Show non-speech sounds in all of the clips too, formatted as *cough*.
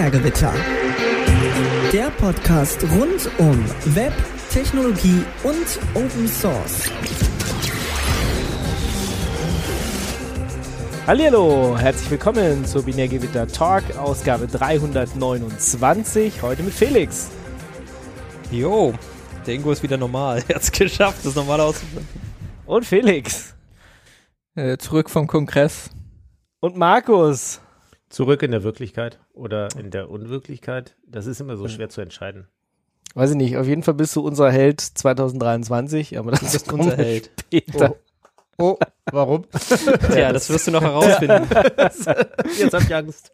Binärgewitter. Der Podcast rund um Web, Technologie und Open Source. Hallo, herzlich willkommen zur Binärgewitter Talk, Ausgabe 329, heute mit Felix. Jo, der Ingo ist wieder normal. *laughs* Er hat es geschafft, das normal auszuführen. Und Felix. Äh, zurück vom Kongress. Und Markus. Zurück in der Wirklichkeit oder in der Unwirklichkeit? Das ist immer so schwer zu entscheiden. Weiß ich nicht, auf jeden Fall bist du unser Held 2023, aber das ist unser Held. Später. Oh, warum? *laughs* Tja, das wirst du noch *laughs* herausfinden. Jetzt hab ich Angst.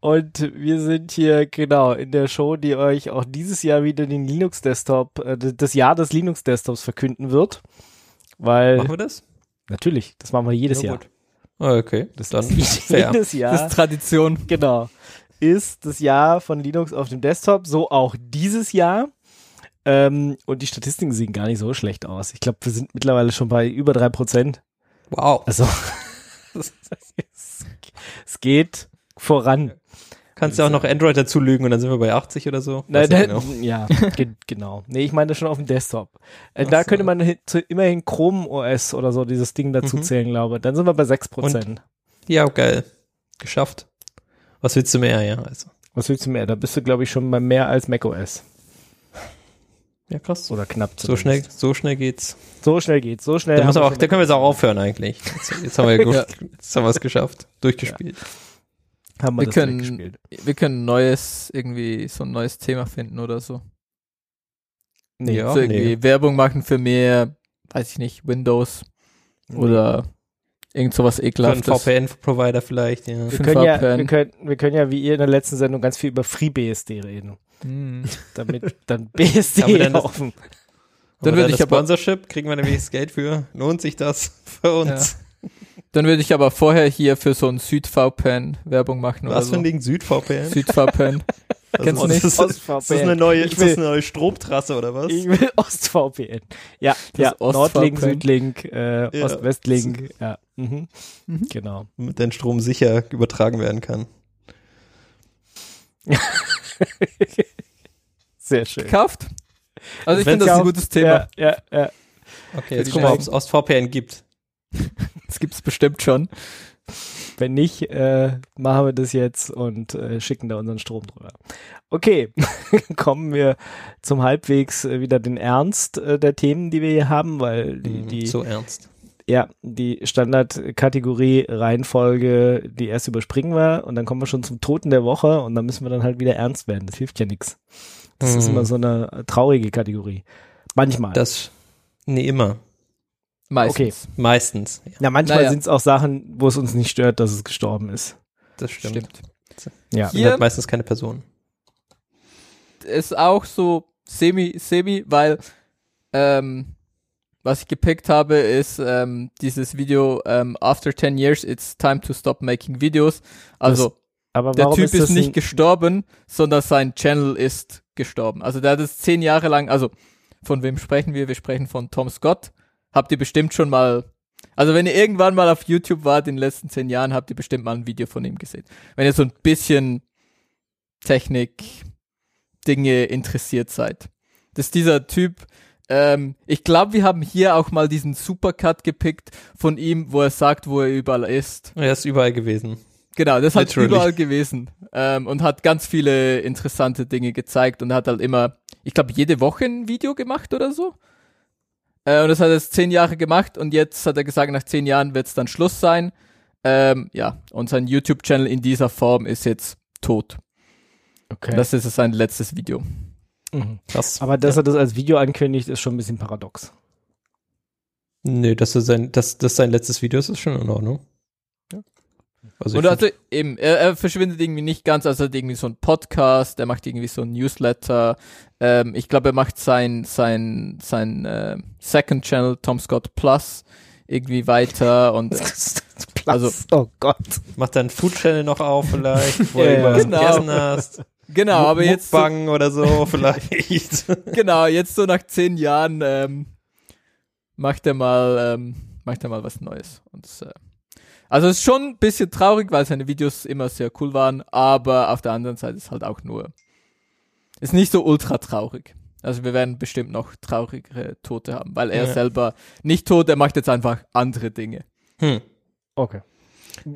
Und wir sind hier genau in der Show, die euch auch dieses Jahr wieder den Linux Desktop, äh, das Jahr des Linux Desktops verkünden wird. Weil Machen wir das? natürlich, das machen wir jedes Ja, Jahr. gut. Ah, Okay, Das dann *laughs* jedes Jahr. Das ist Tradition. Genau. Ist das Jahr von Linux auf dem Desktop, so auch dieses Jahr. Ähm, und die Statistiken sehen gar nicht so schlecht aus. Ich glaube, wir sind mittlerweile schon bei über drei Prozent. Wow. Also, *laughs* *laughs* es geht voran. Kannst du auch noch Android dazu lügen und dann sind wir bei 80 oder so? Nicht da- genau. *laughs* Ja, ge genau. Nee, ich meine schon auf dem Desktop. Äh, da so. könnte man immerhin Chrome OS oder so dieses Ding dazu Mhm. zählen, glaube ich. Dann sind wir bei sechs Prozent. Ja, geil. Geschafft. Was willst du mehr, ja? Also. Was willst du mehr? Da bist du, glaube ich, schon bei mehr als macOS. Ja, krass. Oder knapp. So schnell, zumindest. so schnell geht's. So schnell geht's. So schnell. Da, wir auch, da können wir jetzt auch aufhören eigentlich. Jetzt, jetzt haben wir, *laughs* Ja. jetzt haben wir es geschafft. Durchgespielt. Haben wir Wir das können- gespielt. Wir können ein neues, irgendwie so ein neues Thema finden oder so. Nee, Ja. so irgendwie Werbung machen für mehr, weiß ich nicht, Windows oder irgend sowas Für einen ekelhaftes. VPN-Provider vielleicht, ja. Wir können, ja, wir, können, wir können ja wie ihr in der letzten Sendung ganz viel über FreeBSD reden. Hm. Damit *laughs* dann BSD Aber dann das- laufen. Dann würde ich das aber- Sponsorship, kriegen wir nämlich das Geld für. Lohnt sich das für uns? Dann würde ich aber vorher hier für so ein SüdVPN Werbung machen oder Was so. für ein Ding? SüdVPN? SüdVPN. *laughs* Also, Kennst du ist nicht? Das, ist das eine neue, Ich ist das will- eine neue Stromtrasse oder was? Ich will OstVPN. Ja, Das ja. Ost- Nordlink. Südlink, äh, Ja. Ost-Westlink. Ja. Mhm. Mhm. Genau. Damit dein Strom sicher übertragen werden kann. *laughs* Sehr schön. Gekauft? Also ich finde, das ist ein gutes Thema. Ja, ja, ja. Okay, jetzt gucken wir, ob es OstVPN gibt. *laughs* Das gibt's bestimmt schon. Wenn nicht, äh, machen wir das jetzt und äh, schicken da unseren Strom drüber. Okay, *laughs* kommen wir zum halbwegs äh, wieder den Ernst äh, der Themen, die wir hier haben, weil die, Mhm, die so ernst. ja die Standardkategorie Reihenfolge, die erst überspringen wir und dann kommen wir schon zum Toten der Woche und dann müssen wir dann halt wieder ernst werden. Das hilft ja nichts. Das ist Mhm. immer so eine traurige Kategorie. Manchmal. Das, nee, immer. Meistens. Meistens. Ja, ja, manchmal Naja. sind es auch Sachen, wo es uns nicht stört, dass es gestorben ist. das stimmt. Stimmt. Ja. Hier- halt meistens keine Person. ist auch so semi, semi, weil ähm, was ich gepickt habe, ist ähm, dieses Video ähm, After 10 years, it's time to stop making videos. Also Aber der Typ ist, ist, das nicht gestorben, sondern sein Channel ist gestorben. Also der hat es zehn Jahre lang, also von wem sprechen wir? Wir sprechen von Tom Scott. Habt ihr bestimmt schon mal, also wenn ihr irgendwann mal auf YouTube wart in den letzten zehn Jahren, habt ihr bestimmt mal ein Video von ihm gesehen. Wenn ihr so ein bisschen Technik, Dinge interessiert seid. Das ist dieser Typ, ähm, ich glaube, wir haben hier auch mal diesen Supercut gepickt von ihm, wo er sagt, wo er überall ist. Er ist überall gewesen. Genau, das hat Literally. überall gewesen ähm, und hat ganz viele interessante Dinge gezeigt und hat halt immer, ich glaube, jede Woche ein Video gemacht oder so. Äh, und das hat er jetzt zehn Jahre gemacht und jetzt hat er gesagt, nach zehn Jahren wird es dann Schluss sein. Ähm, ja, und sein YouTube-Channel in dieser Form ist jetzt tot. Okay. Und das ist sein letztes Video. Mhm. Krass. Aber dass er das als Video ankündigt, ist schon ein bisschen paradox. Nee, dass das sein, dass das sein letztes Video ist, ist schon in Ordnung. Also, und also eben, er, er verschwindet irgendwie nicht ganz, also er hat irgendwie so einen Podcast, er macht irgendwie so ein Newsletter. Ähm, ich glaube, er macht sein, sein, sein äh, Second Channel, Tom Scott Plus, irgendwie weiter und *laughs* Also- oh Gott. find, mach deinen Food Channel noch auf vielleicht, wo *laughs* Ja, du was genau. gegessen hast. genau, aber jetzt so, Mukbang oder so *laughs* vielleicht. genau, jetzt so nach zehn Jahren ähm, macht er mal, ähm, macht er mal was Neues. Und, äh, Also es ist schon ein bisschen traurig, weil seine Videos immer sehr cool waren, aber auf der anderen Seite ist halt auch nur, ist nicht so ultra traurig. Also wir werden bestimmt noch traurigere Tote haben, weil er Ja. selber nicht tot, er macht jetzt einfach andere Dinge. Hm. Okay.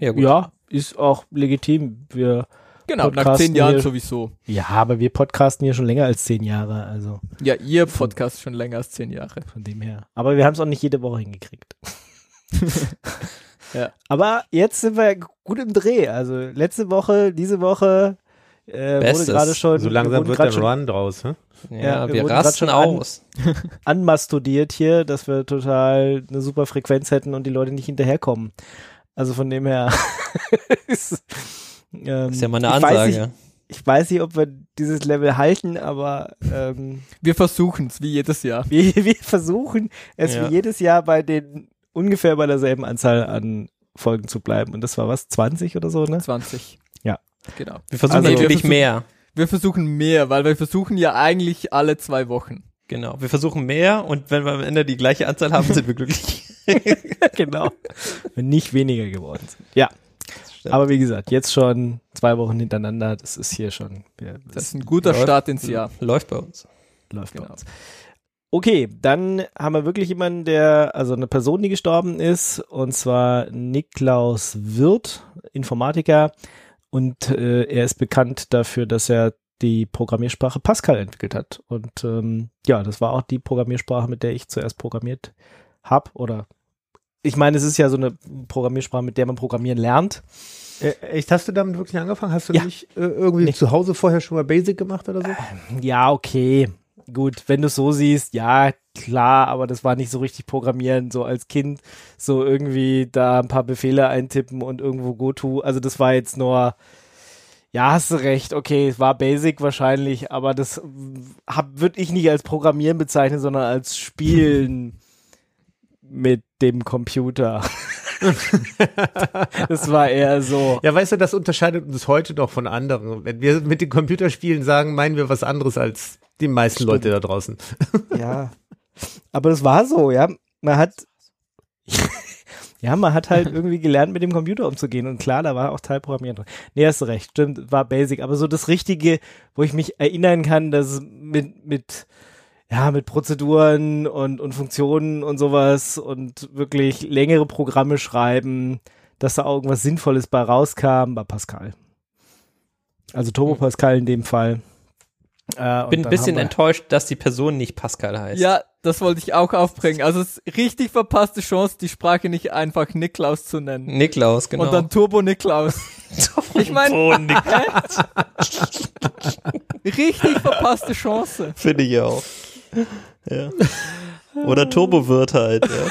Ja, gut. Ja, ist auch legitim. Wir, Genau, nach zehn Jahren hier- sowieso. ja, aber wir podcasten hier schon länger als zehn Jahre, also Ja, ihr Podcast schon länger als zehn Jahre. von dem her. Aber wir haben es auch nicht jede Woche hingekriegt. *laughs* *laughs* Ja. Aber jetzt sind wir gut im Dreh. Also letzte Woche, diese Woche äh, wurde gerade schon, So wir langsam wurden wird der schon Run draus. Hä? Ja, Ja, wir wir rasten schon an- aus. *laughs* anmastodiert hier, dass wir total eine super Frequenz hätten und die Leute nicht hinterherkommen. Also von dem her *laughs* ist, ähm, ist ja mal eine ich weiß, Ansage. nicht, ich weiß nicht, ob wir dieses Level halten, aber ähm, Wir versuchen es, wie jedes Jahr. *laughs* wir, wir versuchen es Ja. wie jedes Jahr bei den ungefähr bei derselben Anzahl an Folgen zu bleiben. Und das war was, 20 oder so, ne? 20. Ja. Genau. Wir versuchen Also- natürlich Wir versuchen- mehr. Wir versuchen mehr, weil wir versuchen ja eigentlich alle zwei Wochen. Genau. Wir versuchen mehr und wenn wir am Ende die gleiche Anzahl haben, sind wir glücklich. *laughs* genau. Wenn nicht weniger geworden sind. Ja. Aber wie gesagt, jetzt schon zwei Wochen hintereinander, das ist hier schon, ja, Das ist ein guter Läuft. Start ins Jahr. Läuft bei uns. läuft bei Genau. uns. Okay, dann haben wir wirklich jemanden, der, also eine Person, die gestorben ist, und zwar Niklaus Wirth, Informatiker, und äh, er ist bekannt dafür, dass er die Programmiersprache Pascal entwickelt hat. Und ähm, ja, das war auch die Programmiersprache, mit der ich zuerst programmiert habe. Oder ich meine, es ist ja so eine Programmiersprache, mit der man programmieren lernt. Echt, hast du damit wirklich angefangen? Hast du Ja. nicht äh, irgendwie Nee. zu Hause vorher schon mal Basic gemacht oder so? Ja, okay. Gut, wenn du es so siehst, ja, klar, aber das war nicht so richtig programmieren, so als Kind, so irgendwie da ein paar Befehle eintippen und irgendwo GoTo. Also das war jetzt nur, ja, hast du recht, okay, es war Basic wahrscheinlich, aber das würde ich nicht als Programmieren bezeichnen, sondern als Spielen *laughs* mit dem Computer. *laughs* das war eher so. Ja, weißt du, das unterscheidet uns heute doch von anderen. Wenn wir mit den Computerspielen sagen, meinen wir was anderes als die meisten Stimmt. Leute da draußen. *laughs* Ja. Aber das war so, ja. Man hat, *laughs* ja, man hat halt irgendwie gelernt, mit dem Computer umzugehen. Und klar, da war auch Teilprogrammieren drin. Nee, hast du recht, stimmt, war basic. Aber so das Richtige, wo ich mich erinnern kann, dass mit, mit, ja, mit Prozeduren und, und Funktionen und sowas und wirklich längere Programme schreiben, dass da auch irgendwas Sinnvolles bei rauskam, war Pascal. Also Turbo Pascal in dem Fall. Äh, Bin ein bisschen enttäuscht, dass die Person nicht Pascal heißt. Ja, das wollte ich auch aufbringen. Also es ist richtig verpasste Chance, die Sprache nicht einfach Niklaus zu nennen. Niklaus, genau. Und dann Turbo Niklaus. *laughs* Ich meine, *laughs* richtig verpasste Chance. Finde ich auch. Ja. Oder Turbo wird halt. Ja.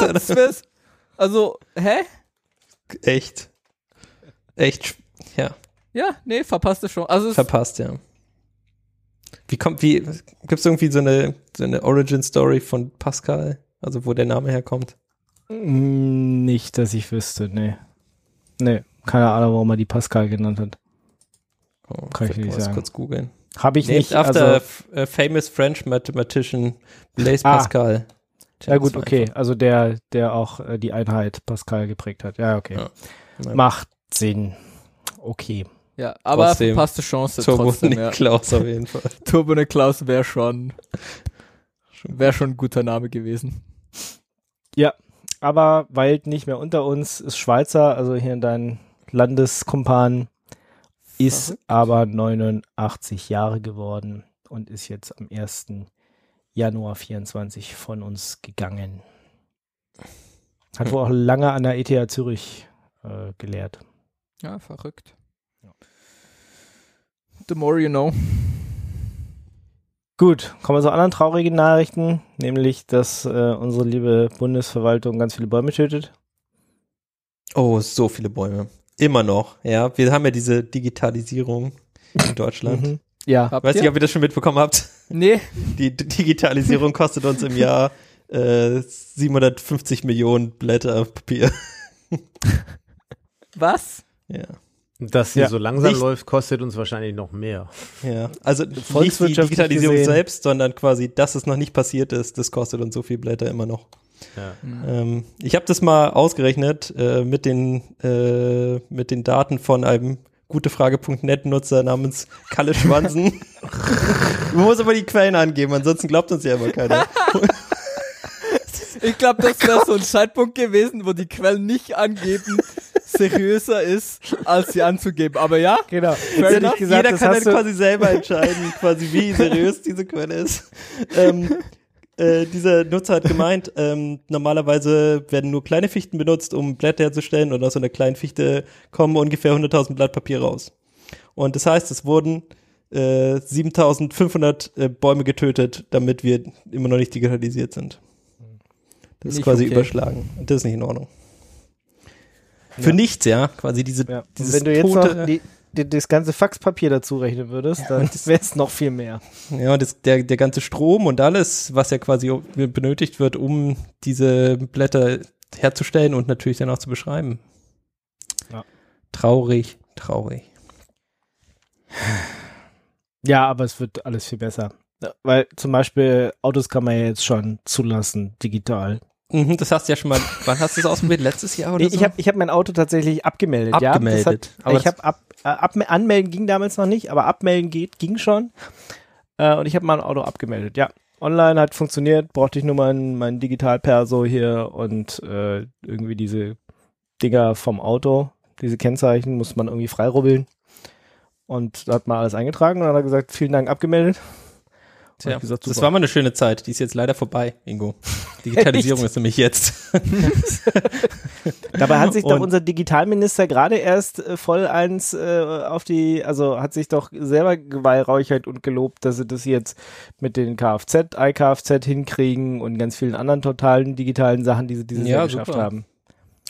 Ja, *laughs* das wär's. Also, hä? Echt. Echt, ja, Ja, nee, verpasste Chance. Also verpasst, ja. Wie kommt, wie, gibt's irgendwie so eine, so eine Origin-Story von Pascal? Also, wo der Name herkommt? Mm, Nicht, dass ich wüsste, nee. Nee, keine Ahnung, warum er die Pascal genannt hat. Oh, Kann ich nicht sagen. kurz googeln. Habe ich Named nicht. after Also, famous French mathematician Blaise Ah. Pascal. Ja gut, okay. einfach- Also der, der auch äh, die Einheit Pascal geprägt hat. Ja, okay. Ja. Macht Sinn. Okay. Ja, aber Trotzdem. verpasste Chance Turbo trotzdem. Ja. Niklaus auf jeden Fall. *laughs* Turbo Niklaus wäre schon, wäre schon ein guter Name gewesen. Aber weilt nicht mehr unter uns, ist Schweizer, also hier dein Landeskumpan, ist Verrückt. aber 89 Jahre geworden und ist jetzt am 1. Januar 24 von uns gegangen. Hat wohl auch *laughs* lange an der ETH Zürich äh, gelehrt. Ja, verrückt. The more you know. Gut, kommen wir zu anderen traurigen Nachrichten, nämlich, dass äh, unsere liebe Bundesverwaltung ganz viele Bäume tötet. Oh, so viele Bäume. Immer noch, ja. Wir haben ja diese Digitalisierung in Deutschland. Mhm. Ja, Habt Weiß ihr? nicht, ob ihr das schon mitbekommen habt. Nee, Die D- Digitalisierung kostet uns im Jahr äh, 750 Millionen Blätter Papier. was? Ja. Dass sie Ja. so langsam Nicht- läuft, kostet uns wahrscheinlich noch mehr. Ja, also nicht die Digitalisierung gesehen. selbst, sondern quasi, dass es noch nicht passiert ist, das kostet uns so viel Blätter immer noch. Ja. Ähm, ich habe das mal ausgerechnet äh, mit den äh, mit den Daten von einem gutefrage.net Nutzer namens Kalle Schwanzen. *laughs* Man muss aber die Quellen angeben, ansonsten glaubt uns ja immer keiner. Ich glaube, das wäre so ein Zeitpunkt gewesen, wo die Quellen nicht angeben, seriöser ist, als sie anzugeben. Aber ja, Genau. Fair gesagt, Jeder das kann hast dann quasi selber entscheiden, quasi wie seriös diese Quelle ist. Ähm, äh, dieser Nutzer hat gemeint, ähm, normalerweise werden nur kleine Fichten benutzt, um Blätter herzustellen und aus so einer kleinen Fichte kommen ungefähr 100.000 Blatt Papier raus. Und das heißt, es wurden äh, 7.500 äh, Bäume getötet, damit wir immer noch nicht digitalisiert sind. Das ist quasi okay. überschlagen. Und das ist nicht in Ordnung. Für nichts, ja, quasi diese, ja. dieses Wenn du jetzt tote, noch die, die, das ganze Faxpapier dazu rechnen würdest, dann wäre es noch viel mehr. Ja, das, der, der ganze Strom und alles, was ja quasi benötigt wird, um diese Blätter herzustellen und natürlich dann auch zu beschreiben. Ja. Traurig, traurig. Ja, aber es wird alles viel besser. Ja, Weil zum Beispiel Autos kann man ja jetzt schon zulassen, digital. Mhm, das hast du ja schon mal, *laughs* wann hast du das ausprobiert? Letztes Jahr oder Nee, so? ich habe ich hab mein Auto tatsächlich abgemeldet. Abgemeldet. Ja, hat, ich habe ab, äh, ab, anmelden ging damals noch nicht, aber abmelden geht, ging schon. Äh, und ich habe mein Auto abgemeldet. Ja, online hat funktioniert, brauchte ich nur mein, mein Digital-Perso hier und äh, irgendwie diese Dinger vom Auto, diese Kennzeichen, muss man irgendwie freirubbeln. Und da hat man alles eingetragen und dann hat er gesagt, vielen Dank abgemeldet. Tja, gesagt, das war mal eine schöne Zeit. Die ist jetzt leider vorbei, Ingo. Digitalisierung *laughs* ist nämlich jetzt. *laughs* Dabei hat sich doch Und- unser Digitalminister gerade erst äh, voll eins äh, auf die, also hat sich doch selber geweihräuchert und gelobt, dass sie das jetzt mit den Kfz, iKfz hinkriegen und ganz vielen anderen totalen digitalen Sachen, die sie dieses Ja, Jahr geschafft super. haben.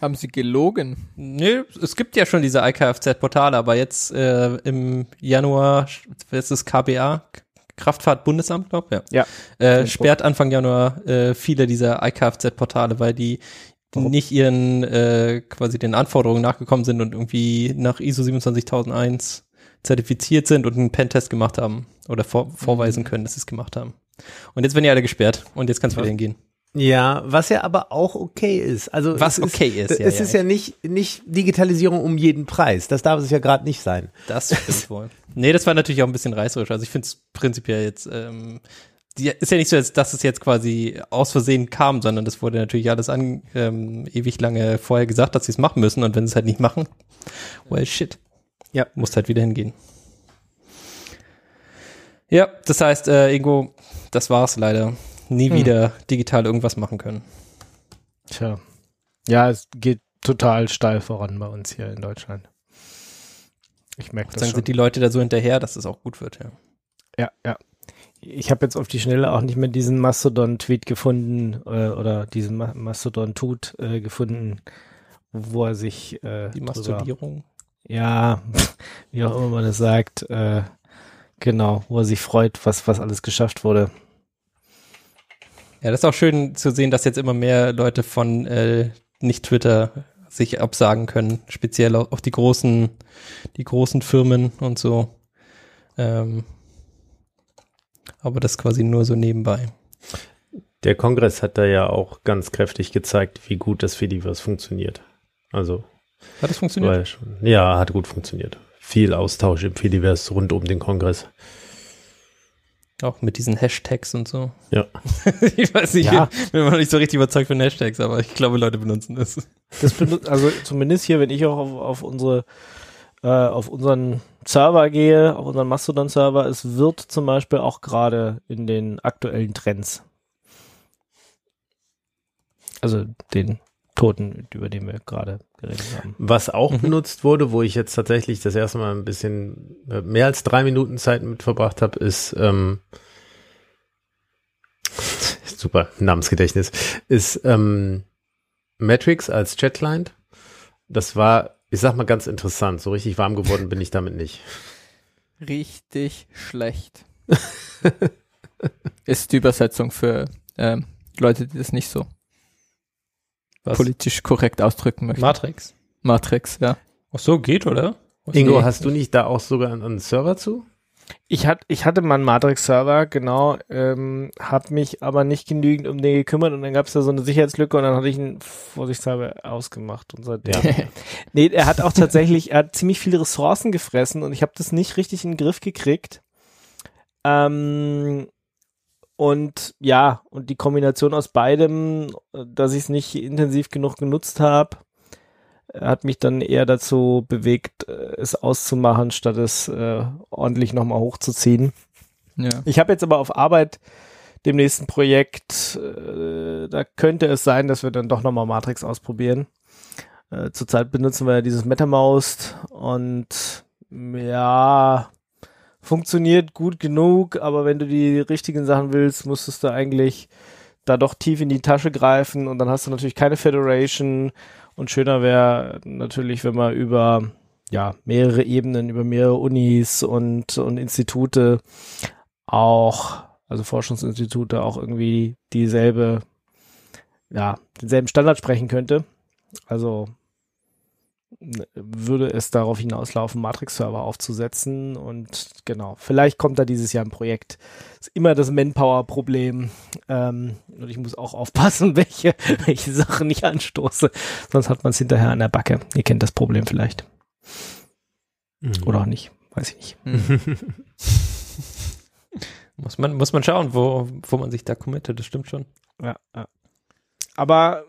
haben sie gelogen. Nö, es gibt ja schon diese IKFZ-Portale, aber jetzt äh, im Januar, was ist das KBA? Kraftfahrtbundesamt, glaube ja. Ja. Äh, sperrt Anfang Januar äh, viele dieser IKFZ-Portale, weil die Warum? nicht ihren äh, quasi den Anforderungen nachgekommen sind und irgendwie nach ISO 27001 zertifiziert sind und einen Pentest gemacht haben oder vor, vorweisen können, dass sie es gemacht haben. Und jetzt werden die alle gesperrt und jetzt kannst du wieder hingehen. Ja, was ja aber auch okay ist. Also Was okay ist, Es ja, ja. ist ja nicht, nicht Digitalisierung um jeden Preis. Das darf es ja gerade nicht sein. Das *laughs* stimmt wohl. Nee, das war natürlich auch ein bisschen reißerisch. Also ich finde es prinzipiell jetzt, ähm, die, ist ja nicht so, dass es jetzt quasi aus Versehen kam, sondern das wurde natürlich alles an, ähm, ewig lange vorher gesagt, dass sie es machen müssen und wenn sie es halt nicht machen, well shit. Ja. Musst halt wieder hingehen. Ja, das heißt, äh, Ingo, das war's leider. Nie Hm. wieder digital irgendwas machen können. Tja. Ja, es geht total steil voran bei uns hier in Deutschland. Ich merke das Dann sind die Leute da so hinterher, dass es auch gut wird, ja. Ja, ja. Ich habe jetzt auf die Schnelle auch nicht mehr diesen Mastodon-Tweet gefunden äh, oder diesen Ma Mastodon-Tut äh, gefunden, wo er sich äh, Die drüber- Masturbierung. ja, *laughs* wie auch immer man das sagt, äh, genau, wo er sich freut, was was alles geschafft wurde. Ja, das ist auch schön zu sehen, dass jetzt immer mehr Leute von äh, nicht Twitter sich absagen können, speziell auch die großen, die großen Firmen und so. Ähm, aber das quasi nur so nebenbei. Der Kongress hat da ja auch ganz kräftig gezeigt, wie gut das Fediverse funktioniert. Also, Hat das funktioniert? schon, ja, hat gut funktioniert. Viel Austausch im Fediverse rund um den Kongress. Auch mit diesen Hashtags und so. Ja. *laughs* ich weiß nicht, Ja. ich bin immer noch nicht so richtig überzeugt von Hashtags, aber ich glaube, Leute benutzen das. Das benutzt, also zumindest hier, wenn ich auch auf, auf unsere äh, auf unseren Server gehe, auf unseren Mastodon-Server, es wird zum Beispiel auch gerade in den aktuellen Trends. Also den Toten, über den wir gerade geredet haben. Was auch Mhm. benutzt wurde, wo ich jetzt tatsächlich das erste Mal ein bisschen äh, mehr als drei Minuten Zeit mit verbracht habe, ist ähm, *laughs* super Namensgedächtnis, ist ähm, Matrix als Chat-Client. Das war, ich sag mal, ganz interessant. So richtig warm geworden bin ich damit nicht. *laughs* Richtig schlecht. *laughs* Ist die Übersetzung für ähm, Leute, die das nicht so Was? politisch korrekt ausdrücken möchten. Matrix. Matrix, ja. Ach so, geht, oder? Was Ingo, nee. hast du nicht da auch sogar einen, einen Server zu? Ich, hat, ich hatte mal einen Matrix-Server, genau, ähm, habe mich aber nicht genügend um den gekümmert und dann gab es da so eine Sicherheitslücke und dann hatte ich ihn vorsichtshalber ausgemacht und seitdem. *laughs* nee, er hat auch tatsächlich, er hat ziemlich viele Ressourcen gefressen und ich habe das nicht richtig in den Griff gekriegt. Ähm, und ja, und die Kombination aus beidem, dass ich es nicht intensiv genug genutzt habe, hat mich dann eher dazu bewegt, äh, es auszumachen, statt es äh, ordentlich nochmal hochzuziehen. Ja. Ich habe jetzt aber auf Arbeit dem nächsten Projekt, äh, da könnte es sein, dass wir dann doch nochmal Matrix ausprobieren. Äh, zurzeit benutzen wir ja dieses MetaMouse und ja, funktioniert gut genug, aber wenn du die richtigen Sachen willst, musstest du eigentlich da doch tief in die Tasche greifen und dann hast du natürlich keine Federation und schöner wäre natürlich, wenn man über ja, mehrere Ebenen, über mehrere Unis und, und Institute auch, also Forschungsinstitute auch irgendwie dieselbe, ja, denselben Standard sprechen könnte. Also würde es darauf hinauslaufen, Matrix-Server aufzusetzen und genau, vielleicht kommt da dieses Jahr ein Projekt. Ist immer das Manpower-Problem ähm, und ich muss auch aufpassen, *laughs* welche, welche Sachen ich anstoße, sonst hat man es hinterher an der Backe. Ihr kennt das Problem vielleicht. Mhm. Oder auch nicht, weiß ich nicht. *laughs* muss, man, muss man schauen, wo, wo man sich da committet, das stimmt schon. Ja, ja. Aber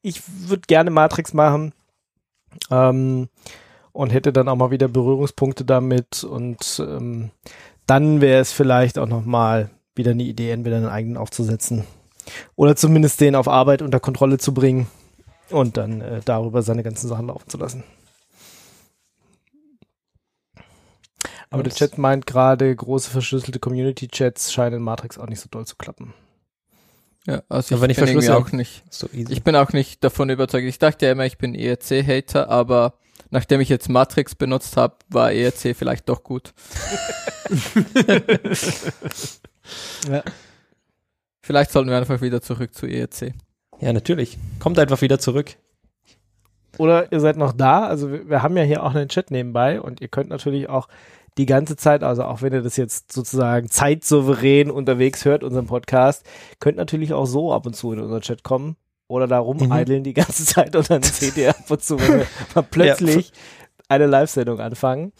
ich würde gerne Matrix machen ähm, und hätte dann auch mal wieder Berührungspunkte damit und ähm, dann wäre es vielleicht auch noch mal wieder eine Idee, entweder einen eigenen aufzusetzen oder zumindest den auf Arbeit unter Kontrolle zu bringen und dann äh, darüber seine ganzen Sachen laufen zu lassen. Aber der Chat meint gerade, große verschlüsselte Community-Chats scheinen in Matrix auch nicht so doll zu klappen. Ja, also Aber ich nicht bin auch nicht. So easy. Ich bin auch nicht davon überzeugt. Ich dachte ja immer, ich bin ERC-Hater, aber nachdem ich jetzt Matrix benutzt habe, war ERC vielleicht doch gut. *laughs* Ja. Vielleicht sollten wir einfach wieder zurück zu ERC. ja, natürlich. Kommt einfach wieder zurück. Oder ihr seid noch da. Also wir, wir haben ja hier auch einen Chat nebenbei und ihr könnt natürlich auch die ganze Zeit, also auch wenn ihr das jetzt sozusagen zeitsouverän unterwegs hört, unseren Podcast, könnt natürlich auch so ab und zu in unseren Chat kommen oder da rumeideln die ganze Zeit und dann seht ihr ab und zu, wenn wir *laughs* mal plötzlich eine Live-Sendung anfangen.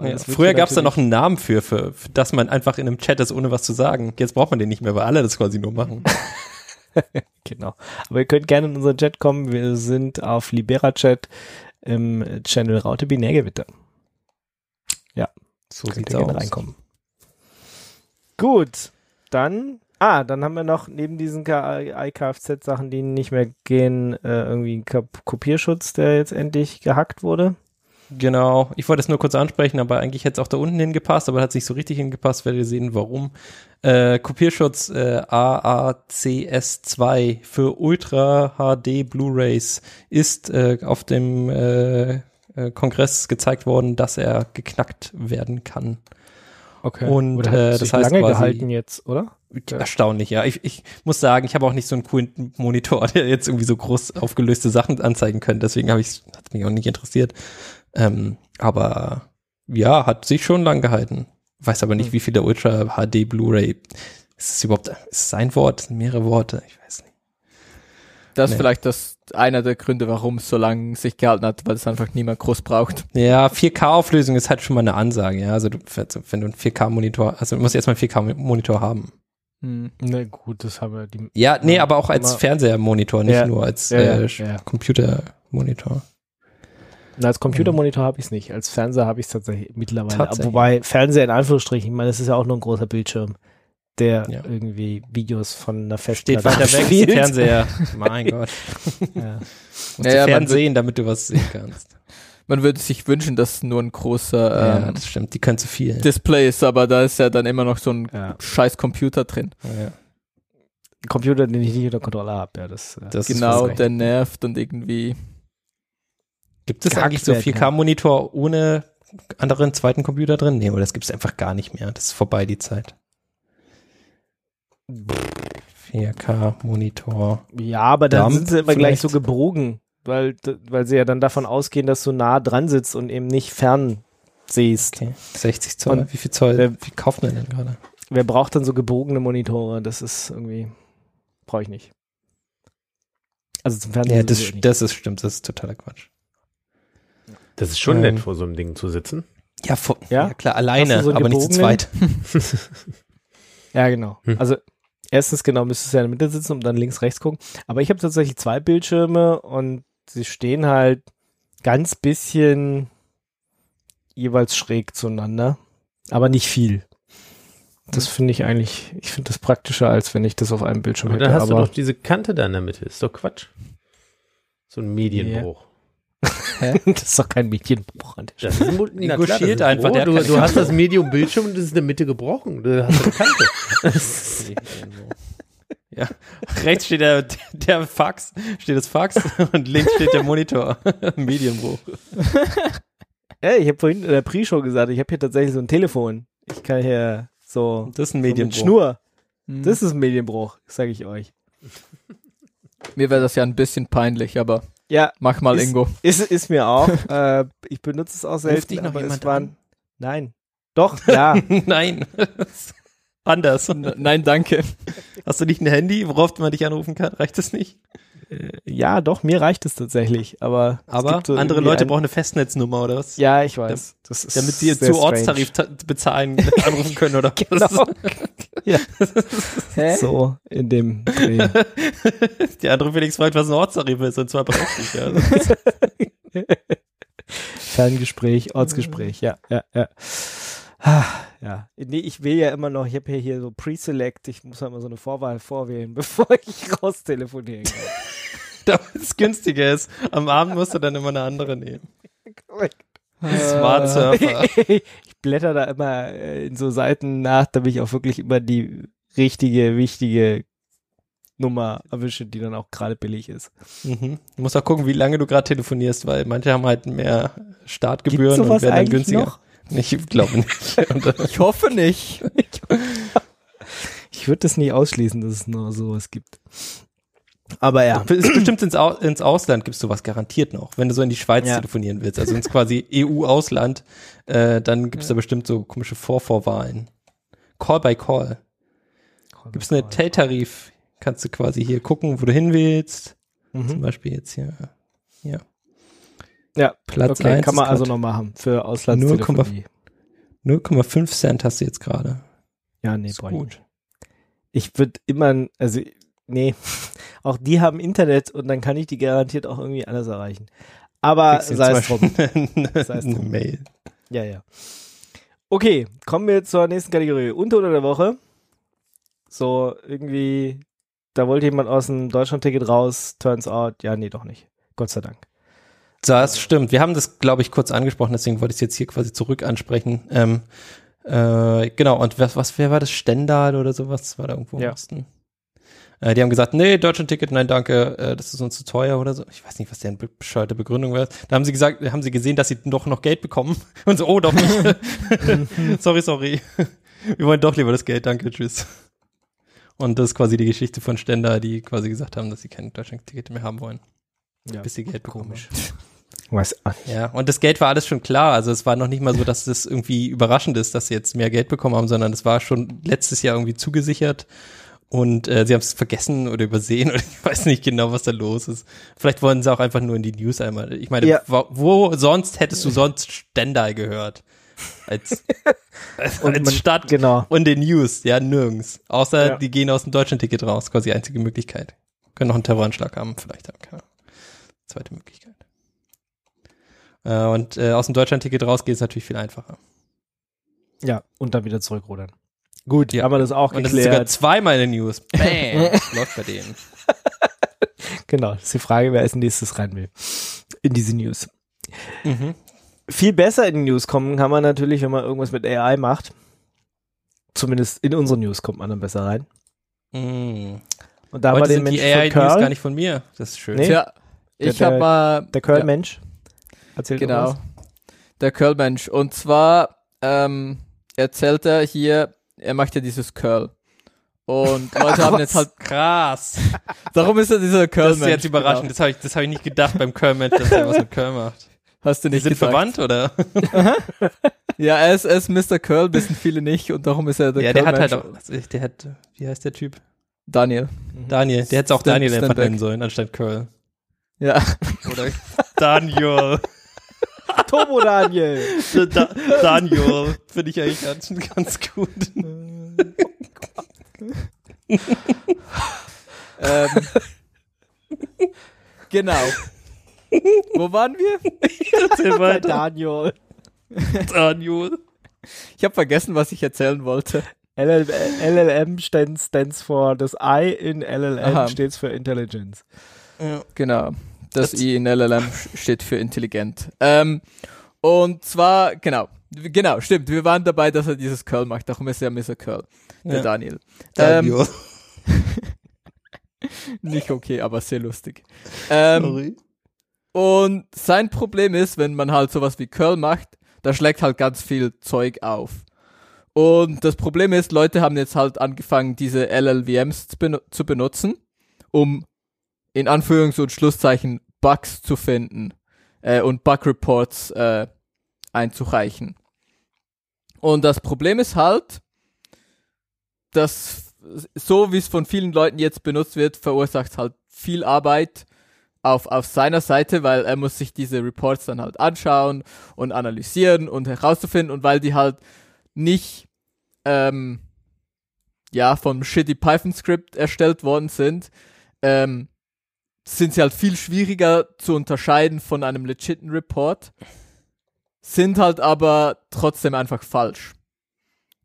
Ja, früher gab es da noch einen Namen für, für, für, dass man einfach in einem Chat ist, ohne was zu sagen. Jetzt braucht man den nicht mehr, weil alle das quasi nur machen. *laughs* Genau. Aber ihr könnt gerne in unseren Chat kommen. Wir sind auf Libera-Chat im Channel Raute Binärgewitter. So Könnt ihr gerne aus. reinkommen. Gut, dann, ah, dann haben wir noch neben diesen iKFZ-Sachen, die nicht mehr gehen, äh, irgendwie einen Kop Kopierschutz, der jetzt endlich gehackt wurde. Genau, ich wollte es nur kurz ansprechen, aber eigentlich hätte es auch da unten hingepasst, aber hat sich so richtig hingepasst, werdet ihr sehen, warum. Äh, Kopierschutz äh, AACS2 für Ultra HD Blu-rays ist äh, auf dem äh, Kongress gezeigt worden, dass er geknackt werden kann. Okay. Und, Oder hat äh, sich das heißt lange quasi- gehalten jetzt, oder? Erstaunlich, ja. Ich, ich muss sagen, ich habe auch nicht so einen coolen Monitor, *laughs* der jetzt irgendwie so groß aufgelöste Sachen anzeigen könnte. Deswegen habe ich hat mich auch nicht interessiert. Ähm, aber ja, hat sich schon lang gehalten. Weiß aber nicht, Hm. wie viel der Ultra HD Blu-ray. Ist es überhaupt ist es ein Wort? Sind mehrere Worte? Ich weiß nicht. Das ist Nee. vielleicht das einer der Gründe, warum es so lange sich gehalten hat, weil es einfach niemand groß braucht. Ja, 4K-Auflösung ist halt schon mal eine Ansage, ja. Also du, wenn du einen 4K-Monitor, also du musst erstmal einen 4K-Monitor haben. Hm. Na gut, das haben wir die. Ja, nee, aber auch als Fernsehermonitor, nicht Ja. nur als Ja, ja, äh, ja. Computermonitor. Na, als Computermonitor habe ich es nicht. Als Fernseher habe ich es tatsächlich mittlerweile. Tatsächlich. Wobei Fernseher in Anführungsstrichen, ich meine, das ist ja auch nur ein großer Bildschirm, der Ja. irgendwie Videos von einer Steht Festplatte weiter weg, abspielt. Fernseher. *laughs* mein Gott. Ja. Musst Ja, ja, du man Fernsehen, damit du was sehen kannst. Man würde sich wünschen, dass nur ein großer ja, ähm, das stimmt. Die können zu viel. Display ist, aber da ist ja dann immer noch so ein Ja. scheiß Computer drin. ja, Computer, den ich nicht unter Kontrolle habe. Ja, das, äh, das genau, der nervt und irgendwie. Gibt es eigentlich so werden, 4K-Monitor ohne anderen zweiten Computer drin? Nee, aber das gibt es einfach gar nicht mehr. Das ist vorbei, die Zeit. 4K-Monitor. ja, aber dann Dump sind sie immer gleich vielleicht. so gebogen, weil, weil sie ja dann davon ausgehen, dass du nah dran sitzt und eben nicht fern siehst. Okay. 60 Zoll. Und wie viel Zoll? wer- wie kauft man denn gerade? Wer braucht dann so gebogene Monitore? Das ist irgendwie, brauche ich nicht. Also zum Fernsehen. Ja, das, das ist stimmt, das ist totaler Quatsch. Das ist schon Ähm, nett, vor so einem Ding zu sitzen. Ja, vor, Ja? ja? klar, alleine, so aber nicht zu zweit. *laughs* *laughs* Ja, genau. Hm. Also erstens genau müsstest du ja in der Mitte sitzen und dann links, rechts gucken. Aber ich habe tatsächlich zwei Bildschirme und sie stehen halt ganz bisschen jeweils schräg zueinander, aber nicht viel. Das finde ich eigentlich, ich finde das praktischer, als wenn ich das auf einem Bildschirm Aber hätte. dann hast du aber doch diese Kante da in der Mitte. Ist doch Quatsch. So ein Medienbruch. *laughs* das ist doch kein Medienbruch an der Stelle. Das ist ein Mo- *laughs* Na klar, einfach, Du, du hast das Medium-Bildschirm und das ist in der Mitte gebrochen. Du hast eine Kante. *laughs* ja. Rechts steht der, der Fax, steht das Fax und links steht der Monitor. Medienbruch. Ja, ich habe vorhin in der Pre-Show gesagt, ich habe hier tatsächlich so ein Telefon. Ich kann hier so, Das ist ein so mit Medienbruch. Schnur. Hm. Das ist ein Medienbruch, sage ich euch. Mir wäre das ja ein bisschen peinlich, aber Ja, mach mal, Ist- Ingo. Ist, ist mir auch. *laughs* äh, ich benutze es auch selten, dich noch aber es jemand waren. an? Nein. Doch, *laughs* ja. Nein. Anders. N nein, danke. Hast du nicht ein Handy, worauf man dich anrufen kann? Reicht das nicht? Äh, ja, doch, mir reicht es tatsächlich. Aber, Aber so andere Leute ein- brauchen eine Festnetznummer oder was? Ja, ich weiß. Das ist Damit sie zu. Ortstarif ta- bezahlen, *laughs* anrufen können oder was? Genau. *laughs* ja. So, in dem Dreh. *laughs* Der andere Felix fragt, was ein Ortstarif ist und zwar berechtigt. Ja. Ferngespräch, Ortsgespräch, ja, ja, ja. Ja, nee, ich will ja immer noch, ich habe ja hier so Pre-Select, ich muss ja immer so eine Vorwahl vorwählen, *laughs* bevor ich raus telefonieren kann. *laughs* Damit es günstiger ist. Am Abend musst du dann immer eine andere nehmen. Smart Surfer. *laughs* ich blätter da immer äh, in so Seiten nach, damit ich auch wirklich immer die richtige, wichtige Nummer erwische, die dann auch gerade billig ist. Mhm. Du musst auch gucken, wie lange du gerade telefonierst, weil manche haben halt mehr Startgebühren und werden dann günstiger. noch? Ich glaube nicht. *laughs* Ich hoffe nicht. Ich würde das nie ausschließen, dass es noch sowas gibt. Aber ja. Bestimmt ins, Au ins Ausland gibst du was garantiert noch, wenn du so in die Schweiz Ja. telefonieren willst, also ins quasi EU-Ausland, äh, dann gibt's da bestimmt so komische Vorvorwahlen. Call by Call. Gibt's eine Teltarif, kannst du quasi hier gucken, wo du hin willst. Zum Mhm. Beispiel jetzt hier. Ja. Ja, Platz okay, 1 kann man also noch machen für Auslandstelefonie. 0,5 Cent hast du jetzt gerade. Ja, nee, Ist gut. nicht. Ich würde immer, also, nee, *laughs* auch die haben Internet und dann kann ich die garantiert auch irgendwie anders erreichen. Aber *laughs* sei es drum. Sei es drum. Mail. Ja, ja. Okay, kommen wir zur nächsten Kategorie. Unter oder der Woche. So, irgendwie, da wollte jemand aus dem Deutschland-Ticket raus, turns out, ja, nee, doch nicht. Gott sei Dank. Das stimmt. Wir haben das, glaube ich, kurz angesprochen, deswegen wollte ich es jetzt hier quasi zurück ansprechen. Ähm, äh, genau, und was, was, wer war das? Stendal oder sowas? War da irgendwo im Ja. Osten? Äh, die haben gesagt, nee, Deutschland-Ticket, nein, danke, äh, das ist uns zu teuer oder so. Ich weiß nicht, was deren be- bescheuerte Begründung war. Da haben sie gesagt, haben sie gesehen, dass sie doch noch Geld bekommen. *laughs* Und so, oh, doch nicht. *laughs* sorry, sorry. Wir wollen doch lieber das Geld, danke, tschüss. Und das ist quasi die Geschichte von Stendal, die quasi gesagt haben, dass sie kein Deutschland-Ticket mehr haben wollen, Ja, bis sie Geld bekommen. komisch. Weiß auch nicht. Ja, und das Geld war alles schon klar. Also es war noch nicht mal so, dass das irgendwie überraschend ist, dass sie jetzt mehr Geld bekommen haben, sondern es war schon letztes Jahr irgendwie zugesichert. Und äh, sie haben es vergessen oder übersehen *laughs* oder ich weiß nicht genau, was da los ist. Vielleicht wollen sie auch einfach nur in die News einmal. Ich meine, Ja. wo, wo sonst hättest du sonst Stendal gehört? Als, als, *laughs* Und als man- Stadt Genau. und den News, ja, nirgends. Außer Ja. die gehen aus dem Deutschland-Ticket raus, quasi die einzige Möglichkeit. Können noch einen Terroranschlag haben, vielleicht keine Ahnung. Zweite Möglichkeit. Äh, und äh, aus dem Deutschland-Ticket rausgehen ist natürlich viel einfacher. Ja, und dann wieder zurückrudern. Gut, Ja. haben wir das auch Und das ist sogar geklärt. zweimal in den News. *laughs* Bam, *laughs* läuft bei denen. Genau, das ist die Frage, wer als nächstes rein will. In diese News. Mhm. Viel besser in die News kommen kann man natürlich, wenn man irgendwas mit AI macht. Zumindest in unsere News kommt man dann besser rein. Mhm. Und da Heute den sind die Mensch von AI-News gar nicht von mir. Das ist schön. Nee. Tja, ich habe mal der Curl-Mensch. Erzählt Genau. irgendwas. Der Curl-Mensch. Und zwar ähm, erzählt er hier, er macht ja dieses Curl. Und *laughs* Leute haben jetzt halt, Krass. *laughs* darum ist er dieser Das Curl-Mensch. ist jetzt überraschend. Genau. Das habe ich, das hab ich nicht gedacht beim Curl-Mensch, dass er was mit Curl macht. Hast du Die nicht sind gesagt. verwandt, oder? *laughs* Ja, er ist, er ist Mr. Curl, wissen viele nicht und darum ist er der ja, der hat halt auch, also der hat, wie heißt der Typ? Daniel. Daniel, der hätte auch Stan- Daniel einfach nennen sollen, anstatt Curl. Ja. Oder Daniel. *laughs* Turbo Daniel. da Daniel, finde ich eigentlich ganz, ganz gut. *laughs* ähm, genau. Wo waren wir? Erzähl Bei. Daniel. Daniel. Ich habe vergessen, was ich erzählen wollte. LL, LLM stands, stands for, das I in LLM Aha. steht für Intelligence. Ja. Genau. Das I in LLM steht für intelligent. Ähm, und zwar, genau. Genau, stimmt. Wir waren dabei, dass er dieses Curl macht. Darum ist er Mr. Curl. Der Ja. Daniel. Ähm, Daniel. *laughs* nicht okay, aber sehr lustig. Ähm, Sorry. Und sein Problem ist, wenn man halt sowas wie Curl macht, da schlägt halt ganz viel Zeug auf. Und das Problem ist, Leute haben jetzt halt angefangen, diese LLVMs zu benutzen, um in Anführungs- und Schlusszeichen Bugs zu finden äh, und Bug-Reports äh, einzureichen. Und das Problem ist halt, dass so wie es von vielen Leuten jetzt benutzt wird, verursacht halt viel Arbeit auf, auf seiner Seite, weil er muss sich diese Reports dann halt anschauen und analysieren und herauszufinden und weil die halt nicht ähm, ja vom shitty Python Script erstellt worden sind, ähm, sind sie halt viel schwieriger zu unterscheiden von einem legiten Report, sind halt aber trotzdem einfach falsch.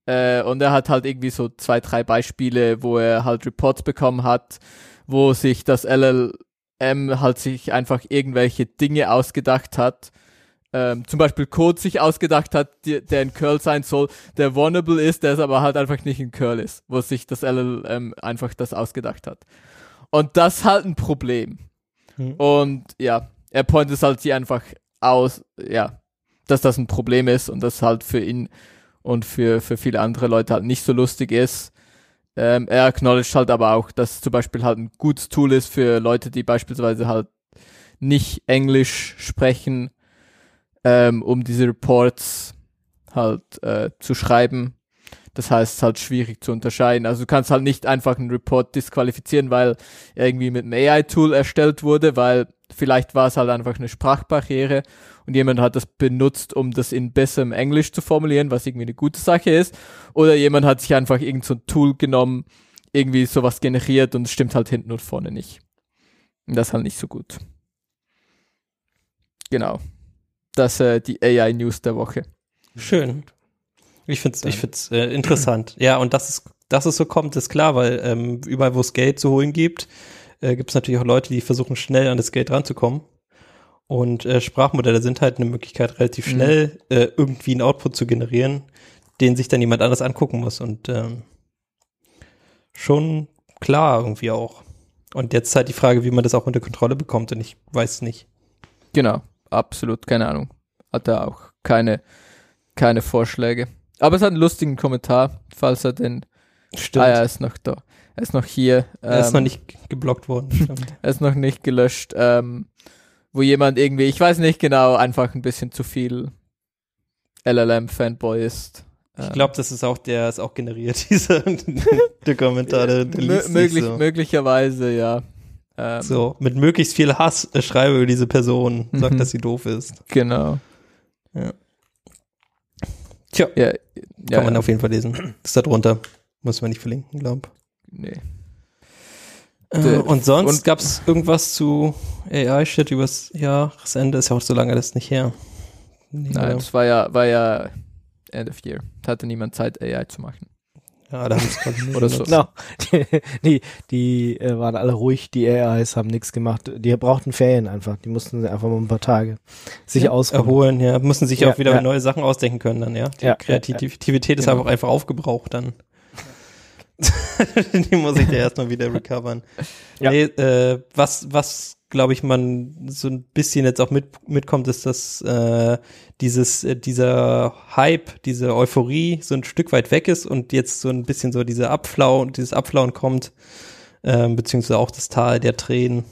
Äh, und er hat halt irgendwie so zwei, drei Beispiele, wo er halt Reports bekommen hat, wo sich das LLM halt sich einfach irgendwelche Dinge ausgedacht hat. Ähm, zum Beispiel Code sich ausgedacht hat, die, der in Curl sein soll, der vulnerable ist, der es aber halt einfach nicht in Curl ist, wo sich das LLM einfach das ausgedacht hat. Und das ist halt ein Problem. Hm. Und ja, er pointet es halt hier einfach aus, ja, dass das ein Problem ist und das halt für ihn und für, für viele andere Leute halt nicht so lustig ist. Ähm, er acknowledged halt aber auch, dass es zum Beispiel halt ein gutes Tool ist für Leute, die beispielsweise halt nicht Englisch sprechen, ähm, um diese Reports halt äh, zu schreiben. Das heißt, es ist halt schwierig zu unterscheiden. Also du kannst halt nicht einfach einen Report disqualifizieren, weil irgendwie mit einem AI-Tool erstellt wurde, weil vielleicht war es halt einfach eine Sprachbarriere und jemand hat das benutzt, um das in besserem Englisch zu formulieren, was irgendwie eine gute Sache ist. Oder jemand hat sich einfach irgend so Tool genommen, irgendwie sowas generiert und es stimmt halt hinten und vorne nicht. Und das ist halt nicht so gut. Genau. Das äh, die AI-News der Woche. Schön. Ich find's, ich find's äh, interessant. Ja, und dass es, dass es so kommt, ist klar, weil ähm, überall, wo es Geld zu holen gibt, äh, gibt es natürlich auch Leute, die versuchen, schnell an das Geld ranzukommen. Und äh, Sprachmodelle sind halt eine Möglichkeit, relativ Mhm. schnell äh, irgendwie einen Output zu generieren, den sich dann jemand anders angucken muss. Und ähm, schon klar irgendwie auch. Und jetzt halt die Frage, wie man das auch unter Kontrolle bekommt. Und ich weiß es nicht. Genau, absolut, keine Ahnung. Hat er auch keine, keine Vorschläge. Aber es hat einen lustigen Kommentar, falls er den. Stimmt. Ah ja, er ist noch da. Er ist noch hier. er ist ähm, noch nicht geblockt worden. Stimmt. *laughs* Er ist noch nicht gelöscht. Ähm, wo jemand irgendwie, ich weiß nicht genau, einfach ein bisschen zu viel LLM-Fanboy ist. Ich Ähm, glaube, das ist auch, der ist auch generiert, *laughs* dieser der Kommentar, der, der liest möglich, so. möglicherweise, ja. Ähm, so, mit möglichst viel Hass schreibe über diese Person, sagt, Mhm. dass sie doof ist. Genau. Tja, Ja, kann ja, man ja. auf jeden Fall lesen. Ist da drunter. Muss man nicht verlinken, glaube Nee. äh, Der- Und sonst und- gab es irgendwas zu AI-Shit übers Jahresende? Ist ja auch so lange das nicht her. Nee, Nein, das war ja, war ja End of Year. Da hatte niemand Zeit, AI zu machen. Ja, da haben es Oder so. Genau. Die, *laughs* die, die äh, waren alle ruhig, die AIs haben nichts gemacht. Die brauchten Ferien einfach. Die mussten einfach mal ein paar Tage sich ja, ausruhen. erholen, ja. Müssen sich Ja, auch wieder ja. neue Sachen ausdenken können dann, ja. Die Ja, Kreativität ist Genau. einfach, einfach aufgebraucht dann. *laughs* Die muss ich ja erstmal wieder recovern. Ja. Nee, äh, was, was glaube ich, man so ein bisschen jetzt auch mit, mitkommt, ist, dass äh, dieses, äh, dieser Hype, diese Euphorie so ein Stück weit weg ist und jetzt so ein bisschen so diese Abflauen, dieses Abflauen kommt, ähm, beziehungsweise auch das Tal der Tränen.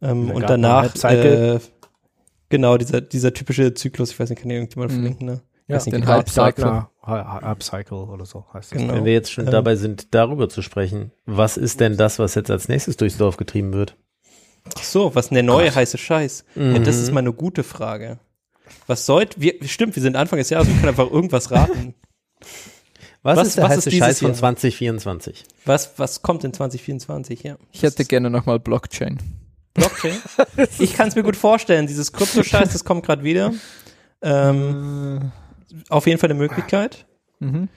Ähm, Der und danach, äh, genau, dieser, dieser typische Zyklus, ich weiß nicht, kann hier irgendjemand Mhm. verlinken, ne? Ja, nicht, den wie Hype heißt. Cycle. Gardner Hy- Hype Cycle oder so heißt es. Genau. Wenn wir jetzt schon Ähm, dabei sind, darüber zu sprechen, was ist denn das, was jetzt als nächstes durchs Dorf getrieben wird? Ach so, was denn der neue heiße Scheiß? Ja, das Mhm. ist mal eine gute Frage. Was sollt, wir, stimmt, wir sind Anfang des Jahres, wir können einfach irgendwas raten. *laughs* Was, Was- ist der was heiße ist Scheiß von Jahr? 2024? Was, was kommt in 2024? Ja. Ich hätte gerne nochmal Blockchain. Blockchain. *laughs* ich kann es mir gut vorstellen. Dieses Krypto-Scheiß, das kommt gerade wieder. Ähm, auf jeden Fall eine Möglichkeit. Mhm.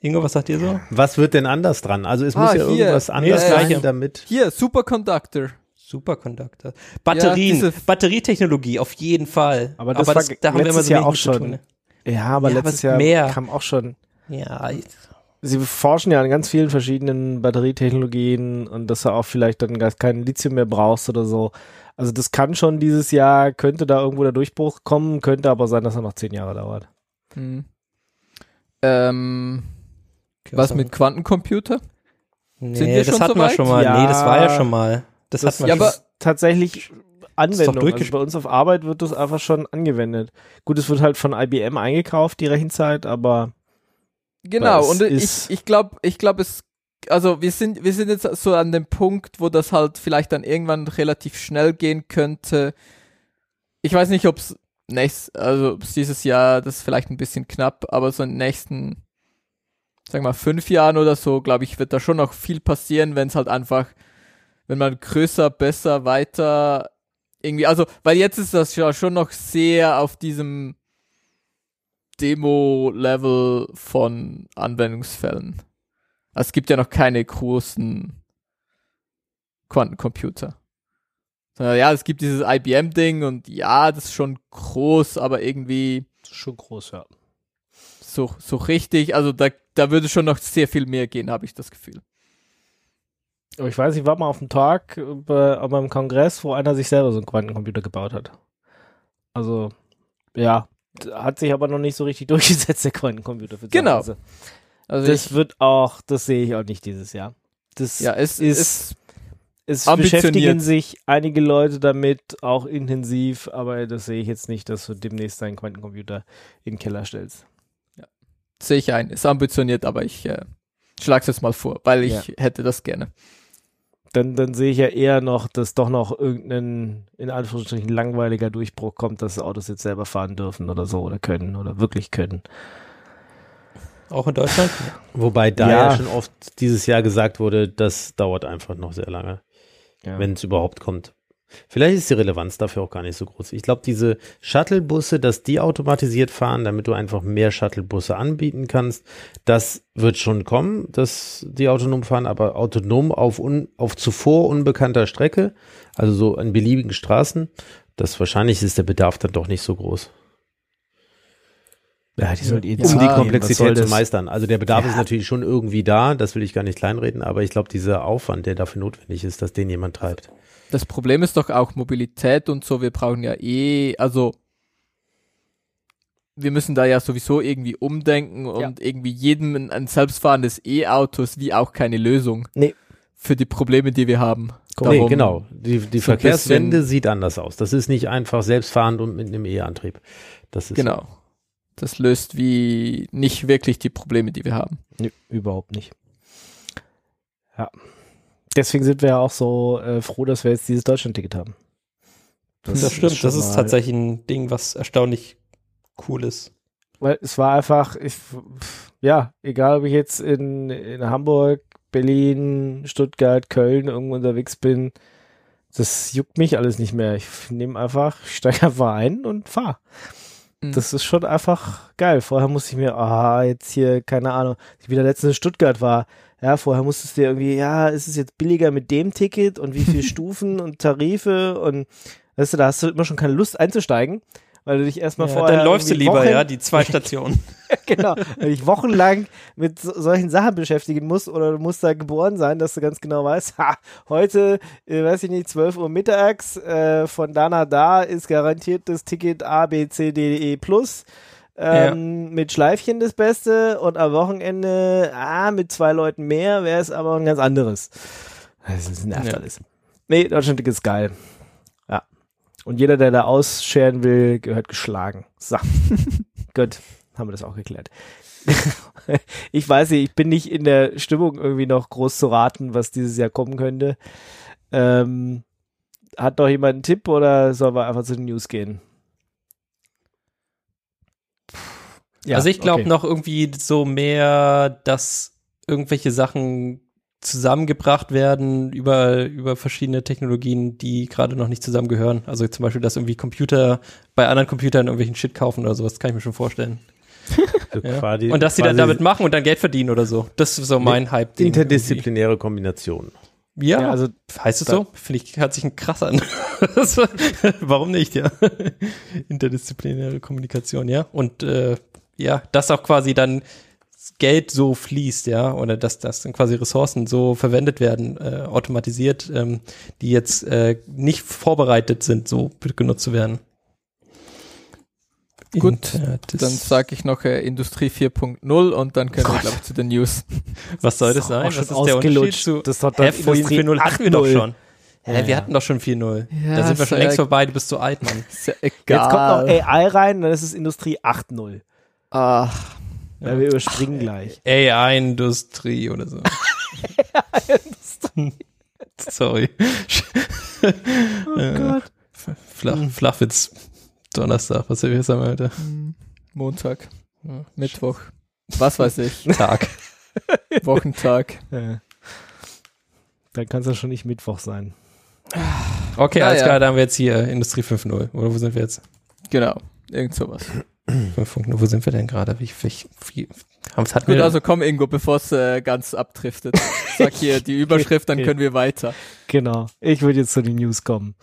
Ingo, was sagt ihr so? Was wird denn anders dran? Also es Ah, muss ja hier. irgendwas anders das sein, damit. Hier, Superconductor. Superconductor. Batterien, diese- Batterietechnologie, auf jeden Fall. Aber das war da haben wir immer letztes so Jahr auch schon. tun, ne? Ja, aber Ja, letztes aber Jahr mehr. kam auch schon. Ja, ich- Sie forschen ja an ganz vielen verschiedenen Batterietechnologien und dass du auch vielleicht dann gar kein Lithium mehr brauchst oder so. Also das kann schon dieses Jahr, könnte da irgendwo der Durchbruch kommen, könnte aber sein, dass er noch zehn Jahre dauert. Mhm. Ähm, was mit Quantencomputer? Nee, Sind wir das schon hatten so wir schon mal. Ja. nee, das war ja schon mal. Das, Das hatten wir ja, tatsächlich Anwendung. Also bei uns auf Arbeit wird das einfach schon angewendet. Gut, es wird halt von IBM eingekauft, die Rechenzeit, aber Genau, und ist- ich, ich glaube, ich glaube, es, also wir sind, wir sind jetzt so an dem Punkt, wo das halt vielleicht dann irgendwann relativ schnell gehen könnte. Ich weiß nicht, ob es nächst, also ob's dieses Jahr, das ist vielleicht ein bisschen knapp, aber so in den nächsten, sag mal, fünf Jahren oder so, glaube ich, wird da schon noch viel passieren, wenn es halt einfach, wenn man größer, besser, weiter irgendwie, also, weil jetzt ist das ja schon noch sehr auf diesem Demo-Level von Anwendungsfällen. Also es gibt ja noch keine großen Quantencomputer. Ja, es gibt dieses IBM-Ding und ja, das ist schon groß, aber irgendwie schon groß, ja. so, so richtig, also da, da würde schon noch sehr viel mehr gehen, habe ich das Gefühl. Aber ich weiß, ich war mal auf dem Tag äh, bei, beim Kongress, wo einer sich selber so einen Quantencomputer gebaut hat. Also, ja, hat sich aber noch nicht so richtig *laughs* durchgesetzt, der Quantencomputer. Für Genau. Hause. Also Das wird auch, das sehe ich auch nicht dieses Jahr. Das ja, es ist- es ambitioniert. beschäftigen sich einige Leute damit, auch intensiv, aber das sehe ich jetzt nicht, dass du demnächst deinen Quantencomputer in den Keller stellst. sehe ich ein, ist ambitioniert, aber ich äh, schlag's jetzt mal vor, weil ich Ja. hätte das gerne. Dann, dann sehe ich ja eher noch, dass doch noch irgendein, in Anführungsstrichen, langweiliger Durchbruch kommt, dass Autos jetzt selber fahren dürfen oder so oder können oder wirklich können. Auch in Deutschland? *laughs* Wobei da ja. Ja. schon oft dieses Jahr gesagt wurde, das dauert einfach noch sehr lange, Ja. wenn es überhaupt kommt. Vielleicht ist die Relevanz dafür auch gar nicht so groß. Ich glaube, diese Shuttlebusse, dass die automatisiert fahren, damit du einfach mehr Shuttlebusse anbieten kannst, das wird schon kommen, dass die autonom fahren, aber autonom auf, un, auf zuvor unbekannter Strecke, also so an beliebigen Straßen, das wahrscheinlich ist der Bedarf dann doch nicht so groß. Ja, die soll um eh die Komplexität zu meistern. Also der Bedarf Ja. ist natürlich schon irgendwie da, das will ich gar nicht kleinreden, aber ich glaube, dieser Aufwand, der dafür notwendig ist, dass den jemand treibt. Das Problem ist doch auch Mobilität und so. Wir brauchen ja eh, also wir müssen da ja sowieso irgendwie umdenken und irgendwie jedem ein, ein selbstfahrendes E-Auto ist wie auch keine Lösung Nee. für die Probleme, die wir haben. nee, Darum- genau. Die, die so Verkehrswende bisschen- sieht anders aus. Das ist nicht einfach selbstfahrend und mit einem E-Antrieb. Das ist Genau. Das löst wie nicht wirklich die Probleme, die wir haben. Nee, überhaupt nicht. Ja. Deswegen sind wir ja auch so äh, froh, dass wir jetzt dieses Deutschland-Ticket haben. Das, ist stimmt. Das ist tatsächlich ein Ding, was erstaunlich cool ist. Weil es war einfach, ich, ja, egal ob ich jetzt in, in Hamburg, Berlin, Stuttgart, Köln irgendwo unterwegs bin, das juckt mich alles nicht mehr. Ich nehme einfach, ich steige einfach ein und fahre. Mhm. Das ist schon einfach geil. Vorher musste ich mir, ah, jetzt hier, keine Ahnung, als ich wieder letztens in Stuttgart war, ja, vorher musstest du dir irgendwie, ja, ist es jetzt billiger mit dem Ticket und wie viele *laughs* Stufen und Tarife und weißt du, da hast du immer schon keine Lust einzusteigen, weil du dich erstmal Ja, vorher dann läufst du lieber, Wochen- ja, die zwei Stationen. *laughs* genau, weil ich wochenlang mit so, solchen Sachen beschäftigen muss oder du musst da geboren sein, dass du ganz genau weißt, ha, heute, äh, weiß ich nicht, 12 Uhr mittags, äh, von da nach da ist garantiert das Ticket A, B, C, D, E plus. Ähm, Mit Schleifchen das Beste und am Wochenende, ah, mit zwei Leuten mehr wäre es aber ein ganz anderes. Das ist nervt Ja. alles. Nee, Deutschland ist geil. Und jeder, der da ausscheren will, gehört geschlagen. So. *laughs* Gut. haben wir das auch geklärt. *laughs* ich weiß nicht, ich bin nicht in der Stimmung irgendwie noch groß zu raten, was dieses Jahr kommen könnte. Ähm, hat noch jemand einen Tipp oder sollen wir einfach zu den News gehen? Ja, also ich glaube okay. noch irgendwie so mehr, dass irgendwelche Sachen zusammengebracht werden über, über verschiedene Technologien, die gerade noch nicht zusammengehören. Also zum Beispiel, dass irgendwie Computer bei anderen Computern irgendwelchen Shit kaufen oder sowas, kann ich mir schon vorstellen. *laughs* So ja. quasi, und dass sie dann damit machen und dann Geld verdienen oder so. Das ist so mein Hype. Interdisziplinäre irgendwie. Kombination. Ja, ja, also heißt es so? Finde ich, hört sich ein krass an. *laughs* *laughs* Warum nicht, ja? Interdisziplinäre Kommunikation, ja. Und äh, ja, das auch quasi dann Geld so fließt, ja, oder dass, dass dann quasi Ressourcen so verwendet werden, äh, automatisiert, ähm, die jetzt äh, nicht vorbereitet sind, so genutzt zu werden. Gut, äh, dann sage ich noch äh, Industrie 4.0 und dann können Gott. wir, glaube ich, zu den News. *laughs* Was soll das sein? Was ist der Unterschied zu das hat dann Industrie 4.0 hatten wir doch schon. Hä, ja, wir hatten doch schon 4.0 ja, da sind wir schon längst vorbei, du bist zu alt, Mann. Ja Jetzt kommt noch AI rein, dann ist es Industrie 8.0. Ach. Ja, wir überspringen Ach, gleich. AI-Industrie oder so. *laughs* AI-Industrie. Sorry. oh Gott. Flach, Flachwitz Donnerstag, was wir sagen heute? Hm, Montag, ja, Mittwoch, was weiß ich. Tag. *laughs* Wochentag. Ja. Dann kann es ja schon nicht Mittwoch sein. Okay, ja, alles klar, da haben wir jetzt hier Industrie 5.0. Oder wo sind wir jetzt? Genau, irgend sowas. 5.0, wo sind wir denn gerade? Wie, wie, wie, haben's, hatten Gut, also komm Ingo, bevor es äh, ganz abdriftet. *laughs* Sag hier die Überschrift, dann können wir weiter. Genau, ich würde jetzt zu den News kommen.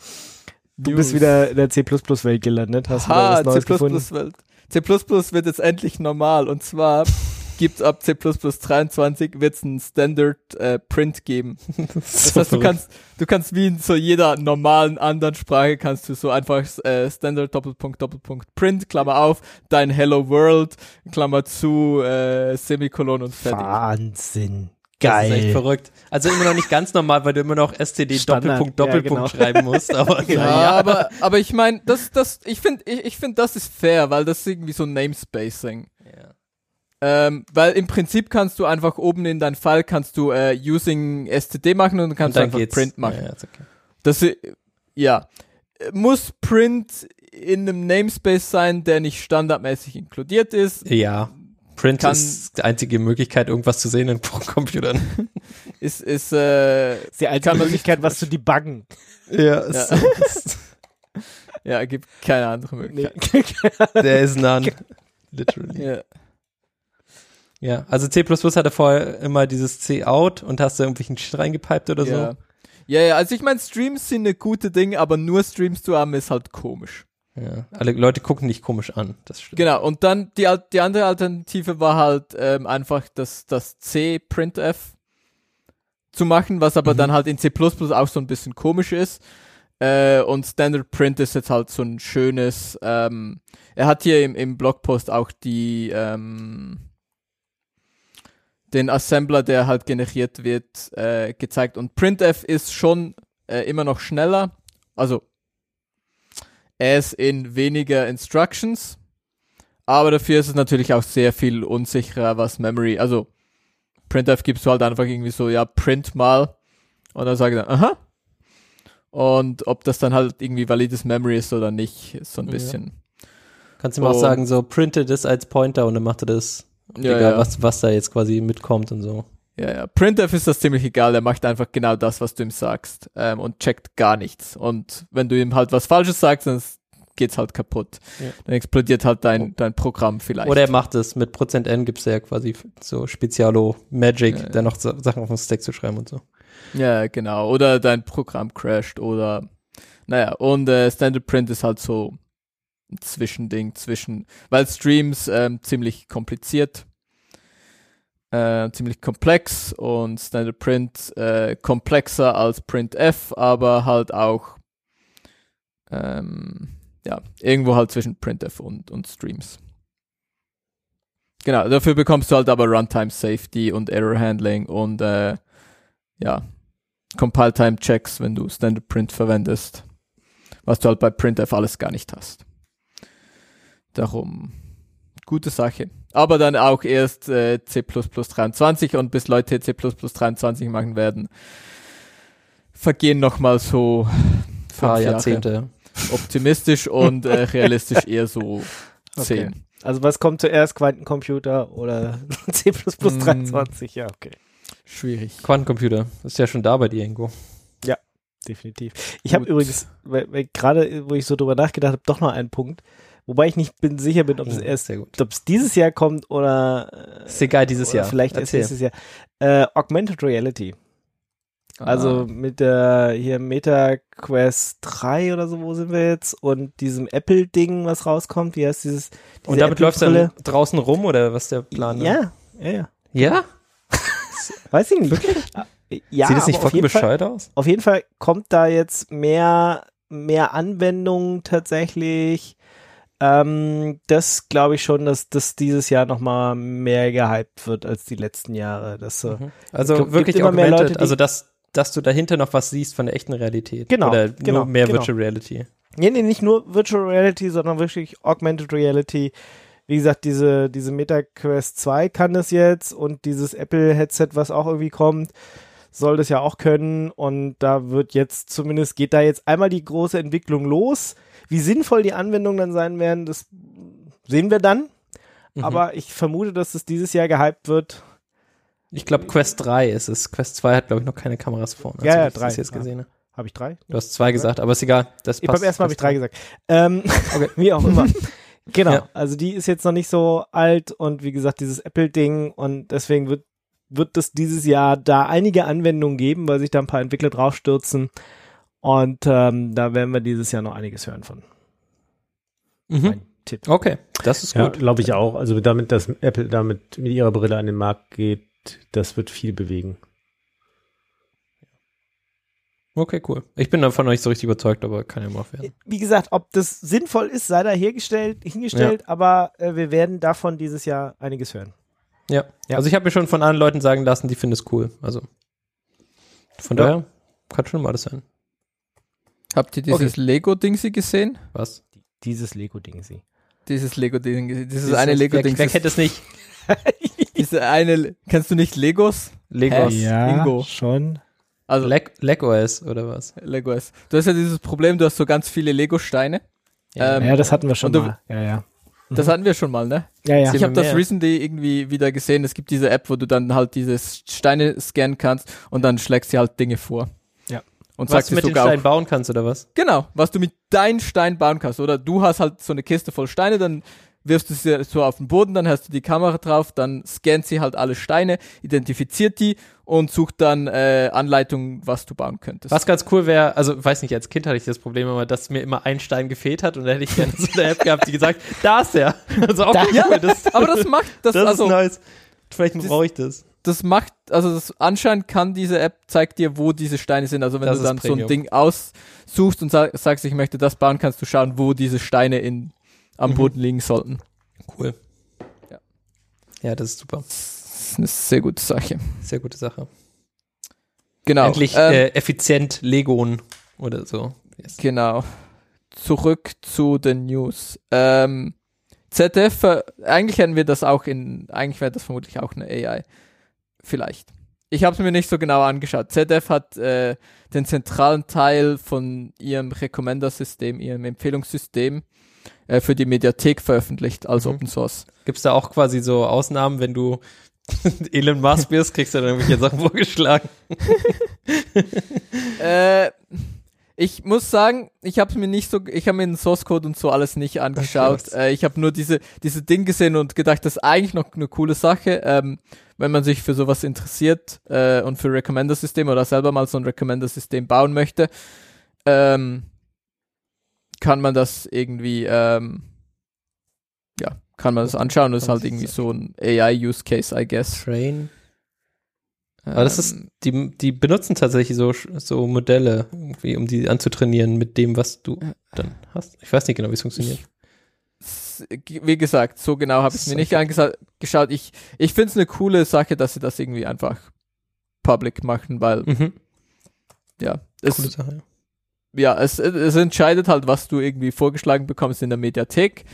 Du News. bist wieder in der C++-Welt gelandet, hast du was Neues C++ gefunden? Welt. C++ wird jetzt endlich normal und zwar *laughs* gibt's ab C++ 23 wird's ein Standard äh, Print geben. *laughs* Das, heißt, du kannst, du kannst wie in so jeder normalen anderen Sprache kannst du so einfach äh, Standard Doppelpunkt Doppelpunkt Print Klammer auf, dein Hello World Klammer zu äh, Semikolon und fertig. Wahnsinn. Geil. Das ist echt verrückt. Also immer noch nicht ganz normal, weil du immer noch STD Standard, Doppelpunkt Doppelpunkt ja, genau. schreiben musst. *laughs* Aber ja, ja, aber aber ich meine, das das ich finde ich, ich finde das ist fair, weil das ist irgendwie so Namespacing. Ja. Ähm, weil im Prinzip kannst du einfach oben in dein File kannst du äh, using std machen und dann kannst und dann du einfach geht's. print machen. Ja, okay. Das ja muss print in einem Namespace sein, der nicht standardmäßig inkludiert ist. Ja. Print kann, ist die einzige Möglichkeit, irgendwas zu sehen in *laughs* Computern. *laughs* ist, ist, äh, ist die einzige Möglichkeit, was zu debuggen. Ja, ja. *laughs* ja, gibt keine andere Möglichkeit. Nee. Der ist none. Literally. Ja. Ja, also C++ hatte vorher immer dieses C-Out und hast da irgendwelchen Shit reingepiped oder ja. so. Ja, ja, also ich meine, Streams sind eine gute Ding, aber nur Streams zu haben ist halt komisch. Ja, alle Leute gucken dich komisch an, das stimmt. Genau, und dann die, die andere Alternative war halt ähm, einfach das, das C-Printf zu machen, was aber mhm. dann halt in C++ auch so ein bisschen komisch ist. Äh, und Standard Print ist jetzt halt so ein schönes, ähm, er hat hier im, im Blogpost auch die, ähm, den Assembler, der halt generiert wird, äh, gezeigt. Und printf ist schon äh, immer noch schneller, also as in weniger Instructions. Aber dafür ist es natürlich auch sehr viel unsicherer, was Memory, also printf gibst du halt einfach irgendwie so, ja, print mal. Und dann sage ich dann, aha. Und ob das dann halt irgendwie valides Memory ist oder nicht, ist so ein bisschen. Ja. Kannst du mal auch sagen, so printet es als Pointer und dann macht er das, ja, egal ja. Was, was da jetzt quasi mitkommt und so. Ja, ja. Printf ist das ziemlich egal. Er macht einfach genau das, was du ihm sagst ähm, und checkt gar nichts. Und wenn du ihm halt was Falsches sagst, dann geht's halt kaputt. Ja. Dann explodiert halt dein, oh. dein Programm vielleicht. Oder er macht es. Mit Prozent N gibt's ja quasi so Spezialo Magic, ja, ja. der noch so Sachen auf den Stack zu schreiben und so. Ja, genau. Oder dein Programm crasht oder naja, und äh, Standard Print ist halt so Zwischending zwischen, weil Streams ähm, ziemlich kompliziert äh, ziemlich komplex und Standard Print äh, komplexer als Printf, aber halt auch ähm, ja, irgendwo halt zwischen Printf und, und Streams. Genau, dafür bekommst du halt aber Runtime Safety und Error Handling und äh, ja, Compile Time Checks, wenn du Standard Print verwendest, was du halt bei Printf alles gar nicht hast. Darum gute Sache. Aber dann auch erst äh, C++ 23 und bis Leute C++ 23 machen werden, vergehen nochmal so Paar fünf Jahre. Jahrzehnte. Optimistisch und äh, *laughs* realistisch eher so Okay. 10. Also was kommt zuerst, Quantencomputer oder *laughs* C++ Mm. 23? Ja, okay. Schwierig. Quantencomputer. Ist ja schon da bei dir irgendwo. Definitiv. Ich habe übrigens, gerade, wo ich so drüber nachgedacht habe, doch noch einen Punkt, wobei ich nicht bin, sicher bin, ob es erst, Sehr gut. ob es dieses Jahr kommt oder, äh, Ist egal, dieses Jahr. vielleicht erst nächstes Jahr. Äh, Augmented Reality. Also Ah. mit der hier Meta Quest 3 oder so, wo sind wir jetzt? Und diesem Apple-Ding, was rauskommt, wie heißt dieses? Und damit läuft dann Apple-Brille? draußen rum oder was ist der Plan? ne? Ja, ja, ja. Ja? *laughs* Weiß ich nicht. *laughs* Ja, Sieht das nicht Fall, bescheuert aus? auf jeden Fall kommt da jetzt mehr, mehr Anwendung tatsächlich. Ähm, das glaube ich schon, dass das dieses Jahr nochmal mehr gehypt wird als die letzten Jahre. Das so. Mhm. Also gibt wirklich immer mehr augmented, Leute, also dass, dass du dahinter noch was siehst von der echten Realität. Genau, Oder genau, nur mehr genau. Virtual Reality. Nee, nee, nicht nur Virtual Reality, sondern wirklich Augmented Reality. Wie gesagt, diese, diese Meta Quest 2 kann das jetzt und dieses Apple Headset, was auch irgendwie kommt, soll das ja auch können. Und da wird jetzt zumindest, geht da jetzt einmal die große Entwicklung los. Wie sinnvoll die Anwendungen dann sein werden, das sehen wir dann. Mhm. Aber ich vermute, dass es dieses Jahr gehypt wird. Ich glaube, Quest 3 ist es. Quest 2 hat, glaube ich, noch keine Kameras vorne. Ja, ja, drei, das jetzt ja. gesehen habe. Habe ich drei? Du hast zwei gesagt, aber ist egal. Das Ich beim ersten Mal habe ich drei gesagt. Ähm, *laughs* wie auch immer. *laughs* Genau, Ja. also die ist jetzt noch nicht so alt und wie gesagt, dieses Apple-Ding und deswegen wird, wird es dieses Jahr da einige Anwendungen geben, weil sich da ein paar Entwickler draufstürzen und ähm, da werden wir dieses Jahr noch einiges hören von. Mhm. Mein Tipp. Okay, das ist Ja, gut. glaube ich auch. Also damit, dass Apple damit mit ihrer Brille an den Markt geht, das wird viel bewegen. Okay, cool. Ich bin davon noch nicht so richtig überzeugt, aber kann ja mal werden. Wie gesagt, ob das sinnvoll ist, sei da hergestellt, hingestellt, aber äh, wir werden davon dieses Jahr einiges hören. Ja. Ja. Also ich habe mir schon von anderen Leuten sagen lassen, die finden es cool. Also von Ja. daher kann schon mal alles sein. Habt ihr dieses Lego-Ding sie gesehen? Was? Dieses Lego-Ding sie. Dieses Lego-Ding, dieses Dieses- eine Lego-Ding. Wer, wer kennt es nicht? *laughs* Diese eine, kennst du nicht Legos? Legos. Ja. Ingo. schon. Also Leg LegOS oder was? Legos. Du hast ja dieses Problem, du hast so ganz viele Lego-Steine. Ähm, ja, das hatten wir schon und du- mal. Ja, ja. Das hatten wir schon mal, ne? Ja, ja. Ich habe das recently irgendwie wieder gesehen. Es gibt diese App, wo du dann halt diese Steine scannen kannst und dann schlägst du halt Dinge vor. Ja. Und Was sagst du dir mit Steinen auch, bauen kannst oder was? genau, was du mit deinen Stein bauen kannst. Oder du hast halt so eine Kiste voll Steine, dann wirfst du sie so auf den Boden, dann hast du die Kamera drauf, dann scannt sie halt alle Steine, identifiziert die und sucht dann äh, Anleitungen, was du bauen könntest. Was ganz cool wäre, also weiß nicht, als Kind hatte ich das Problem immer, dass mir immer ein Stein gefehlt hat und da hätte ich gerne so eine App gehabt, die gesagt, *laughs* da ist der. *laughs* Also auch Da- cool, das, Aber das macht, *laughs* das, das also, ist nice. Vielleicht brauche ich das. das macht, also das anscheinend kann diese App zeigt dir, wo diese Steine sind. Also wenn Das du dann so ein Premium. Ding aussuchst und sag, sagst, ich möchte das bauen, kannst du schauen, wo diese Steine in, am Mhm. Boden liegen sollten. Cool. Ja. Ja, das ist super. Das ist eine sehr gute Sache. Sehr gute Sache. Genau. Endlich ähm, äh, effizient Legon oder so. Yes. Genau. Zurück zu den News. Ähm, ZDF, äh, eigentlich hätten wir das auch in, eigentlich wäre das vermutlich auch eine AI. Vielleicht. Ich habe es mir nicht so genau angeschaut. ZDF hat äh, den zentralen Teil von ihrem Recommender-System, ihrem Empfehlungssystem äh, für die Mediathek veröffentlicht als Mhm. Open Source. Gibt es da auch quasi so Ausnahmen, wenn du *laughs* Elon Musk bist, kriegst du dann irgendwelche Sachen *laughs* vorgeschlagen? *laughs* äh, ich muss sagen, ich habe mir nicht so, ich habe mir den Source Code und so alles nicht angeschaut. Äh, ich habe nur diese diese Ding gesehen und gedacht, das ist eigentlich noch eine coole Sache, ähm, wenn man sich für sowas interessiert äh, und für Recommender-Systeme oder selber mal so ein Recommender-System bauen möchte, ähm, kann man das irgendwie, ähm, ja, kann man das anschauen. Das ist halt irgendwie so ein AI-Use-Case, I guess. Train. Aber das ist, die, die benutzen tatsächlich so, so Modelle, irgendwie, um die anzutrainieren mit dem, was du dann hast. Ich weiß nicht genau, wie es funktioniert. S- wie gesagt, so genau habe ich es mir nicht angeschaut. Ich, ich finde es eine coole Sache, dass sie das irgendwie einfach public machen, weil, Mhm. ja, es, Coole Sache. ja. Ja es, es entscheidet halt, was du irgendwie vorgeschlagen bekommst in der Mediathek.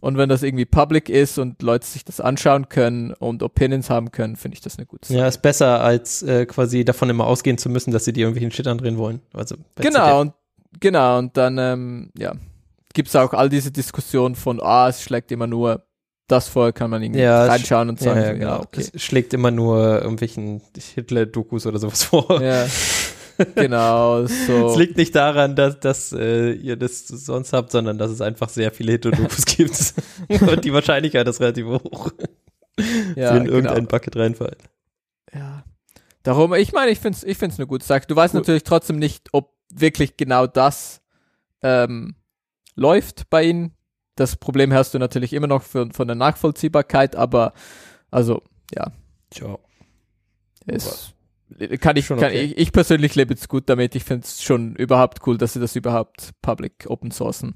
Und wenn das irgendwie public ist und Leute sich das anschauen können und Opinions haben können, finde ich das eine gute Sache. Ja, ist besser, als äh, quasi davon immer ausgehen zu müssen, dass sie dir irgendwelchen Shit andrehen wollen. Also Genau, und genau, und dann, ähm, ja, gibt's auch all diese Diskussionen von, ah, es schlägt immer nur das vor, kann man irgendwie Ja, es reinschauen und Ja, sagen, ja, so, genau. ja, okay. Es schlägt immer nur irgendwelchen Hitler-Dokus oder sowas vor. Ja, *laughs* *laughs* genau, so. Es liegt nicht daran, dass, dass äh, ihr das sonst habt, sondern dass es einfach sehr viele Hitler-Dokus *laughs* gibt. Und *laughs* die Wahrscheinlichkeit ist relativ hoch, ja, wenn genau. irgendein Bucket reinfällt. Ja. Darum, ich meine, ich finde es ich find's eine gute Sache. Du weißt Cool. natürlich trotzdem nicht, ob wirklich genau das ähm, läuft bei ihnen. Das Problem hast du natürlich immer noch für, von der Nachvollziehbarkeit, aber also, ja, Tja. es kann ich, Schon kann okay. ich, ich persönlich lebe jetzt gut damit. Ich finde es schon überhaupt cool, dass sie das überhaupt public open sourcen.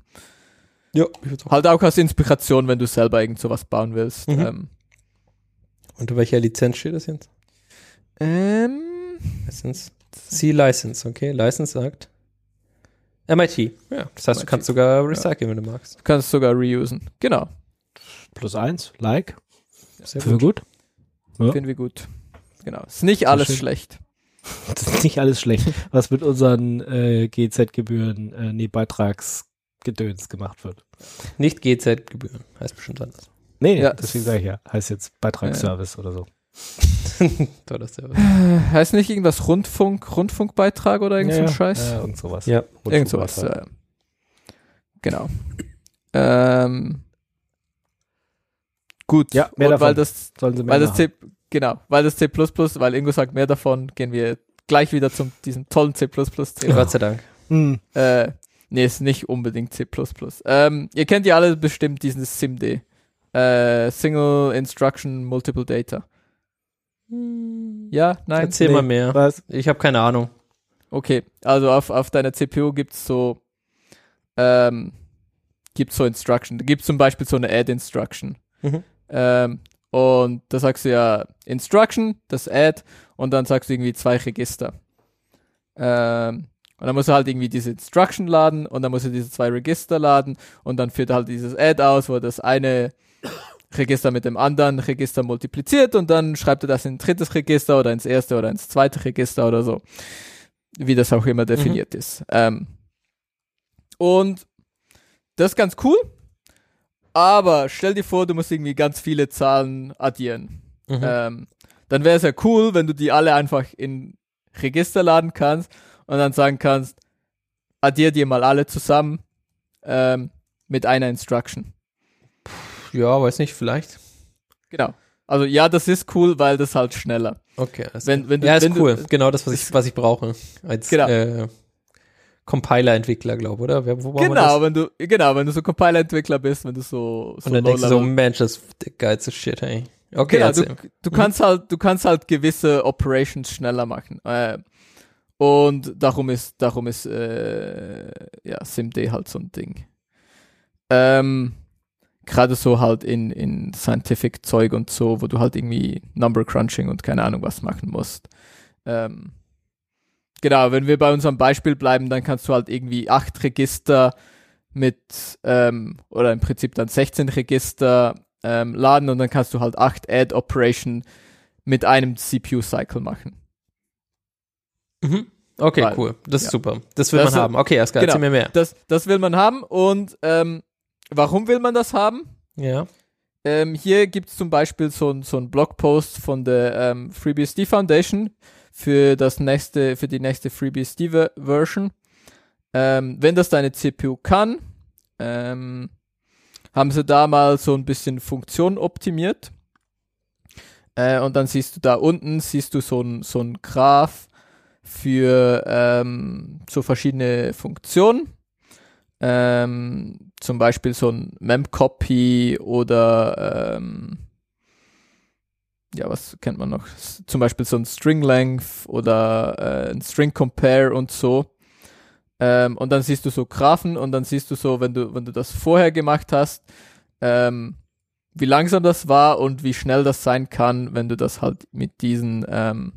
Ja, ich auch. Halt auch als Inspiration, wenn du selber irgend sowas bauen willst. Mhm. Ähm, Unter welcher Lizenz steht das jetzt? ähm, License. C-License, okay. License sagt MIT. Ja, das heißt, du MIT. kannst sogar recyceln, wenn du magst. du kannst sogar reusen. Genau, Plus eins, like. Sehr Für gut. Ja. finden wir gut. Genau, ist nicht alles schön. schlecht. *laughs* Das ist nicht alles schlecht, was mit unseren äh, GZ-Gebühren, äh, nee, Beitragsgedöns gemacht wird. Nicht GZ-Gebühren, heißt bestimmt anders. Nee, Ja. deswegen sage ich ja. Heißt jetzt Beitragsservice oder so. *laughs* Toller Service. Äh, heißt nicht irgendwas Rundfunk, Rundfunkbeitrag oder irgend so ein ja, Scheiß? Ja, irgend sowas. Ja. Irgend sowas. Äh, genau. Ähm, gut. Ja, mehr und weil davon. das, Sollen sie mehr weil das genau, weil das C++, weil Ingo sagt mehr davon, gehen wir gleich wieder zum diesem tollen C++ Thema. Gott sei Dank. Hm. Äh, nee, ist nicht unbedingt C++. Ähm, ihr kennt ja alle bestimmt diesen SIMD. Äh, Single Instruction Multiple Data. Ja, nein. Erzähl nee. mal mehr. Was? Ich habe keine Ahnung. Okay, also auf, auf deiner CPU gibt's so, ähm, gibt's so Instruction. Da gibt's zum Beispiel so eine Add-Instruction. Mhm. Ähm, und da sagst du ja Instruction, das Add, und dann sagst du irgendwie zwei Register. Ähm, und dann musst du halt irgendwie diese Instruction laden und dann musst du diese zwei Register laden und dann führt er halt dieses Add aus, wo das eine Register mit dem anderen Register multipliziert und dann schreibt er das in ein drittes Register oder ins erste oder ins zweite Register oder so. Wie das auch immer definiert ist. Ähm, und das ist ganz cool. Aber stell dir vor, du musst irgendwie ganz viele Zahlen addieren. Mhm. Ähm, dann wäre es ja cool, wenn du die alle einfach in Register laden kannst und dann sagen kannst, addier dir mal alle zusammen ähm, mit einer Instruction. Ja, weiß nicht, vielleicht. Genau. Also ja, das ist cool, weil das halt schneller. Okay. alles Wenn, wenn du, ja, ist wenn cool. Du, genau das, was ich, was ich brauche. Als Genau. äh, Compiler-Entwickler, glaube oder? Wo genau, wenn du, genau, wenn du so Compiler-Entwickler bist, wenn du so, so Und dann denkst du so, Mensch, das ist der geilste Shit, ey. Okay, genau, du, du kannst halt, du kannst halt gewisse Operations schneller machen. Äh, und darum ist, darum ist, äh, ja, SIMD halt so ein Ding. Ähm, gerade so halt in, in Scientific Zeug und so, wo du halt irgendwie Number Crunching und keine Ahnung was machen musst. Ähm, genau, wenn wir bei unserem Beispiel bleiben, dann kannst du halt irgendwie acht Register mit, ähm, oder im Prinzip dann 16 Register ähm, laden und dann kannst du halt acht Add Operation mit einem CPU-Cycle machen. Mhm. Okay, Weil- cool. Das ist ja. super. Das will Das man haben. Okay, Aska, genau. erzähl mir mehr. Das, das will man haben und ähm, warum will man das haben? Ja. Ähm, hier gibt es zum Beispiel so, ein- so einen Blogpost von der ähm, FreeBSD Foundation für das nächste, für die nächste FreeBSD Ver- Version. Ähm, wenn das deine CPU kann, ähm, haben sie da mal so ein bisschen Funktion optimiert. Äh, und dann siehst du da unten, siehst du so ein, so ein Graph für ähm, so verschiedene Funktionen. Ähm, zum Beispiel so ein Memcopy oder ähm, ja, was kennt man noch? Zum Beispiel so ein String Length oder äh, ein String Compare und so. Ähm, und dann siehst du so Graphen und dann siehst du so, wenn du, wenn du das vorher gemacht hast, ähm, wie langsam das war und wie schnell das sein kann, wenn du das halt mit diesen ähm,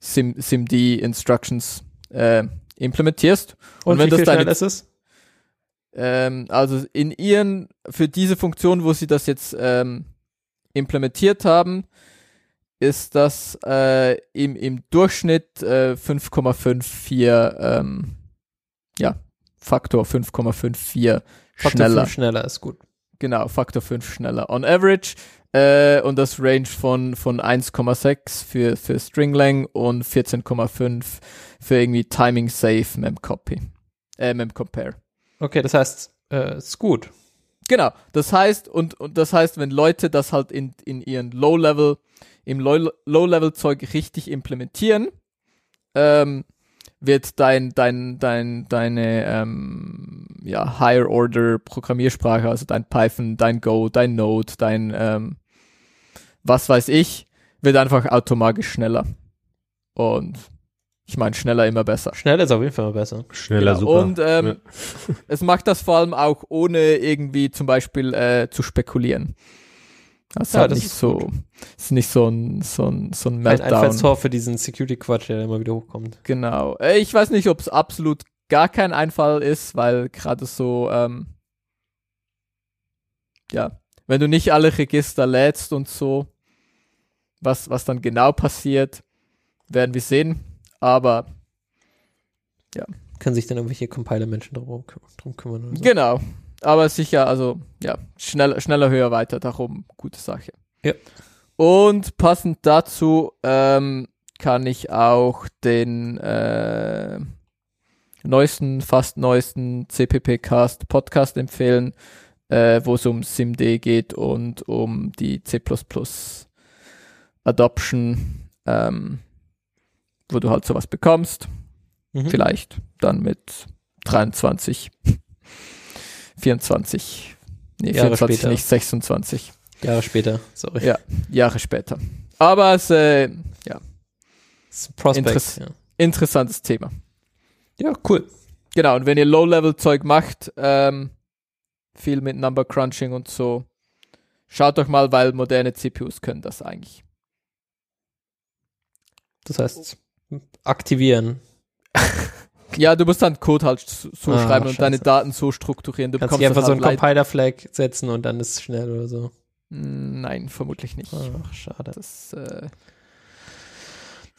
Sim SIMD Instructions äh, implementierst. Und, wenn wie das viel deine- schnell ist es? Ähm, also in ihren, für diese Funktion, wo sie das jetzt ähm, implementiert haben, ist das äh, im, im Durchschnitt äh, 5,54, ähm, ja, Faktor 5,54 Faktor schneller. fünf schneller ist gut. Genau, Faktor 5 schneller on average. Äh, und das Range von, von 1,6 für, für Stringlang und 14,5 für irgendwie Timing Safe Memcopy. Äh, Memcompare. Okay, das heißt, äh, ist gut. Genau, das heißt, und, und das heißt, wenn Leute das halt in, in ihren Low-Level, im Low- Low-Level-Zeug richtig implementieren, ähm, wird dein, dein, dein, deine ähm, ja, Higher Order Programmiersprache, also dein Python, dein Go, dein Node, dein ähm, was weiß ich, wird einfach automatisch schneller. Und ich meine, schneller immer besser. Schnell ist auf jeden Fall mal besser. Schneller Genau. super. Und ähm, *laughs* es macht das vor allem auch ohne irgendwie zum Beispiel äh, zu spekulieren. Das ist Ja, halt das nicht ist so, ist nicht so ein, so ein, so ein Ein Meltdown. Einfallstor für diesen Security-Quatsch, der immer wieder hochkommt. Genau. Äh, Ich weiß nicht, ob es absolut gar kein Einfall ist, weil gerade so, ähm, ja, wenn du nicht alle Register lädst und so, was, was dann genau passiert, werden wir sehen. Aber Können sich dann irgendwelche Compiler-Menschen drum, drum kümmern oder so. genau. Aber sicher, also ja, schneller, schneller, höher, weiter, darum gute Sache. Ja. Und passend dazu ähm, kann ich auch den äh, neuesten, fast neuesten CPP-Cast Podcast empfehlen, äh, wo es um SIMD geht und um die C++ Adoption, ähm, wo du halt sowas bekommst. Mhm. Vielleicht dann mit 23, 24, nee, Jahre 24 später. nicht, 26 Jahre später, sorry. Ja. Jahre später. Aber es ist äh, ein Prospect. Interess- Ja. interessantes Thema. ja, cool. Genau, und wenn ihr Low-Level-Zeug macht, ähm, viel mit Number Crunching und so, schaut doch mal, weil moderne CPUs können das eigentlich. Das heißt, aktivieren. *laughs* Ja, du musst dann Code halt so Ah, schreiben und scheiße. deine Daten so strukturieren. Du Kannst einfach so einen halt leid- Compiler-Flag setzen und dann ist es schnell oder so. Nein, vermutlich nicht. Ach, schade. Das, äh,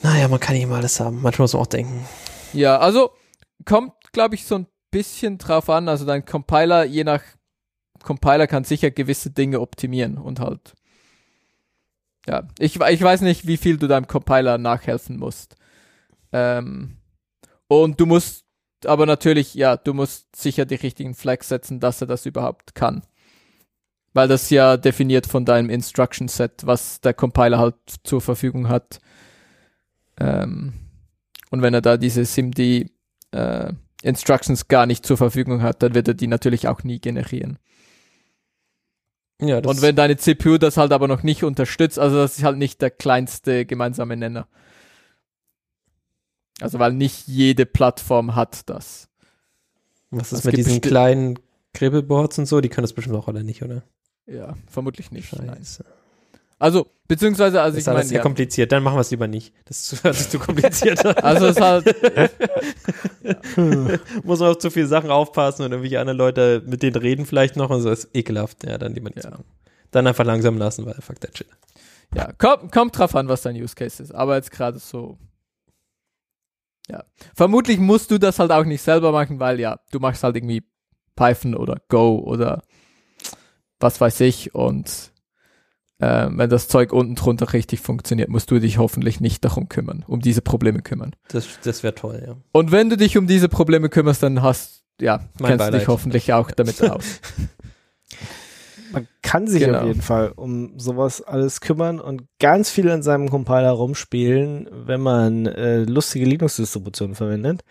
Naja, man kann nicht immer alles haben. Manchmal muss man auch denken. Ja, also kommt, glaube ich, so ein bisschen drauf an. Also dein Compiler, je nach Compiler kann sicher gewisse Dinge optimieren und halt. Ja, ich, ich weiß nicht, wie viel du deinem Compiler nachhelfen musst. Ähm, und du musst aber natürlich, ja, du musst sicher die richtigen Flags setzen, dass er das überhaupt kann. Weil das ja definiert von deinem Instruction Set, was der Compiler halt zur Verfügung hat. Ähm, und wenn er da diese SIMD äh, Instructions gar nicht zur Verfügung hat, dann wird er die natürlich auch nie generieren. Ja, Und wenn deine CPU das halt aber noch nicht unterstützt, also das ist halt nicht der kleinste gemeinsame Nenner. Also weil nicht jede Plattform hat das. was ist es mit diesen kleinen Kribbelboards und so? Die können das bestimmt auch alle nicht, oder? Ja, vermutlich nicht. Nein. Scheiße. Also, beziehungsweise, also das ich ist meine, sehr ja, kompliziert. Dann machen wir es lieber nicht. Das ist zu, *laughs* das ist zu kompliziert. *laughs* also es ist halt, *laughs* muss man auf zu viele Sachen aufpassen und irgendwelche anderen Leute mit denen reden vielleicht noch und so. Das ist ekelhaft. Ja, dann lieber nicht. Ja. Dann einfach langsam lassen, weil fuck that shit. ja, kommt, kommt drauf an, was dein Use Case ist. Aber jetzt gerade so, ja. Vermutlich musst du das halt auch nicht selber machen, weil ja, du machst halt irgendwie Python oder Go oder was weiß ich und äh, wenn das Zeug unten drunter richtig funktioniert, musst du dich hoffentlich nicht darum kümmern, um diese Probleme kümmern. Das, das wäre toll, ja. Und wenn du dich um diese Probleme kümmerst, dann hast, ja, Mein kennst du dich Beileid. hoffentlich auch damit *laughs* aus. Man kann sich Genau. auf jeden Fall um sowas alles kümmern und ganz viel an seinem Compiler rumspielen, wenn man äh, lustige Linux-Distributionen verwendet.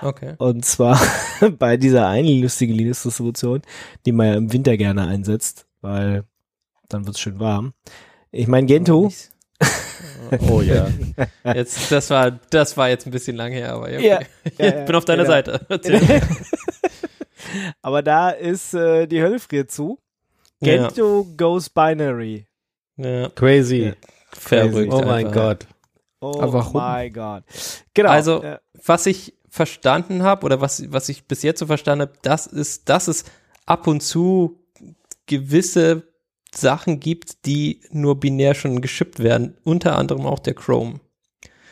Okay. Und zwar *laughs* bei dieser einen lustigen Linux-Distribution, die man ja im Winter gerne einsetzt, weil dann wird's schön warm. Ich meine, Gentoo. *laughs* Oh ja. Jetzt, das war, das war jetzt ein bisschen lang her, aber ja. Ja. Okay. Ja, *laughs* Ich ja, bin auf deiner genau. Seite. Aber da ist äh, die Hölle friert zu. Ja. Gentoo goes binary. ja. Crazy. Ja. Verrückt. Oh mein. Gott. Oh Aber my God. Genau. Also, äh, Was ich, verstanden habe oder was, was ich bis jetzt so verstanden habe, das ist, dass es ab und zu gewisse Sachen gibt, die nur binär schon geschippt werden, unter anderem auch der Chrome.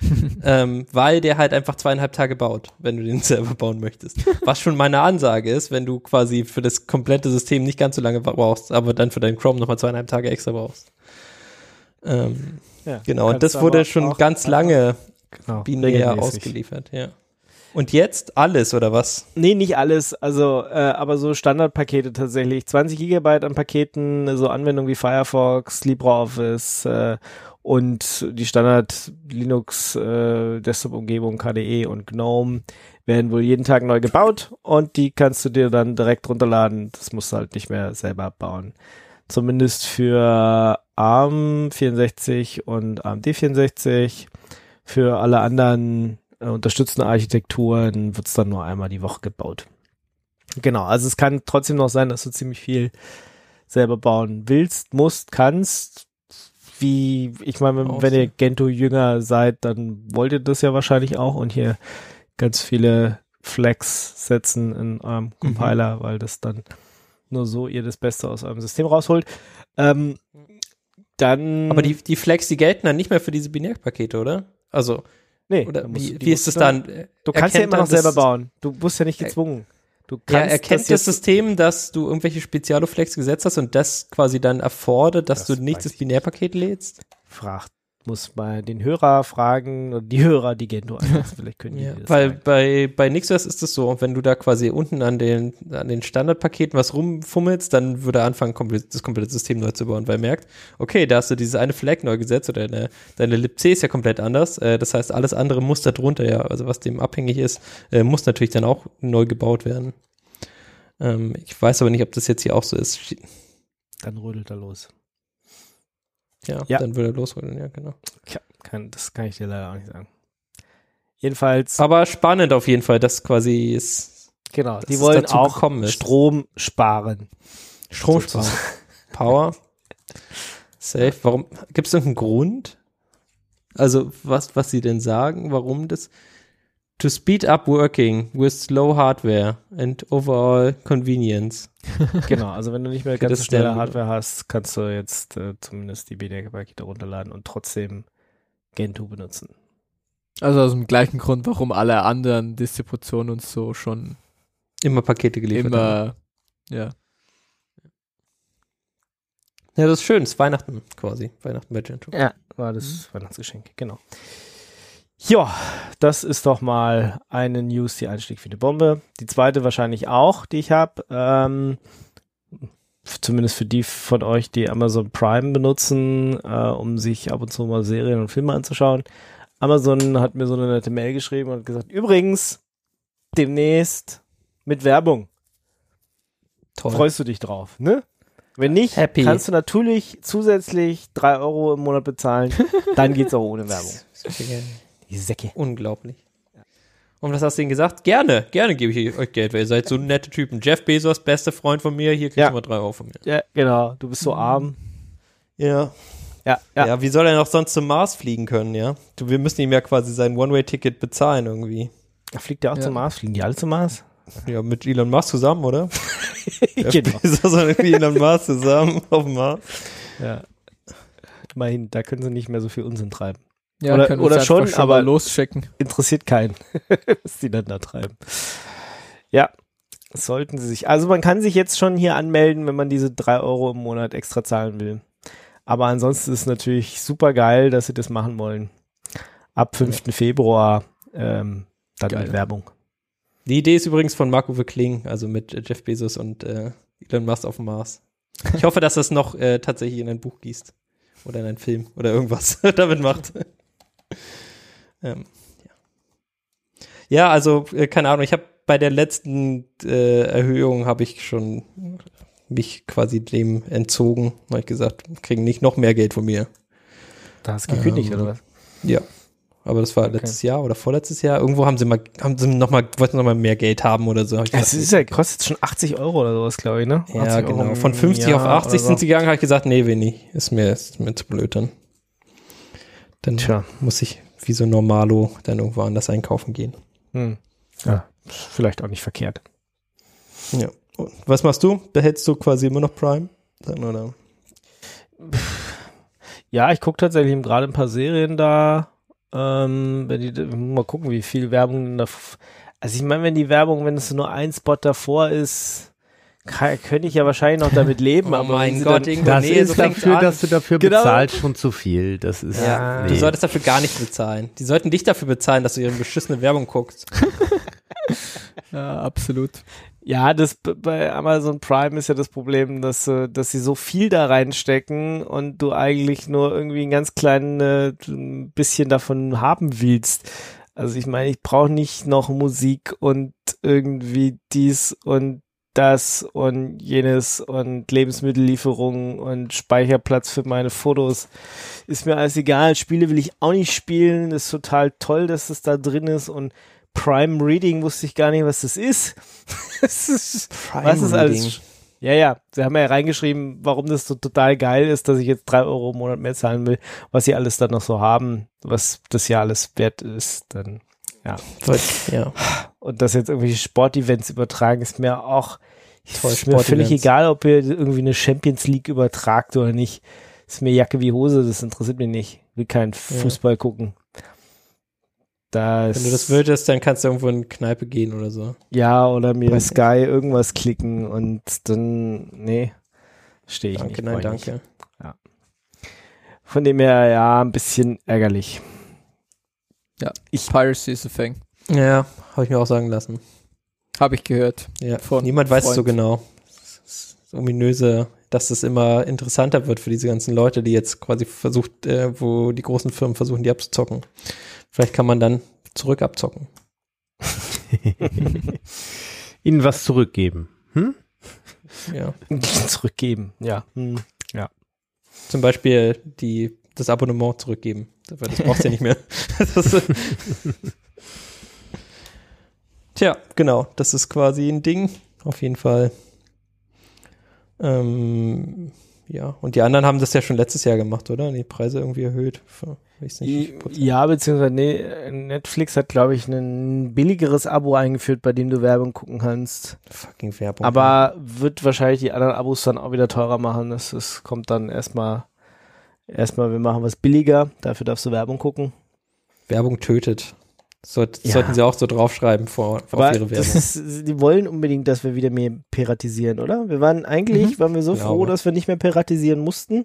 *laughs* ähm, weil der halt einfach zweieinhalb Tage baut, wenn du den *laughs* selber bauen möchtest. Was schon meine Ansage ist, wenn du quasi für das komplette System nicht ganz so lange brauchst, aber dann für deinen Chrome nochmal zweieinhalb Tage extra brauchst. Ähm, Ja, genau, und das wurde schon ganz lange genau, binär regelmäßig. ausgeliefert, ja. Und jetzt alles, oder was? Nee, nicht alles, also äh, aber so Standardpakete tatsächlich. 20 Gigabyte an Paketen, so Anwendungen wie Firefox, LibreOffice äh, und die Standard Linux äh, Desktop-Umgebung KDE und GNOME werden wohl jeden Tag neu gebaut und die kannst du dir dann direkt runterladen. Das musst du halt nicht mehr selber bauen. Zumindest für ARM 64 und AMD 64. Für alle anderen äh, unterstützende Architekturen wird's dann nur einmal die Woche gebaut. Genau, also es kann trotzdem noch sein, dass du ziemlich viel selber bauen willst, musst, kannst. Wie, ich meine, wenn, wenn ihr Gentoo-Jünger seid, dann wollt ihr das ja wahrscheinlich auch und hier ganz viele Flex setzen in eurem Compiler, weil das dann nur so ihr das Beste aus eurem System rausholt. Ähm, dann. Aber die, die Flex, die gelten dann nicht mehr für diese Binärpakete, oder? Also, nee, oder wie, wie ist es du dann? Du kannst ja immer noch selber das- bauen. Du bist ja nicht gezwungen. Du Ja, kannst erkennt das, jetzt- System, dass du irgendwelche Spezialo-Flex gesetzt hast und das quasi dann erfordert, dass Das du nicht das Binärpaket lädst? fragt, muss mal den Hörer fragen oder die Hörer, die Gento einsetzen. *laughs* Vielleicht können die Ja, das weil sagen. bei, bei NixOS ist es so, wenn du da quasi unten an den, an den Standardpaketen was rumfummelst, dann würde er anfangen, komplett, das komplette System neu zu bauen, weil er merkt, okay, da hast du dieses eine Flag neu gesetzt oder deine, deine libc ist ja komplett anders. Äh, das heißt, alles andere muss da drunter, ja, also was dem abhängig ist, äh, muss natürlich dann auch neu gebaut werden. Ähm, ich weiß aber nicht, ob das jetzt hier auch so ist. Dann rödelt er los. Ja, Ja. dann würde er losholen, ja, genau. Tja, kann, das kann ich dir leider auch nicht sagen. Jedenfalls, Aber spannend auf jeden Fall, dass quasi es genau, dass die es wollen auch ist. Strom sparen. Strom sparen. Power. *laughs* Safe. Warum? Gibt es irgendeinen Grund? Also, was, was sie denn sagen, warum das? To speed up working with slow hardware and overall convenience. *laughs* Genau, also wenn du nicht mehr ganz das so schnelle. Hardware hast, kannst du jetzt äh, zumindest die BDR-Pakete runterladen und trotzdem Gentoo benutzen. Also aus dem gleichen Grund, warum alle anderen Distributionen uns so schon Immer Pakete geliefert. haben. immer, ja. Ja, das ist schön. Es ist Weihnachten quasi. Weihnachten bei Gentoo. Ja, war das Weihnachtsgeschenk, genau. Ja, das ist doch mal eine News, die einschlägt wie eine Bombe. Die zweite wahrscheinlich auch, die ich habe. Ähm, zumindest für die von euch, die Amazon Prime benutzen, äh, um sich ab und zu mal Serien und Filme anzuschauen. Amazon hat mir so eine nette Mail geschrieben und gesagt, übrigens, demnächst mit Werbung. Toll. Freust du dich drauf, ne? Wenn nicht, Happy. kannst du natürlich zusätzlich drei Euro im Monat bezahlen. Dann geht's auch ohne Werbung. *laughs* Die Säcke. Unglaublich. Und was hast du ihnen gesagt? Gerne, gerne gebe ich euch Geld, weil ihr seid so nette Typen. Jeff Bezos, bester Freund von mir, hier kriegst Ja. du mal drei Euro von mir. Ja, genau. Du bist so arm. Ja. Ja, Ja. ja. wie soll er noch sonst zum Mars fliegen können, ja? Du, wir müssen ihm ja quasi sein One-Way-Ticket bezahlen irgendwie. Da fliegt der auch Ja. zum Mars. Fliegen die alle zum Mars? Ja, mit Elon Musk zusammen, oder? *laughs* Jeff genau. Bezos und Elon Musk zusammen auf dem Mars. Ja. Immerhin, da können sie nicht mehr so viel Unsinn treiben. Ja, Oder- können oder schon, einfach aber- losschicken. Interessiert keinen, *laughs* was die dann da treiben. Ja, sollten sie sich. Also man kann sich jetzt schon hier anmelden, wenn man diese drei Euro im Monat extra zahlen will. Aber ansonsten ist es natürlich super geil, dass sie das machen wollen. Ab 5. Februar ähm, dann Geil. mit Werbung. Die Idee ist übrigens von Marco Kling, also mit äh, Jeff Bezos und äh, Elon Musk auf dem Mars. Ich hoffe, dass das noch äh, tatsächlich in ein Buch gießt. Oder in einen Film oder irgendwas *laughs* damit macht. Ähm, ja. ja, also, äh, keine Ahnung, ich habe bei der letzten äh, Erhöhung habe ich schon mich quasi dem entzogen, weil ich gesagt, kriegen nicht noch mehr Geld von mir. Da hast du gekündigt, Ähm, oder was? Ja. Aber das war Okay. letztes Jahr oder vorletztes Jahr. Irgendwo haben sie mal, haben sie noch mal, wollten noch mal mehr Geld haben oder so. Es ist ja, kostet schon 80 Euro oder sowas, glaube ich, ne? Ja, 80 Euro genau. im Von 50 auf Jahr 80 oder sind so. sie gegangen, habe ich gesagt, nee, wenig. Ist mir, ist mir zu blöd dann. Dann Tja. muss ich wie so Normalo dann irgendwo anders einkaufen gehen. Hm. Ja, vielleicht auch nicht verkehrt. Ja. Und was machst du? Behältst du quasi immer noch Prime? Dann, oder? Ja, ich gucke tatsächlich gerade ein paar Serien da. Ähm, wenn die, mal gucken, wie viel Werbung da. Also ich meine, wenn die Werbung, wenn es nur ein Spot davor ist, kann, könnte ich ja wahrscheinlich noch damit leben. Oh aber mein Gott, dann, Ingo, Das nee, so ist fängt's dafür, an. dass du dafür Genau. bezahlst, schon zu viel. Das ist, Ja, nee. du solltest dafür gar nicht bezahlen. Die sollten dich dafür bezahlen, dass du ihre beschissene Werbung guckst. *laughs* Ja, absolut. Ja, das bei Amazon Prime ist ja das Problem, dass, äh, dass sie so viel da reinstecken und du eigentlich nur irgendwie ein ganz kleines äh, bisschen davon haben willst. Also ich meine, ich brauche nicht noch Musik und irgendwie dies und das und jenes und Lebensmittellieferungen und Speicherplatz für meine Fotos. Ist mir alles egal. Spiele will ich auch nicht spielen. ist total toll, dass es da drin ist und Prime Reading wusste ich gar nicht, was das ist. *laughs* das ist was ist alles? Ja, ja. Sie haben ja reingeschrieben, warum das so total geil ist, dass ich jetzt drei Euro im Monat mehr zahlen will, was sie alles dann noch so haben, was das ja alles wert ist, dann. Ja. Und das jetzt irgendwelche Sportevents übertragen, ist mir auch Toll, ist mir völlig egal, ob ihr irgendwie eine Champions League übertragt oder nicht. Ist mir Jacke wie Hose, das interessiert mich nicht. Will kein Fußball gucken. Das, Wenn du das würdest, dann kannst du irgendwo in eine Kneipe gehen oder so. Ja, oder mir Weiß Sky irgendwas klicken und dann, nee, stehe ich Danke, nicht. nein, brauch ich danke. Nicht. Von dem her, ja, ein bisschen ärgerlich. Piracy is a thing. Ja, habe ich mir auch sagen lassen. Habe ich gehört. Ja, Von niemand weiß es so Freund. genau. Das ist das ominöse, dass es immer interessanter wird für diese ganzen Leute, die jetzt quasi versucht, äh, wo die großen Firmen versuchen, die abzuzocken. Vielleicht kann man dann zurück abzocken. *laughs* Ihnen was zurückgeben. Hm? Ja. *laughs* Zurückgeben, ja. Hm. Zum Beispiel die, das Abonnement zurückgeben. Das brauchst du ja nicht mehr. *laughs* Das ist, Tja, genau. Das ist quasi ein Ding. Auf jeden Fall. Ähm, ja, und die anderen haben das ja schon letztes Jahr gemacht, oder? Die Preise irgendwie erhöht. Nicht. Ja, beziehungsweise nee, Netflix hat, glaube ich, ein billigeres Abo eingeführt, bei dem du Werbung gucken kannst. Fucking Werbung. Aber wird wahrscheinlich die anderen Abos dann auch wieder teurer machen. Das, das kommt dann erstmal, erstmal, wir machen was billiger, dafür darfst du Werbung gucken. Werbung tötet. Sollt, Ja. Sollten sie auch so draufschreiben vor, Aber auf ihre Werbung. ist, die wollen unbedingt, dass wir wieder mehr piratisieren, oder? Wir waren eigentlich, Mhm. waren wir so Glaube. froh, dass wir nicht mehr piratisieren mussten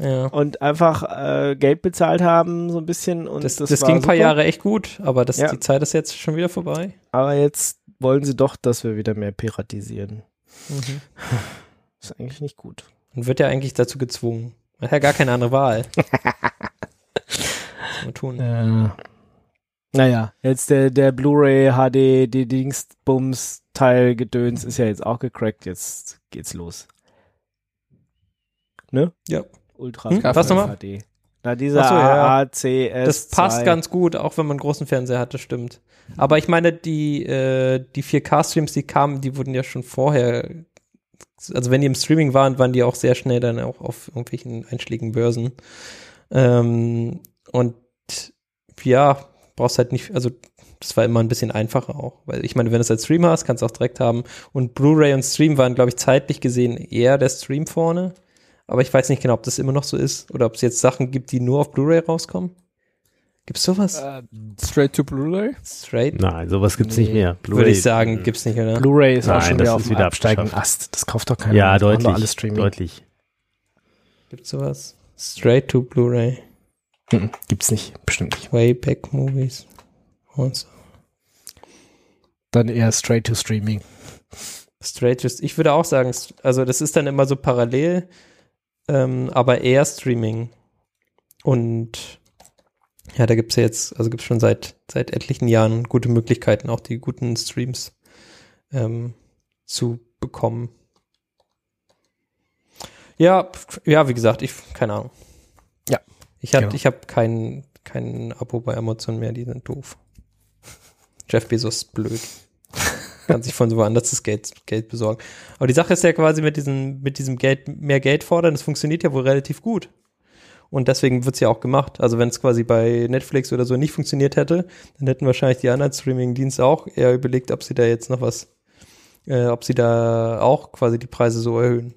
ja. und einfach äh, Geld bezahlt haben, so ein bisschen. Und Das, das, das, ging ein paar. Jahre echt gut, aber das, Ja. die Zeit ist jetzt schon wieder vorbei. Aber jetzt wollen sie doch, dass wir wieder mehr piratisieren. Mhm. *laughs* Ist eigentlich nicht gut. Und wird ja eigentlich dazu gezwungen. Man hat ja gar keine andere Wahl. *laughs* Was soll man tun? Äh, naja, jetzt der, der Blu-ray HD, die Dingsbums Teil Gedöns ist ja jetzt auch gecrackt. Jetzt geht's los. Ne? Ja. Ultra Hm, was nochmal? HD. Na, dieser so, ja. AACS. Das passt ganz gut, auch wenn man einen großen Fernseher hat, das stimmt. Aber ich meine, die, äh, die 4K-Streams, die kamen, die wurden ja schon vorher, also wenn die im Streaming waren, waren die auch sehr schnell dann auch auf irgendwelchen einschlägigen Börsen. Ähm, und ja, brauchst halt nicht, also das war immer ein bisschen einfacher auch, weil ich meine, wenn du es als Streamer hast, kannst du auch direkt haben. Und Blu-ray und Stream waren, glaube ich, zeitlich gesehen eher der Stream vorne. Aber ich weiß nicht genau, ob das immer noch so ist oder ob es jetzt Sachen gibt, die nur auf Blu-ray rauskommen. Gibt's sowas? Äh, straight to Blu-ray? Straight? Nein, sowas gibt's nicht Nee, mehr. Würde ich Blu-ray- sagen, gibt's nicht, oder? Blu-ray ist auch Nein, schon das wieder ist auf wieder absteigenden. Ast. Das kauft doch keiner. Ja, deutlich. Alles Streaming. Deutlich. Gibt's sowas? Straight to Blu-ray. Mhm. Gibt's nicht. Bestimmt nicht. Wayback Movies. Und so. Dann eher straight to Streaming. Straight to, ich würde auch sagen, also das ist dann immer so parallel, ähm, aber eher Streaming. Und ja, da gibt's ja jetzt, also gibt's schon seit, seit etlichen Jahren gute Möglichkeiten, auch die guten Streams ähm, zu bekommen. Ja, ja, wie gesagt, ich, keine Ahnung. Ja, Ich hab, genau. ich habe kein, kein Abo bei Amazon mehr, die sind doof. *laughs* Jeff Bezos ist blöd. *laughs* Kann sich von so woanders das Geld, Geld besorgen. Aber die Sache ist ja quasi mit diesem, mit diesem Geld, mehr Geld fordern, das funktioniert ja wohl relativ gut. Und deswegen wird's ja auch gemacht. Also wenn es quasi bei Netflix oder so nicht funktioniert hätte, dann hätten wahrscheinlich die anderen Streaming-Dienste auch eher überlegt, ob sie da jetzt noch was, äh, ob sie da auch quasi die Preise so erhöhen.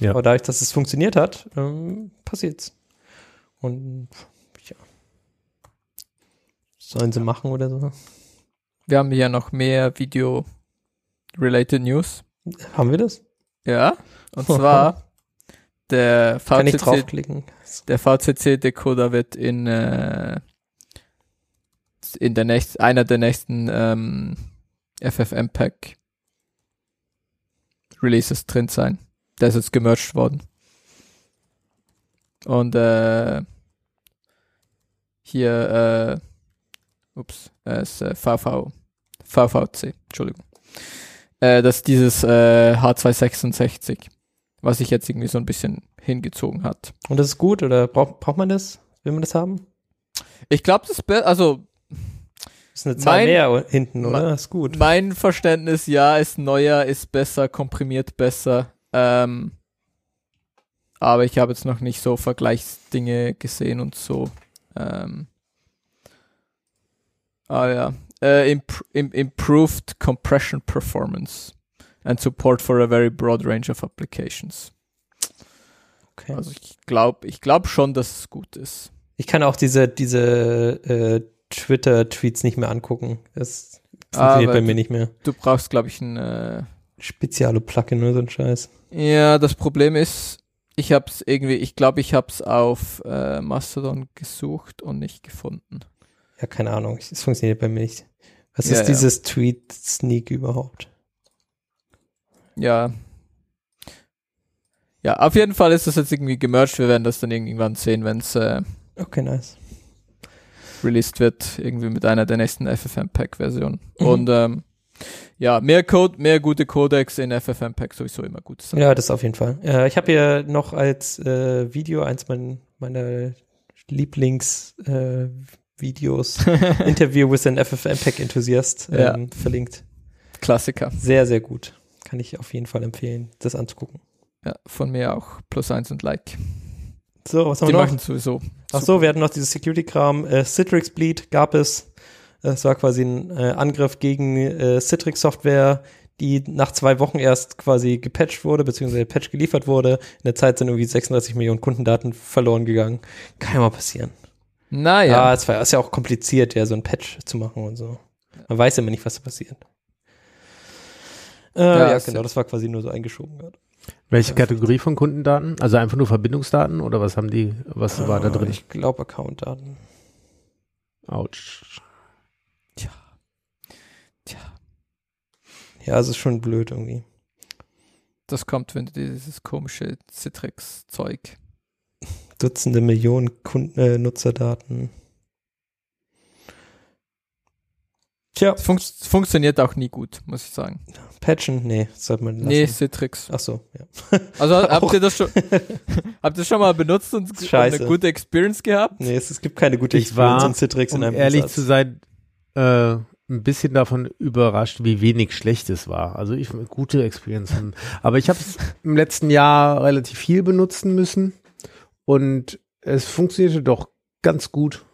Ja. Aber dadurch, dass es funktioniert hat, ähm, passiert's. Und ja. Sollen sie machen oder so? Wir haben hier noch mehr Video-related News. Haben wir das? Ja, und zwar *laughs* der Kann ich VCC, draufklicken? der VCC-Decoder wird in, äh, in der nächsten, einer der nächsten ähm, FFmpeg Releases drin sein. Der ist jetzt gemerged worden. Und äh, hier, äh, ups, äh, ist äh, VV, VVC, Entschuldigung. Äh, das ist dieses äh, H266, was sich jetzt irgendwie so ein bisschen hingezogen hat. Und das ist gut oder braucht, braucht man das? Will man das haben? Ich glaube, das ist also Das ist eine Zahl Mein- mehr hinten, oder? mein- ist gut. mein Verständnis, ja, ist neuer, ist besser, komprimiert besser. Ähm, aber ich habe jetzt noch nicht so Vergleichsdinge gesehen und so. Ähm, ah ja. Äh, imp im improved compression performance and support for a very broad range of applications. Okay. Also ich glaube, ich glaube schon, dass es gut ist. Ich kann auch diese, diese äh, Twitter-Tweets nicht mehr angucken. Das Ah, funktioniert weil bei mir nicht mehr. Du brauchst, glaube ich, ein äh, Speziale Plugin oder so ein Scheiß. Ja, das Problem ist, ich hab's irgendwie, ich glaube, ich hab's auf äh, Mastodon gesucht und nicht gefunden. Ja, keine Ahnung. Es funktioniert bei mir nicht. Was Ja, ist ja. dieses Tweet-Sneak überhaupt? Ja. Ja, auf jeden Fall ist das jetzt irgendwie gemerged. Wir werden das dann irgendwann sehen, wenn es äh, Okay, nice. released wird, irgendwie mit einer der nächsten FFmpeg-Versionen. Mhm. Und ähm, ja, mehr Code, mehr gute Codecs in FFmpeg sowieso immer gut sein. Ja, das auf jeden Fall. Äh, ich habe hier noch als äh, Video eins mein, meiner Lieblings-Videos äh, *laughs* Interview with an FFmpeg-Enthusiast ähm, Ja. verlinkt. Klassiker. Sehr, sehr gut. Kann ich auf jeden Fall empfehlen, das anzugucken. Ja, von mir auch plus eins und Like. So, was haben Die wir noch? machen sowieso. Ach so, wir hatten noch dieses Security-Kram. Äh, Citrix Bleed gab es. Es war quasi ein äh, Angriff gegen äh, Citrix-Software, die nach zwei Wochen erst quasi gepatcht wurde, beziehungsweise Patch geliefert wurde. In der Zeit sind irgendwie 36 Millionen Kundendaten verloren gegangen. Kann ja mal passieren. Naja. Ja, es war ist ja auch kompliziert, ja, so ein Patch zu machen und so. Man weiß immer nicht, was da passiert. Äh, ja, ist genau, ja- das war quasi nur so eingeschoben gerade. Welche Kategorie von Kundendaten? Also einfach nur Verbindungsdaten oder was haben die, was war da Ah, drin? Ich glaube Account-Daten. Autsch. Ja, es ist schon blöd irgendwie. Das kommt, wenn du dieses komische Citrix-Zeug. Dutzende Millionen Kunden, äh, Nutzerdaten. Tja, Es fun funktioniert auch nie gut, muss ich sagen. patchen? Nee, das sollte man lassen. Nee, Citrix. Ach so, ja. *laughs* Also *laughs* habt ihr das schon, habt ihr schon mal benutzt und, und Scheiße. eine gute Experience gehabt? Nee, es, es gibt keine gute Ich war, in Citrix in Um einem ehrlich Umsatz. zu sein, äh, ein bisschen davon überrascht, wie wenig schlecht es war. Also ich gute Experience. Aber ich habe es *laughs* im letzten Jahr relativ viel benutzen müssen und es funktionierte doch ganz gut.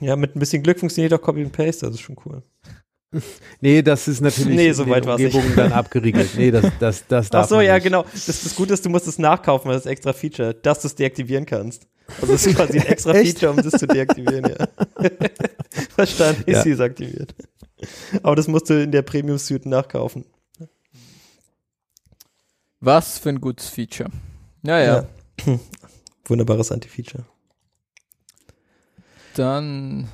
Ja, mit ein bisschen Glück funktioniert auch Copy and Paste, das ist schon cool. *laughs* Nee, das ist natürlich Nee, in so weit nicht. Umgebungen dann abgeriegelt. Nee, das, das, das darf Ach so, man ja, nicht. genau. Das, das Gute ist, du musst es nachkaufen, weil das ist extra Feature, dass du es deaktivieren kannst. Also es ist quasi ein extra *laughs* Echt? Feature, um das zu deaktivieren, ja. *laughs* Verstanden, ist Ja. sie ist aktiviert. Aber das musst du in der Premium-Suite nachkaufen. Was für ein gutes Feature. Naja, Ja. *clears throat* Wunderbares Anti-Feature. dann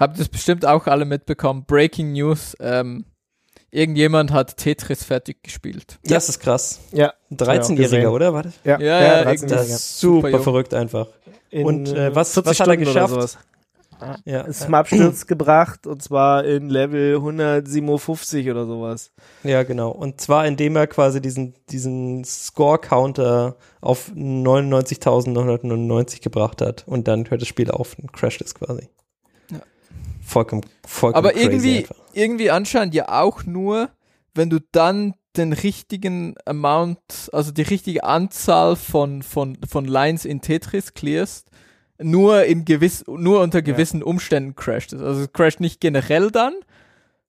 habt ihr es bestimmt auch alle mitbekommen. Breaking News. Ähm, irgendjemand hat Tetris fertig gespielt. Das ist krass. Ja. Ein Ja, gesehen. 13-Jähriger, oder? War das? Ja, Ja, ja, 13 irgendwie Das ist super, Super verrückt einfach. In, Und, äh, was- 40 was hat er geschafft? sowas. Ja. Ist zum Absturz gebracht und zwar in Level 157 oder sowas. Ja, genau. Und zwar, indem er quasi diesen, diesen Score-Counter auf 99.999 gebracht hat und dann hört das Spiel auf und crasht es quasi. Ja. Vollkommen, vollkommen Aber crazy irgendwie, einfach. irgendwie anscheinend ja auch nur, wenn du dann den richtigen Amount, also die richtige Anzahl von, von, von Lines in Tetris clearst, nur in gewiss, nur unter gewissen Umständen crasht es. Also es crasht nicht generell dann,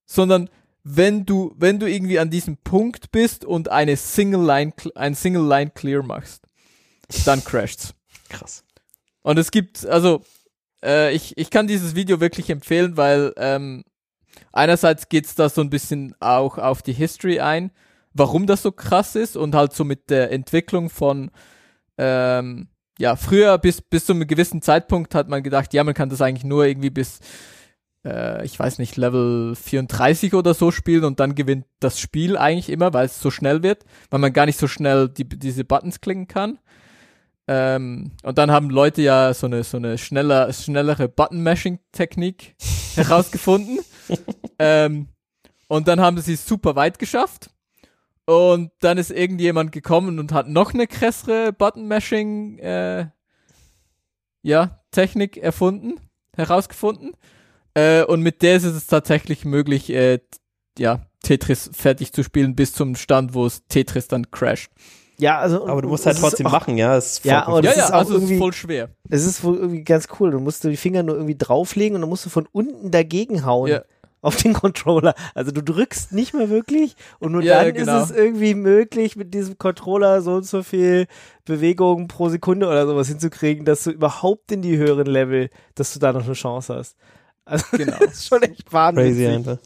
sondern wenn du, wenn du irgendwie an diesem Punkt bist und eine Single Line, ein Single Line Clear machst, dann crasht's. Krass. Und es gibt, also, äh, ich, ich kann dieses Video wirklich empfehlen, weil ähm, einerseits geht's da so ein bisschen auch auf die History ein, warum das so krass ist und halt so mit der Entwicklung von, ähm, ja, früher bis, bis zu einem gewissen Zeitpunkt hat man gedacht, ja, man kann das eigentlich nur irgendwie bis, äh, ich weiß nicht, Level 34 oder so spielen und dann gewinnt das Spiel eigentlich immer, weil es so schnell wird, weil man gar nicht so schnell die, diese Buttons klicken kann. Ähm, und dann haben Leute ja so eine, so eine schneller, schnellere Button-Mashing-Technik *laughs* herausgefunden. ähm, und dann haben sie es super weit geschafft. Und dann ist irgendjemand gekommen und hat noch eine krassere Button-Mashing, äh, ja, Technik erfunden, herausgefunden. Äh, und mit der ist es tatsächlich möglich, äh, ja, Tetris fertig zu spielen bis zum Stand, wo es Tetris dann crasht. Ja, also. Aber du musst halt trotzdem auch, machen, ja. Es ist ja, und ja, das ja, ist auch also irgendwie, ist voll schwer. Es ist wohl irgendwie ganz cool. Du musst die Finger nur irgendwie drauflegen und dann musst du von unten dagegen hauen. Ja. Auf den Controller. Also du drückst nicht mehr wirklich und nur Ja, dann genau. ist es irgendwie möglich, mit diesem Controller so und so viel Bewegung pro Sekunde oder sowas hinzukriegen, dass du überhaupt in die höheren Level, dass du da noch eine Chance hast. Also *laughs* Genau. das ist schon echt crazy wahnsinnig. einfach.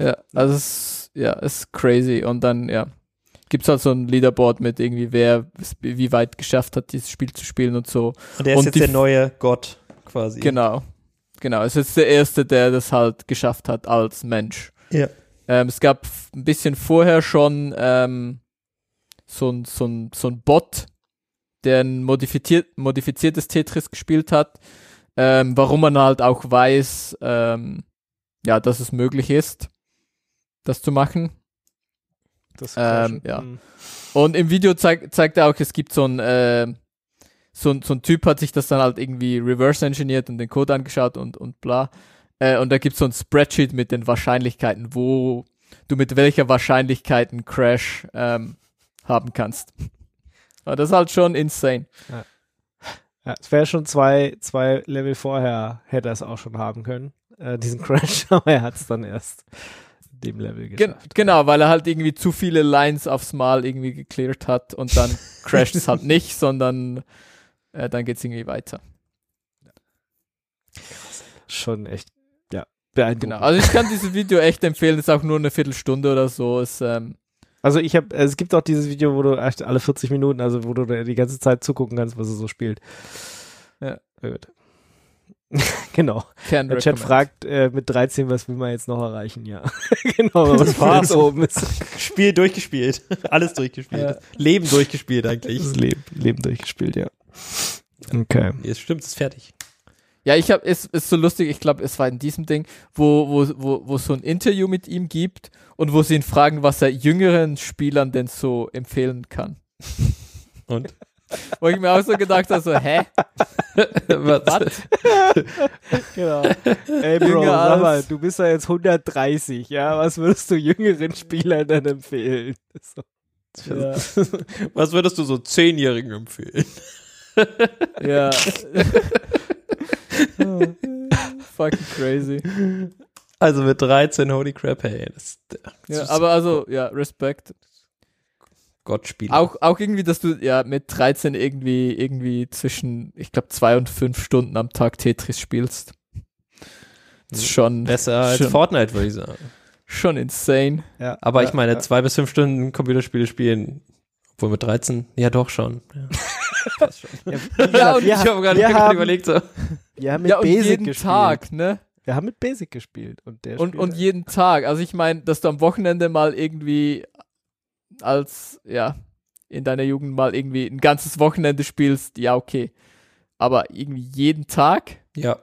Ja, also es ist, ja, es ist crazy. Und dann, ja, gibt's halt so ein Leaderboard mit irgendwie, wer es wie weit geschafft hat, dieses Spiel zu spielen und so. Und der ist Und jetzt der neue Gott quasi. Genau. Genau. Es ist der Erste, der das halt geschafft hat als Mensch. Ja. Ähm, es gab ein bisschen vorher schon ähm, so ein, so ein, so ein Bot, der ein modifiziert, modifiziertes Tetris gespielt hat, ähm, warum man halt auch weiß, ähm, ja, dass es möglich ist, das zu machen. Das Ähm, ja. Hm. Und im Video zeig, zeigt er auch, es gibt so ein, äh, so, ein- so ein Typ hat sich das dann halt irgendwie reverse engineert und den Code angeschaut und, und bla. Äh, und da gibt es so ein Spreadsheet mit den Wahrscheinlichkeiten, wo du mit welcher Wahrscheinlichkeit einen Crash ähm, haben kannst. Aber das ist halt schon insane. Ja, es wäre schon zwei, zwei Level vorher, hätte er es auch schon haben können, äh, diesen Crash, *laughs* aber er hat es dann erst dem Level Gen geschafft. genau, weil er halt irgendwie zu viele Lines aufs Mal irgendwie gecleared hat und dann *laughs* crasht es halt nicht, sondern äh, dann geht's irgendwie weiter. Schon echt, ja, beeindruckend. Genau. Also ich kann dieses Video echt empfehlen, ist auch nur eine Viertelstunde oder so. Ist, ähm, Also ich habe, es gibt auch dieses Video, wo du echt alle 40 Minuten, also wo du die ganze Zeit zugucken kannst, was er so spielt. Ja. Gut. *laughs* genau. can Der Chat recommend. fragt äh, mit 13, was will man jetzt noch erreichen? Ja. *laughs* genau, was war's. oben ist. Spiel durchgespielt. *laughs* Alles durchgespielt. Ja. Leben durchgespielt eigentlich. Das Leben, Leben durchgespielt, ja. Okay. Es stimmt, es ist fertig. Ja, ich habe, es ist so lustig, ich glaube, es war in diesem Ding, wo, wo, wo, wo es so ein Interview mit ihm gibt und wo sie ihn fragen, was er jüngeren Spielern denn so empfehlen kann. Und? *laughs* Wo ich mir auch so gedacht habe, so, hä? *laughs* Was? Genau. Ey, Bro, Jünger sag mal, du bist ja jetzt 130, ja? Was würdest du jüngeren Spielern dann empfehlen? So. Ja. *laughs* Was würdest du so Zehnjährigen empfehlen? ja. Fucking crazy. Also mit 13, holy crap, hey. Das, das Ja, aber also, ja, Respekt. Gottspiel. Auch, auch irgendwie, dass du ja mit 13 irgendwie, irgendwie zwischen, ich glaube, zwei und fünf Stunden am Tag Tetris spielst. Das ist schon, Besser als schon, Fortnite, würde ich sagen. schon insane. Ja, Aber ja, ich meine, ja. zwei bis fünf Stunden Computerspiele spielen, obwohl mit 13, ja doch schon. Ja. *laughs* Schon. Ja, und wir, ich habe gerade wir gerade haben- überlegt, so. wir haben mit Ja, und Basic jeden gespielt. Tag, ne? Wir haben mit Basic gespielt. Und, der Und, und jeden Tag. Also ich meine, dass du am Wochenende mal irgendwie als, ja, in deiner Jugend mal irgendwie ein ganzes Wochenende spielst, ja, okay. Aber irgendwie jeden Tag, Ja.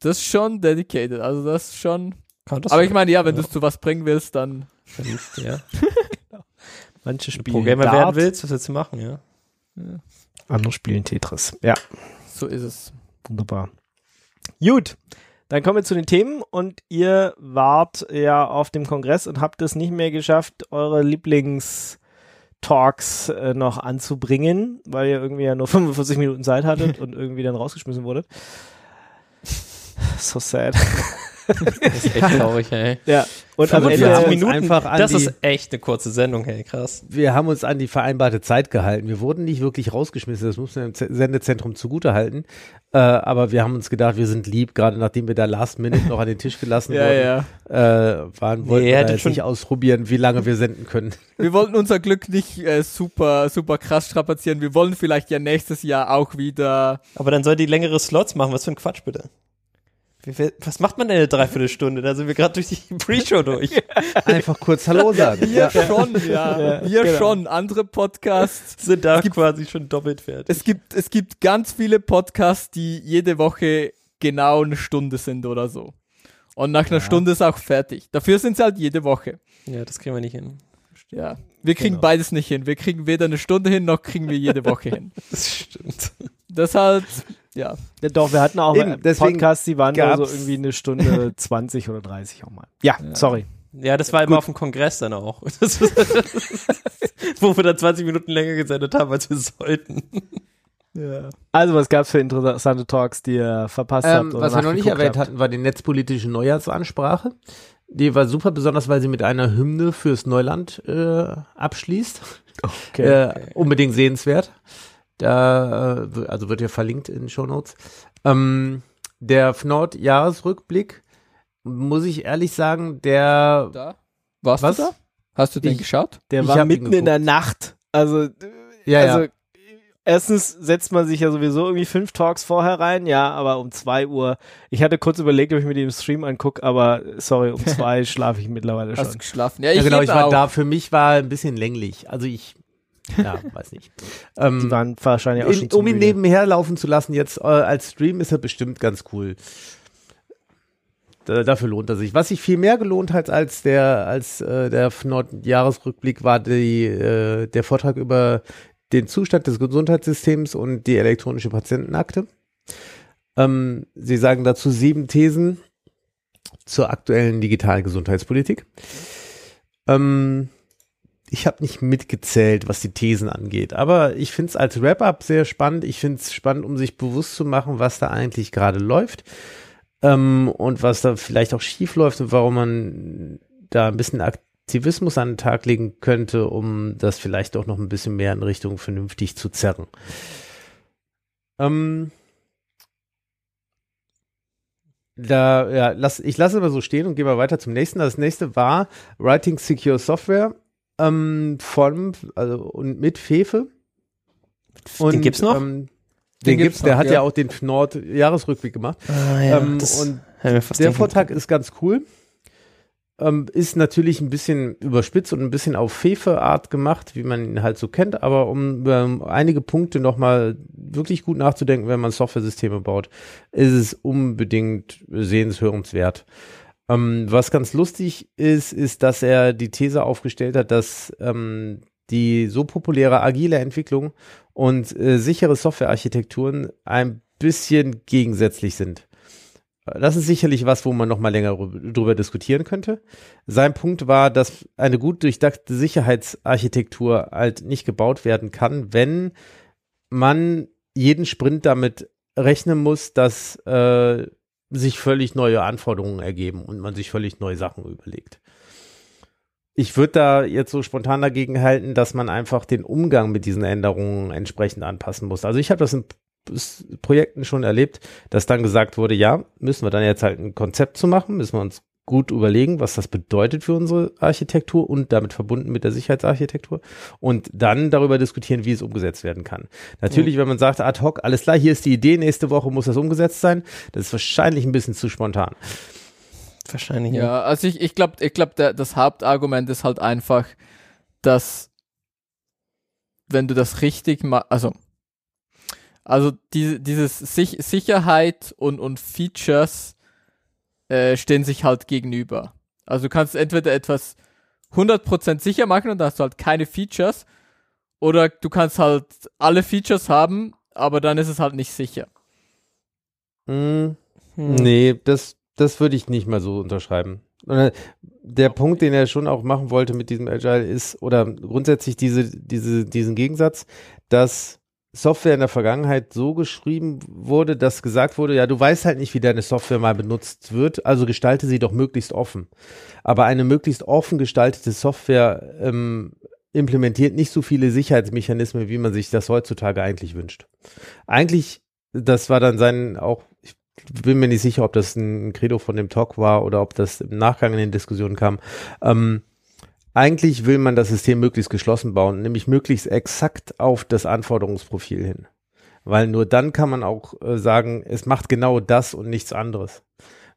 das ist schon dedicated. Also das ist schon. Kann das Aber ich meine, ja, wenn Ja. du es zu was bringen willst, dann. Verliebt, ja. *laughs* manche spielen Pro-Gamer Dart, werden willst, was willst du machen, ja? andere spielen Tetris. Ja, So ist es. wunderbar. Gut, Dann kommen wir zu den Themen und ihr wart ja auf dem Kongress und habt es nicht mehr geschafft, eure Lieblingstalks äh, noch anzubringen, weil ihr irgendwie ja nur *laughs* 45 Minuten Zeit hattet und irgendwie dann rausgeschmissen wurdet. So sad. *laughs* Das ist echt traurig, ey. Ja. Und am 45 Ende, uns Minuten, einfach an das die- ist echt eine kurze Sendung, hey, krass. Wir haben uns an die vereinbarte Zeit gehalten. Wir wurden nicht wirklich rausgeschmissen, das muss man im Z- Sendezentrum zugutehalten. Äh, aber wir haben uns gedacht, wir sind lieb, gerade nachdem wir da Last Minute noch an den Tisch gelassen *laughs* Ja, wurden, ja. Äh, waren, wollten Nee, wir jetzt nicht ausprobieren, wie lange wir senden können. *laughs* Wir wollten unser Glück nicht äh, super, super krass strapazieren. Wir wollen vielleicht ja nächstes Jahr auch wieder. Aber dann soll die längere Slots machen. Was für ein Quatsch, bitte. Was macht man denn eine Dreiviertelstunde? Da sind wir gerade durch die *laughs* Pre-Show durch. *laughs* Einfach kurz Hallo sagen. Wir schon, ja. Ja, wir genau. schon. Andere Podcasts. *laughs* Sind da quasi schon doppelt fertig. Es gibt, es gibt ganz viele Podcasts, die jede Woche genau eine Stunde sind oder so. Und nach einer Stunde ist auch fertig. Dafür sind sie halt jede Woche. Ja, das kriegen wir nicht hin. Ja. Wir kriegen Genau. beides nicht hin. Wir kriegen weder eine Stunde hin, noch kriegen wir jede Woche hin. Das stimmt. Deshalb, ja. Ja, doch, wir hatten auch Eben, deswegen Podcasts, die waren nur so irgendwie eine Stunde *laughs* 20 oder 30 auch mal. Ja, sorry. Ja, das war immer auf dem Kongress dann auch. *laughs* Das ist, *laughs* wo wir dann 20 Minuten länger gesendet haben, als wir sollten. Also, was gab's für interessante Talks, die ihr verpasst habt? Ähm, oder was wir noch nicht erwähnt habt? hatten, war die netzpolitische Neujahrsansprache. Die war super, besonders weil sie mit einer Hymne fürs Neuland äh, abschließt. Okay. Äh, unbedingt sehenswert. Da, äh, also wird ja verlinkt in den Shownotes. Ähm, der FNORD-Jahresrückblick, muss ich ehrlich sagen, der Da? Warst Was? du da? Hast du den Ich- geschaut? Der ich war mitten in der Nacht. Also, äh, Ja, also ja. erstens setzt man sich ja sowieso irgendwie fünf Talks vorher rein, ja, aber um zwei Uhr. Ich hatte kurz überlegt, ob ich mir im Stream angucke, aber sorry, um *laughs* zwei schlafe ich mittlerweile Hast du schon. geschlafen? Ja, ich ja, genau, ich war auch. da. Für mich war ein bisschen länglich. Also ich, ja, weiß nicht. *laughs* Ähm, Die waren wahrscheinlich auch schon in, um ihn müde. nebenher laufen zu lassen, jetzt äh, als Stream ist er bestimmt ganz cool. Da, dafür lohnt er sich. Was sich viel mehr gelohnt hat als der als äh, der Nord-Jahresrückblick war die, äh, der Vortrag über den Zustand des Gesundheitssystems und die elektronische Patientenakte. Ähm, Sie sagen dazu sieben Thesen zur aktuellen digitalen Gesundheitspolitik. Ähm, ich habe nicht mitgezählt, was die Thesen angeht, aber ich finde es als Wrap-up sehr spannend. Ich finde es spannend, um sich bewusst zu machen, was da eigentlich gerade läuft ähm, und was da vielleicht auch schief läuft und warum man da ein bisschen Aktivismus an den Tag legen könnte, um das vielleicht auch noch ein bisschen mehr in Richtung vernünftig zu zerren. Ähm, da, ja, lass, ich lasse es mal so stehen und gehe mal weiter zum nächsten. Das nächste war Writing Secure Software ähm, von also und mit Fefe. Und, Den gibt's noch? Ähm, den, Den gibt's, gibt's der noch, hat ja, ja. auch den Nord-Jahresrückblick gemacht. Ah, ähm, und der Vortrag ist ganz cool. Ähm, ist natürlich ein bisschen überspitzt und ein bisschen auf Fefe-Art gemacht, wie man ihn halt so kennt, aber um über einige Punkte nochmal wirklich gut nachzudenken, wenn man Software-Systeme baut, ist es unbedingt sehenswert. Ähm, was ganz lustig ist, ist, dass er die These aufgestellt hat, dass ähm, die so populäre agile Entwicklung und äh, sichere Softwarearchitekturen ein bisschen gegensätzlich sind. Das ist sicherlich was, wo man noch mal länger rü- drüber diskutieren könnte. Sein Punkt war, dass eine gut durchdachte Sicherheitsarchitektur halt nicht gebaut werden kann, wenn man jeden Sprint damit rechnen muss, dass äh, sich völlig neue Anforderungen ergeben und man sich völlig neue Sachen überlegt. Ich würde da jetzt so spontan dagegen halten, dass man einfach den Umgang mit diesen Änderungen entsprechend anpassen muss. Also ich habe das in Projekten schon erlebt, dass dann gesagt wurde, ja, müssen wir dann jetzt halt ein Konzept zu machen, müssen wir uns gut überlegen, was das bedeutet für unsere Architektur und damit verbunden mit der Sicherheitsarchitektur und dann darüber diskutieren, wie es umgesetzt werden kann. Natürlich, wenn man sagt, ad hoc, alles klar, hier ist die Idee, nächste Woche muss das umgesetzt sein, das ist wahrscheinlich ein bisschen zu spontan. Wahrscheinlich, ja. Ja, also ich, ich glaube, ich glaub, der- das Hauptargument ist halt einfach, dass wenn du das richtig machst, also also diese, dieses Sich Sicherheit und, und Features äh, stehen sich halt gegenüber. Also du kannst entweder etwas 100% sicher machen und da hast du halt keine Features oder du kannst halt alle Features haben, aber dann ist es halt nicht sicher. Mm, Hm. Nee, das das würde ich nicht mal so unterschreiben. Der Punkt, den er schon auch machen wollte mit diesem Agile ist, oder grundsätzlich diese, diese, diesen Gegensatz, dass Software in der Vergangenheit so geschrieben wurde, dass gesagt wurde, ja, du weißt halt nicht, wie deine Software mal benutzt wird, also gestalte sie doch möglichst offen. Aber eine möglichst offen gestaltete Software ähm, implementiert nicht so viele Sicherheitsmechanismen, wie man sich das heutzutage eigentlich wünscht. Eigentlich, das war dann sein auch, ich bin mir nicht sicher, ob das ein Credo von dem Talk war oder ob das im Nachgang in den Diskussionen kam. Ähm, eigentlich will man das System möglichst geschlossen bauen, nämlich möglichst exakt auf das Anforderungsprofil hin. Weil nur dann kann man auch äh, sagen, es macht genau das und nichts anderes.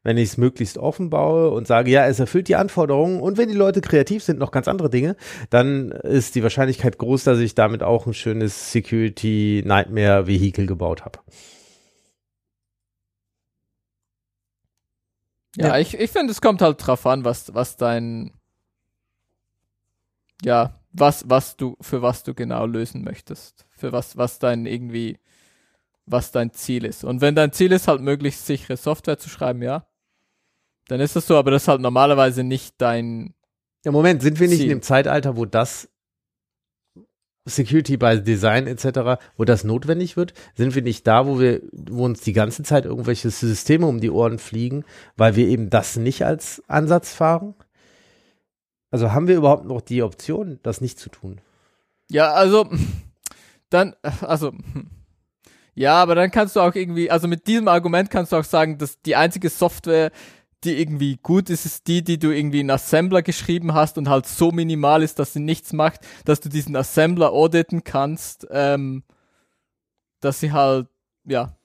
Wenn ich es möglichst offen baue und sage, ja, es erfüllt die Anforderungen und wenn die Leute kreativ sind, noch ganz andere Dinge, dann ist die Wahrscheinlichkeit groß, dass ich damit auch ein schönes Security Nightmare Vehikel gebaut habe. Ja, ja, ich, ich finde, es kommt halt drauf an, was, was dein, ja, was, was du, für was du genau lösen möchtest. Für was, was dein irgendwie, was dein Ziel ist. Und wenn dein Ziel ist, halt möglichst sichere Software zu schreiben, ja, dann ist das so, aber das ist halt normalerweise nicht dein. Ja, Moment, sind wir nicht Ziel. in dem Zeitalter, wo das Security by Design etc., wo das notwendig wird? Sind wir nicht da, wo wir, wo uns die ganze Zeit irgendwelche Systeme um die Ohren fliegen, weil wir eben das nicht als Ansatz fahren? Also haben wir überhaupt noch die Option, das nicht zu tun? Ja, also *laughs* dann, also *laughs* ja, aber dann kannst du auch irgendwie, also mit diesem Argument kannst du auch sagen, dass die einzige Software, die irgendwie gut ist, ist die, die du irgendwie in Assembler geschrieben hast und halt so minimal ist, dass sie nichts macht, dass du diesen Assembler auditen kannst, ähm, dass sie halt, ja,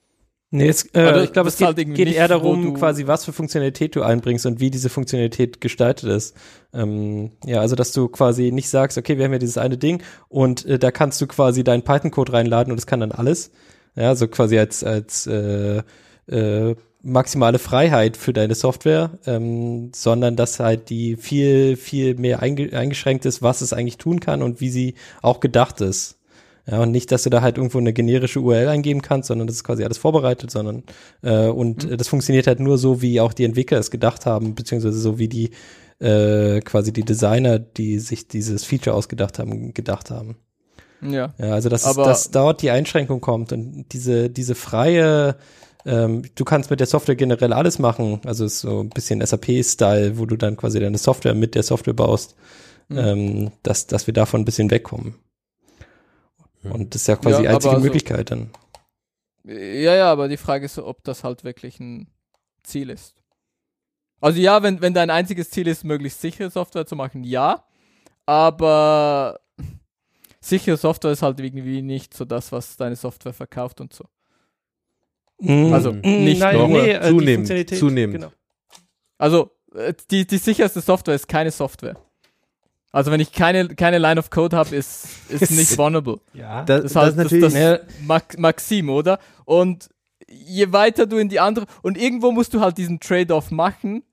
Nee, es, äh, ich glaube, es geht, halt geht eher darum, quasi, was für Funktionalität du einbringst und wie diese Funktionalität gestaltet ist. Ähm, ja, also, dass du quasi nicht sagst, okay, wir haben ja dieses eine Ding und äh, da kannst du quasi deinen Python-Code reinladen und das kann dann alles. Ja, so quasi als, als äh, äh, maximale Freiheit für deine Software, ähm, sondern dass halt die viel, viel mehr einge eingeschränkt ist, was es eigentlich tun kann und wie sie auch gedacht ist. Ja, und nicht, dass du da halt irgendwo eine generische URL eingeben kannst, sondern das ist quasi alles vorbereitet, sondern äh, und mhm. das funktioniert halt nur so, wie auch die Entwickler es gedacht haben, beziehungsweise so wie die äh, quasi die Designer, die sich dieses Feature ausgedacht haben, gedacht haben. Ja. Ja, also dass, Aber dass dort die Einschränkung kommt und diese, diese freie ähm, du kannst mit der Software generell alles machen, also so ein bisschen SAP-Style, wo du dann quasi deine Software mit der Software baust, mhm. ähm, dass, dass wir davon ein bisschen wegkommen. Und das ist ja quasi ja, die einzige also, Möglichkeit dann. Ja, ja, aber die Frage ist, ob das halt wirklich ein Ziel ist. Also ja, wenn, wenn dein einziges Ziel ist, möglichst sichere Software zu machen, ja. Aber sichere Software ist halt irgendwie nicht so das, was deine Software verkauft und so. Mm, also mm, nicht nein, nur nee, äh, zunehmend. zunehmend. Genau. Also äh, die, die sicherste Software ist keine Software. Also wenn ich keine, keine Line of Code habe, ist, *laughs* ist nicht vulnerable. Ja, das, das, heißt, das ist das Max Maxim, oder? Und je weiter du in die andere, und irgendwo musst du halt diesen Trade-off machen.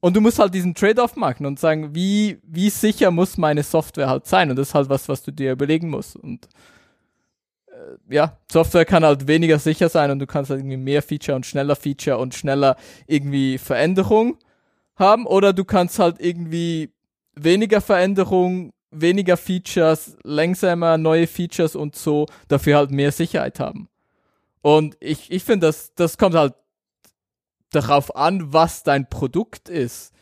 Und du musst halt diesen Trade-off machen und sagen, wie, wie sicher muss meine Software halt sein? Und das ist halt was, was du dir überlegen musst. Und äh, ja, Software kann halt weniger sicher sein und du kannst halt irgendwie mehr Feature und schneller Feature und schneller irgendwie Veränderung haben. Oder du kannst halt irgendwie weniger Veränderung, weniger Features, langsamer neue Features und so, dafür halt mehr Sicherheit haben. Und ich, ich finde, das, das kommt halt darauf an, was dein Produkt ist.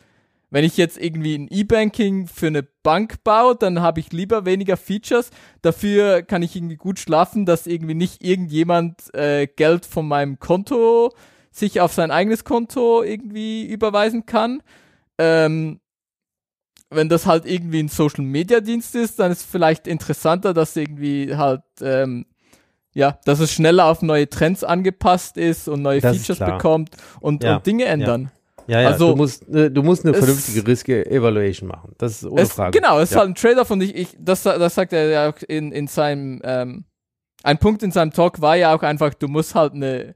Wenn ich jetzt irgendwie ein E-Banking für eine Bank baue, dann habe ich lieber weniger Features. Dafür kann ich irgendwie gut schlafen, dass irgendwie nicht irgendjemand äh, Geld von meinem Konto sich auf sein eigenes Konto irgendwie überweisen kann. Ähm, wenn das halt irgendwie ein Social Media Dienst ist, dann ist es vielleicht interessanter, dass irgendwie halt, ähm, ja, dass es schneller auf neue Trends angepasst ist und neue das Features bekommt und, ja. und, Dinge ändern. Ja, ja, also, du musst, äh, du musst eine vernünftige Risk-Evaluation machen. Das ist ohne es, Frage. Genau, es ist halt ein Trade-off und ich, ich, das, das sagt er ja auch in, in seinem, ähm, ein Punkt in seinem Talk war ja auch einfach, du musst halt eine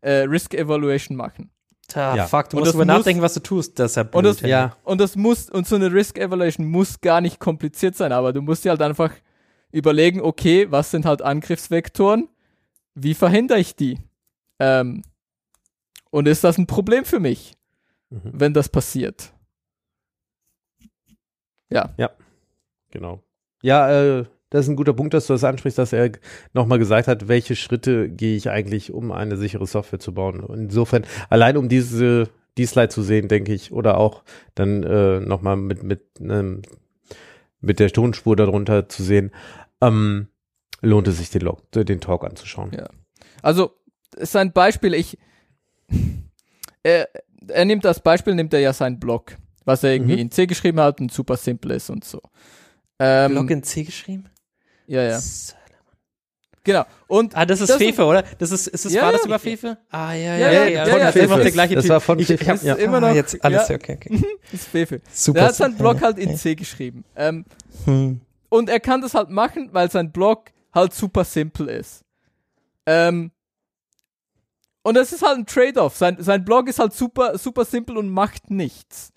äh, Risk-Evaluation machen. Ta, ja. fuck, du und musst darüber nachdenken, was du tust, das ist ja blöd. Und das, ja. und das muss, und so eine Risk Evaluation muss gar nicht kompliziert sein, aber du musst dir halt einfach überlegen, okay, was sind halt Angriffsvektoren, wie verhindere ich die? Ähm, und ist das ein Problem für mich? Mhm. wenn das passiert. Ja, Genau. Ja, äh, das ist ein guter Punkt, dass du das ansprichst, dass er nochmal gesagt hat, welche Schritte gehe ich eigentlich, um eine sichere Software zu bauen. Insofern, allein um diese, die Slide zu sehen, denke ich, oder auch dann äh, nochmal mit, mit, ähm, mit der Tonspur darunter zu sehen, ähm, lohnt es sich, den, Log, den Talk anzuschauen. Ja. Also, ist ein Beispiel, ich, er, er nimmt das Beispiel, nimmt er ja sein Blog, was er irgendwie Mhm. in C geschrieben hat und super simpel ist und so. Ähm, Blog in C geschrieben? Ja, ja, genau. Und Ah, das ist Das- Fefe, oder? Das ist, ist das, Ja, war ja. das über Fefe? Ah, ja, Ja, ja, ja, ja. ja, Von ja, Fefe das auch der gleiche das Typ. war von ich, ich Fefe, hab, ja. Immer noch- ah, jetzt alles, ja. okay, okay. *laughs* ist Fefe. Super. Er hat seinen Blog halt in. C geschrieben. Ähm, Hm. und er kann das halt machen, weil sein Blog halt super simpel ist. Ähm, und es ist halt ein Trade-off. Sein, sein Blog ist halt super, super simpel und macht nichts.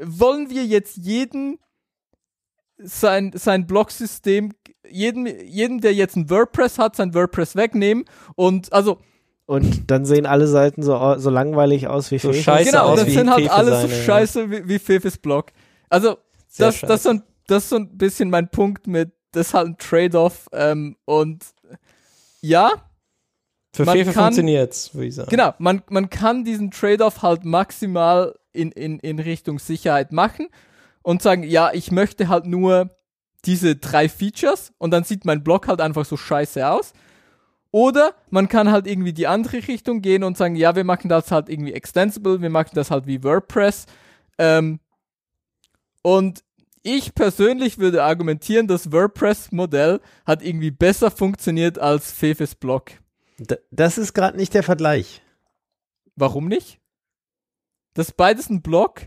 Wollen wir jetzt jeden sein, sein Blog-System, jeden, jeden, der jetzt ein WordPress hat, sein WordPress wegnehmen und also Und dann sehen alle Seiten so, so langweilig aus wie So Fefe. scheiße genau, und aus dann wie sind halt Fefe alle so seine, ja. scheiße wie, wie Fefes Blog. Also Sehr das, das, ist so ein, das ist so ein bisschen mein Punkt mit, das ist halt ein Trade-off ähm, und ja, Für man Fefe funktioniert's, würde ich sagen. genau, man, man kann diesen Trade-off halt maximal in, in, in Richtung Sicherheit machen und sagen, ja, ich möchte halt nur diese drei Features und dann sieht mein Blog halt einfach so scheiße aus. Oder man kann halt irgendwie die andere Richtung gehen und sagen, ja, wir machen das halt irgendwie extensible, wir machen das halt wie WordPress. Ähm, und ich persönlich würde argumentieren, das WordPress-Modell hat irgendwie besser funktioniert als Fefes Blog. D- Das ist gerade nicht der Vergleich. Warum nicht? Das ist beides ein Blog.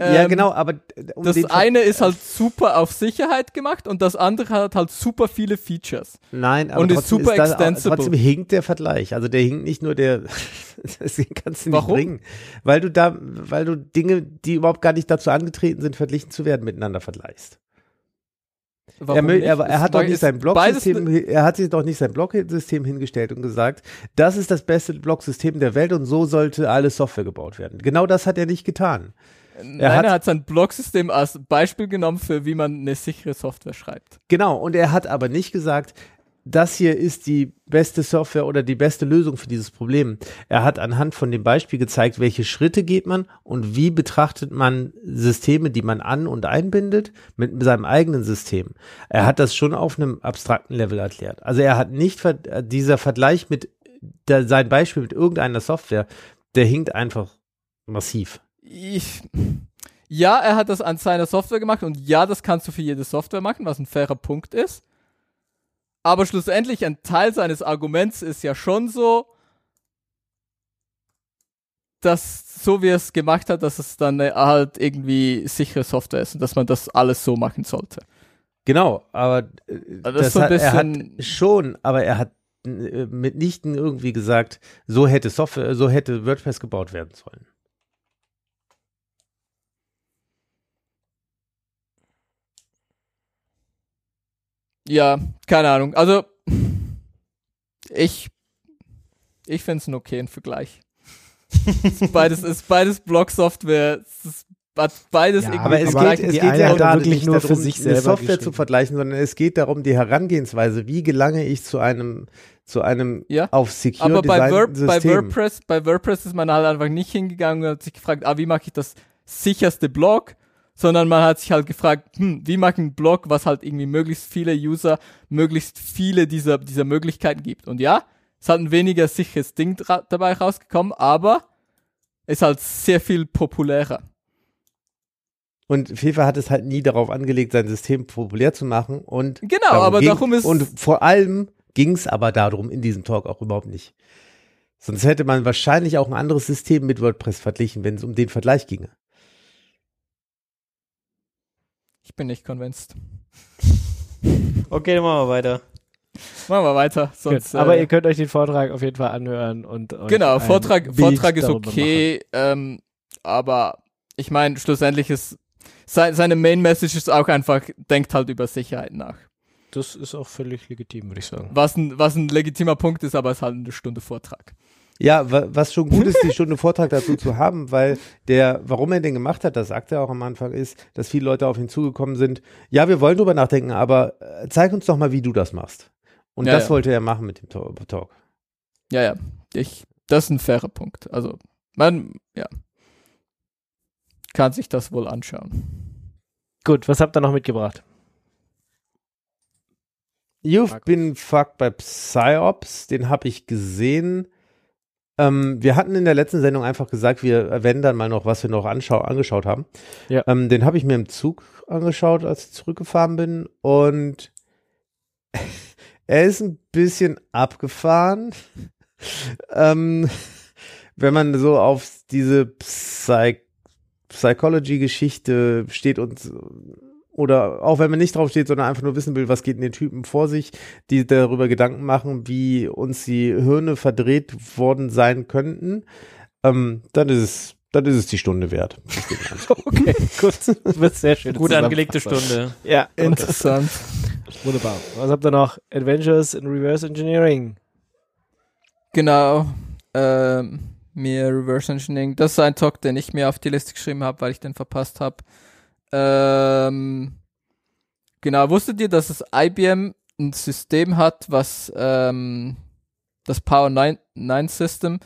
Ja, Ähm, genau, aber äh, um das eine ist halt super auf Sicherheit gemacht und das andere hat halt super viele Features. Nein, aber Und ist trotzdem super das, extensible. Trotzdem hinkt der Vergleich. Also der hinkt nicht nur der, *laughs* das kannst du nicht Warum? bringen. Weil du da, weil du Dinge, die überhaupt gar nicht dazu angetreten sind, verglichen zu werden, miteinander vergleichst. Er, er, er hat doch nicht ist sein Blocksystem, er hat sich doch nicht sein Blocksystem hingestellt und gesagt, das ist das beste Blocksystem der Welt und so sollte alle Software gebaut werden. Genau das hat er nicht getan. Nein, er er hat- hat, sein Blogsystem als Beispiel genommen, für wie man eine sichere Software schreibt. Genau, und er hat aber nicht gesagt, das hier ist die beste Software oder die beste Lösung für dieses Problem. Er hat anhand von dem Beispiel gezeigt, welche Schritte geht man und wie betrachtet man Systeme, die man an- und einbindet, mit seinem eigenen System. Er hat das schon auf einem abstrakten Level erklärt. Also er hat nicht, ver dieser Vergleich mit, der, sein Beispiel mit irgendeiner Software, der hinkt einfach massiv. Ich, ja, er hat das an seiner Software gemacht und ja, das kannst du für jede Software machen, was ein fairer Punkt ist. Aber schlussendlich ein Teil seines Arguments ist ja schon so, dass so wie er es gemacht hat, dass es dann halt irgendwie sichere Software ist und dass man das alles so machen sollte. Genau, aber Also das ein hat, er hat schon, aber er hat äh, mitnichten irgendwie gesagt, so hätte Software, so hätte WordPress gebaut werden sollen. Ja, keine Ahnung. Also, ich, ich finde es einen okayen Vergleich. Beides ist beides Blog-Software. Es ist, hat beides Ja, Aber es geht, es geht ja gerade wirklich nur für darum, sich eine selber Software zu vergleichen, sondern es geht darum, die Herangehensweise, wie gelange ich zu einem, zu einem Ja. auf Secure Aber bei, Design Word, bei, System. WordPress, bei WordPress ist man halt einfach nicht hingegangen und hat sich gefragt, ah, wie mache ich das sicherste Blog? Sondern man hat sich halt gefragt, hm, wie ich einen Blog, was halt irgendwie möglichst viele User, möglichst viele dieser, dieser Möglichkeiten gibt. Und ja, es hat ein weniger sicheres Ding dabei rausgekommen, aber ist halt sehr viel populärer. Und FIFA hat es halt nie darauf angelegt, sein System populär zu machen. Und Genau, darum aber ging, darum ist- Und vor allem ging es aber darum in diesem Talk auch überhaupt nicht. Sonst hätte man wahrscheinlich auch ein anderes System mit WordPress verglichen, wenn es um den Vergleich ginge. Ich bin nicht convinced. *laughs* Okay, dann machen wir weiter. Machen wir weiter. Sonst, aber äh, ihr könnt euch den Vortrag auf jeden Fall anhören und euch Genau, ein Vortrag, Bild Vortrag ist okay, ähm, aber ich meine, schlussendlich ist sei, seine Main Message ist auch einfach, denkt halt über Sicherheit nach. Das ist auch völlig legitim, würde ich sagen. Was ein, was ein legitimer Punkt ist, aber es ist halt eine Stunde Vortrag. Ja, wa- was schon gut ist, die *laughs* Stunde Vortrag dazu zu haben, weil der, warum er den gemacht hat, das sagt er auch am Anfang, ist, dass viele Leute auf ihn zugekommen sind. Ja, wir wollen drüber nachdenken, aber äh, zeig uns doch mal, wie du das machst. Und Ja, das ja. wollte er machen mit dem Talk. Ja, ja. Ich, das ist ein fairer Punkt. Also, man, ja. Kann sich das wohl anschauen. Gut, was habt ihr noch mitgebracht? You've Markus. been fucked by Psyops, den habe ich gesehen. Ähm, wir hatten in der letzten Sendung einfach gesagt, wir erwähnen dann mal noch, was wir noch angeschaut haben. Ja. Ähm, den habe ich mir im Zug angeschaut, als ich zurückgefahren bin. Und *laughs* er ist ein bisschen abgefahren. *laughs* ähm, wenn man so auf diese Psy Psychology-Geschichte steht und oder auch wenn man nicht drauf steht, sondern einfach nur wissen will, was geht in den Typen vor sich, die darüber Gedanken machen, wie uns die Hirne verdreht worden sein könnten, ähm, dann ist es, dann ist es die Stunde wert. *laughs* Okay, gut. Das wird sehr schön. Gut angelegte Stunde. Ja, Interessant. wunderbar. Was habt ihr noch? Adventures in Reverse Engineering. Genau. Ähm, mir Reverse Engineering. Das ist ein Talk, den ich mir auf die Liste geschrieben habe, weil ich den verpasst habe. Ähm, genau, wusstet ihr, dass das IBM ein System hat, was ähm, das Power 9, 9 System,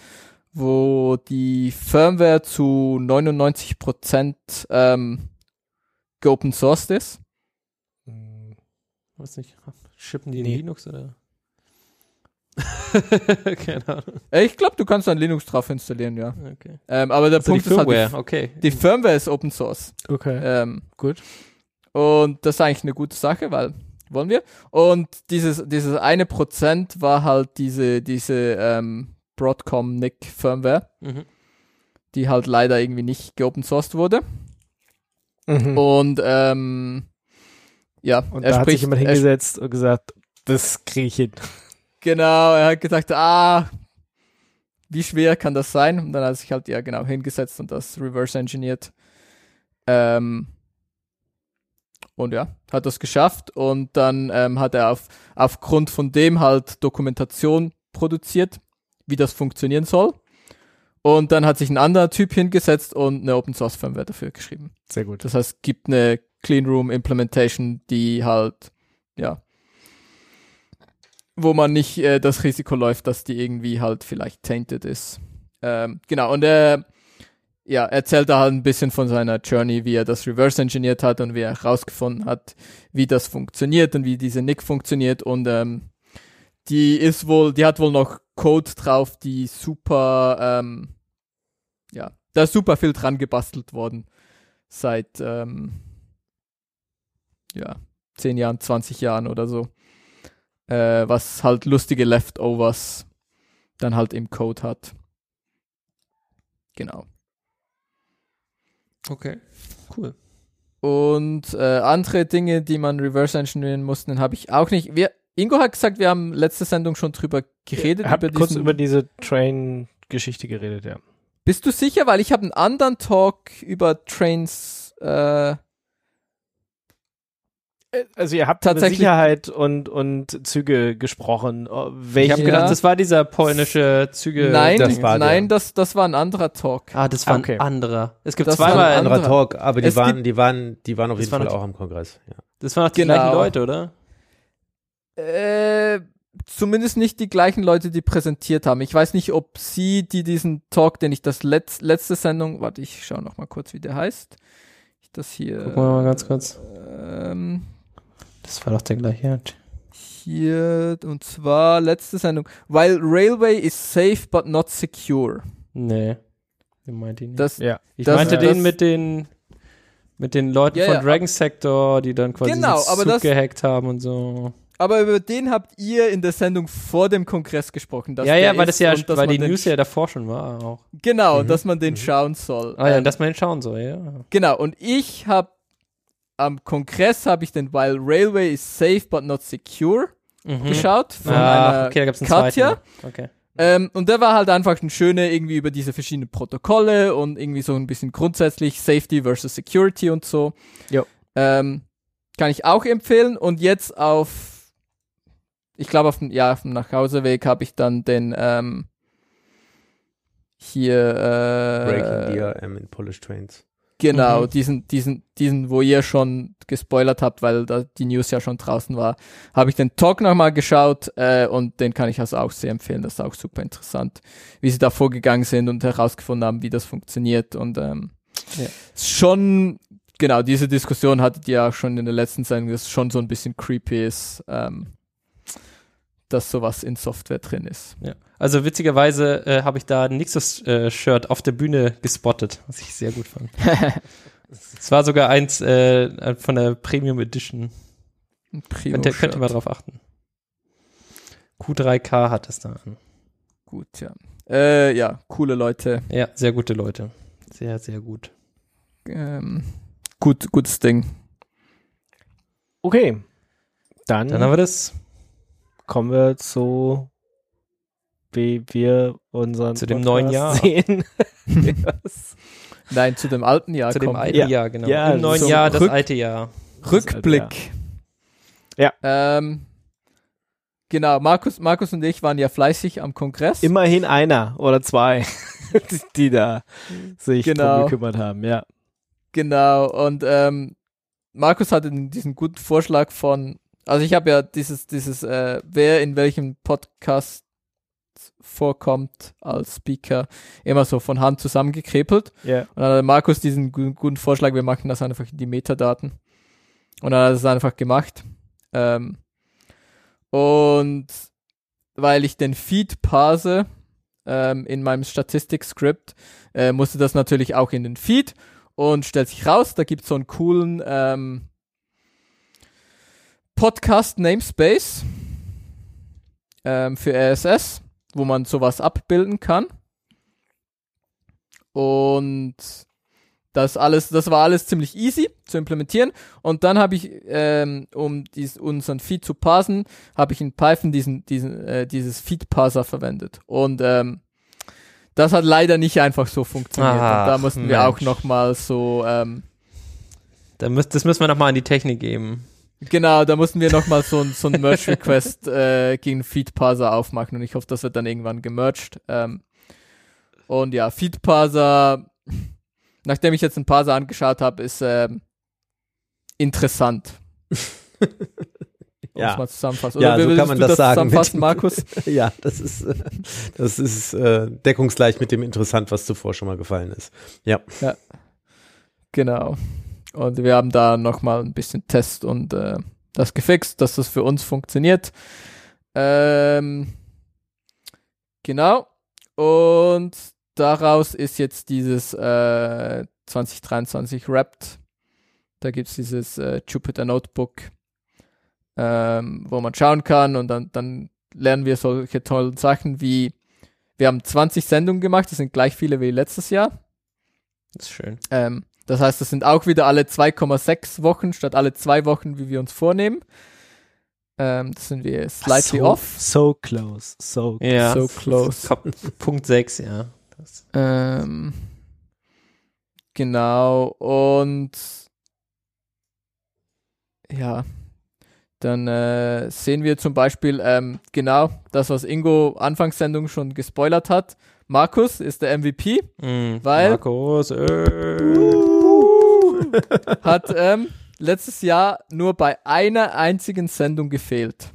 wo die Firmware zu 99% ähm, geopen sourced ist? Hm, Weiß nicht, schippen die in Nee. Linux oder? *laughs* Keine Ahnung. Äh, Ich glaube, du kannst dann Linux drauf installieren, ja. Okay. Ähm, aber der Also die Punkt ist halt, Firmware, die, okay. die Firmware ist Open Source. Okay. Ähm, Gut. Und das ist eigentlich eine gute Sache, weil wollen wir. Und dieses, dieses eine Prozent war halt diese, diese ähm, Broadcom NIC Firmware, Mhm. die halt leider irgendwie nicht geopen sourced wurde. Mhm. Und ähm, ja, Und er da hat sich spricht, jemand hingesetzt und gesagt, das kriege ich hin. Genau, er hat gesagt, ah, wie schwer kann das sein? Und dann hat er sich halt ja genau hingesetzt und das reverse engineert. Ähm, und ja, hat das geschafft und dann ähm, hat er auf, aufgrund von dem halt Dokumentation produziert, wie das funktionieren soll. Und dann hat sich ein anderer Typ hingesetzt und eine Open Source Firmware dafür geschrieben. Sehr gut. Das heißt, es gibt eine Clean Room Implementation, die halt, ja, wo man nicht äh, das Risiko läuft, dass die irgendwie halt vielleicht tainted ist. Ähm, genau, und er ja, erzählt da halt ein bisschen von seiner Journey, wie er das reverse engineert hat und wie er herausgefunden hat, wie das funktioniert und wie diese NIC funktioniert und ähm, die ist wohl, die hat wohl noch Code drauf, die super, ähm, ja, da ist super viel dran gebastelt worden seit, ähm, ja, 10 Jahren, 20 Jahren oder so. Äh, was halt lustige Leftovers dann halt im Code hat. Genau. Okay. Cool. Und äh, andere Dinge, die man reverse engineeren musste, den habe ich auch nicht. Wir, Ingo hat gesagt, wir haben letzte Sendung schon drüber geredet. Ich habe kurz diesen, über diese Train-Geschichte geredet, ja. Bist du sicher? Weil ich habe einen anderen Talk über Trains. Äh, Also ihr habt Tatsächlich- über Sicherheit und, und Züge gesprochen. Oh, Ich habe gedacht, das war dieser polnische Züge. nein, das war der. nein, das, das war ein anderer Talk. Ah, das war Okay. ein anderer. Es gibt Das war zweimal ein Anderer. Talk, aber die Es waren, gibt- die waren, die waren auf jeden war Fall noch- auch am Kongress. Ja. Das waren noch die Genau. gleichen Leute, oder? Äh, zumindest nicht die gleichen Leute, die präsentiert haben. Ich weiß nicht, ob sie, die diesen Talk, den ich das letz, letzte Sendung, warte, ich schaue noch mal kurz, wie der heißt. Ich das hier. Gucken wir mal ganz kurz. Ähm, Das war doch der gleiche. hier, und zwar letzte Sendung. While Railway is safe but not secure. Nee. Den meinte ich nicht. Das, ja. ich das- meinte das- den mit den mit den Leuten Ja, von ja, Dragon Sector, die dann quasi Genau, den aber Zug das- gehackt haben und so. aber über den habt ihr in der Sendung vor dem Kongress gesprochen. dass ja, ja, weil das ja, weil die News ja davor schon war auch. Genau, Mhm. dass man den Mhm. schauen soll. Ah ja, Ähm, dass man den schauen soll, ja. Genau, und ich habe am Kongress habe ich den While Railway is safe but not secure Mhm. geschaut von Ah, einer okay, da gab's einen Katja. zweiten. Okay. Ähm, und der war halt einfach ein schöner irgendwie über diese verschiedenen Protokolle und irgendwie so ein bisschen grundsätzlich Safety versus Security und so. Jo. Ähm, kann ich auch empfehlen. Und jetzt auf, ich glaube auf dem, ja, auf dem Nachhauseweg habe ich dann den, ähm, hier äh, Breaking DRM in Polish Trains. Genau, Mhm. diesen, diesen, diesen, wo ihr schon gespoilert habt, weil da die News ja schon draußen war, habe ich den Talk nochmal geschaut äh, und den kann ich also auch sehr empfehlen. Das ist auch super interessant, wie sie da vorgegangen sind und herausgefunden haben, wie das funktioniert. Und ähm, Ja. schon, genau, diese Diskussion hattet ihr auch schon in der letzten Sendung, dass es schon so ein bisschen creepy ist, ähm, dass sowas in Software drin ist. Ja. Also witzigerweise äh, habe ich da ein Nixus-Shirt auf der Bühne gespottet, was ich sehr gut fand. *laughs* Es war sogar eins äh, von der Premium Edition. Primo Könnt ihr, könnt ihr mal drauf achten. Q3K hat es da an. Gut, ja. Äh, ja, coole Leute. Ja, sehr gute Leute. Sehr, sehr gut. Ähm, gut, gutes Ding. Okay. Dann, Dann haben wir das kommen wir zu, wie wir unseren Zu dem neuen Jahr. sehen. Yes. *laughs* Nein, zu dem alten Jahr zu dem alten Ja. Jahr, genau. Ja, Im neuen Jahr, das Rück- alte Jahr. Rückblick. Ja. Ähm, genau, Markus, Markus und ich waren ja fleißig am Kongress. Immerhin einer oder zwei, *laughs* die, die da sich Genau. drum gekümmert haben, ja. Genau, und ähm, Markus hatte diesen guten Vorschlag von, also ich habe ja dieses, dieses, äh, wer in welchem Podcast vorkommt als Speaker, immer so von Hand zusammengekrepelt. Ja. Und dann hat Markus diesen gu guten Vorschlag, wir machen das einfach in die Metadaten. Und dann hat er es einfach gemacht. Ähm, und weil ich den Feed parse ähm, in meinem Statistik-Script, äh, musste das natürlich auch in den Feed und stellt sich raus, da gibt es so einen coolen ähm, Podcast-Namespace ähm, für RSS, wo man sowas abbilden kann. Und das alles, das war alles ziemlich easy zu implementieren. Und dann habe ich, ähm, um dies, unseren Feed zu parsen, habe ich in Python diesen, diesen, äh, dieses Feed-Parser verwendet. Und ähm, das hat leider nicht einfach so funktioniert. Ach, da mussten wir auch Mensch. nochmal so, ähm, Da müsst, das müssen wir nochmal an die Technik geben. Genau, da mussten wir nochmal so, ein- so ein Merge-Request äh, gegen Feed-Parser aufmachen. Und ich hoffe, das wird dann irgendwann gemerged. Ähm, und ja, Feed-Parser, nachdem ich jetzt einen Parser angeschaut habe, ist ähm, interessant. Ja. mal zusammenfassen. Ja, so kann man das das sagen. zusammenfassen, Markus? *laughs* ja, das ist, äh, das ist äh, deckungsgleich mit dem Interessant, was zuvor schon mal gefallen ist. Ja. Genau. Und wir haben da nochmal ein bisschen Test und äh, das gefixt, dass das für uns funktioniert. Ähm, genau. Und daraus ist jetzt dieses äh, 2023 Wrapped. Da gibt es dieses äh, Jupyter Notebook, ähm, wo man schauen kann und dann, dann lernen wir solche tollen Sachen wie, wir haben 20 Sendungen gemacht, das sind gleich viele wie letztes Jahr. Das ist schön. Ähm, das heißt, das sind auch wieder alle 2,6 Wochen statt alle zwei Wochen, wie wir uns vornehmen. Ähm, das sind wir slightly so, off. So close, so Ja. So close. Punkt 6, ja. Ähm, genau. Und ja, dann äh, sehen wir zum Beispiel ähm, genau das, was Ingo Anfangssendung schon gespoilert hat. Markus ist der MVP, mm, Weil- Markus, äh, *laughs* hat ähm, letztes Jahr nur bei einer einzigen Sendung gefehlt.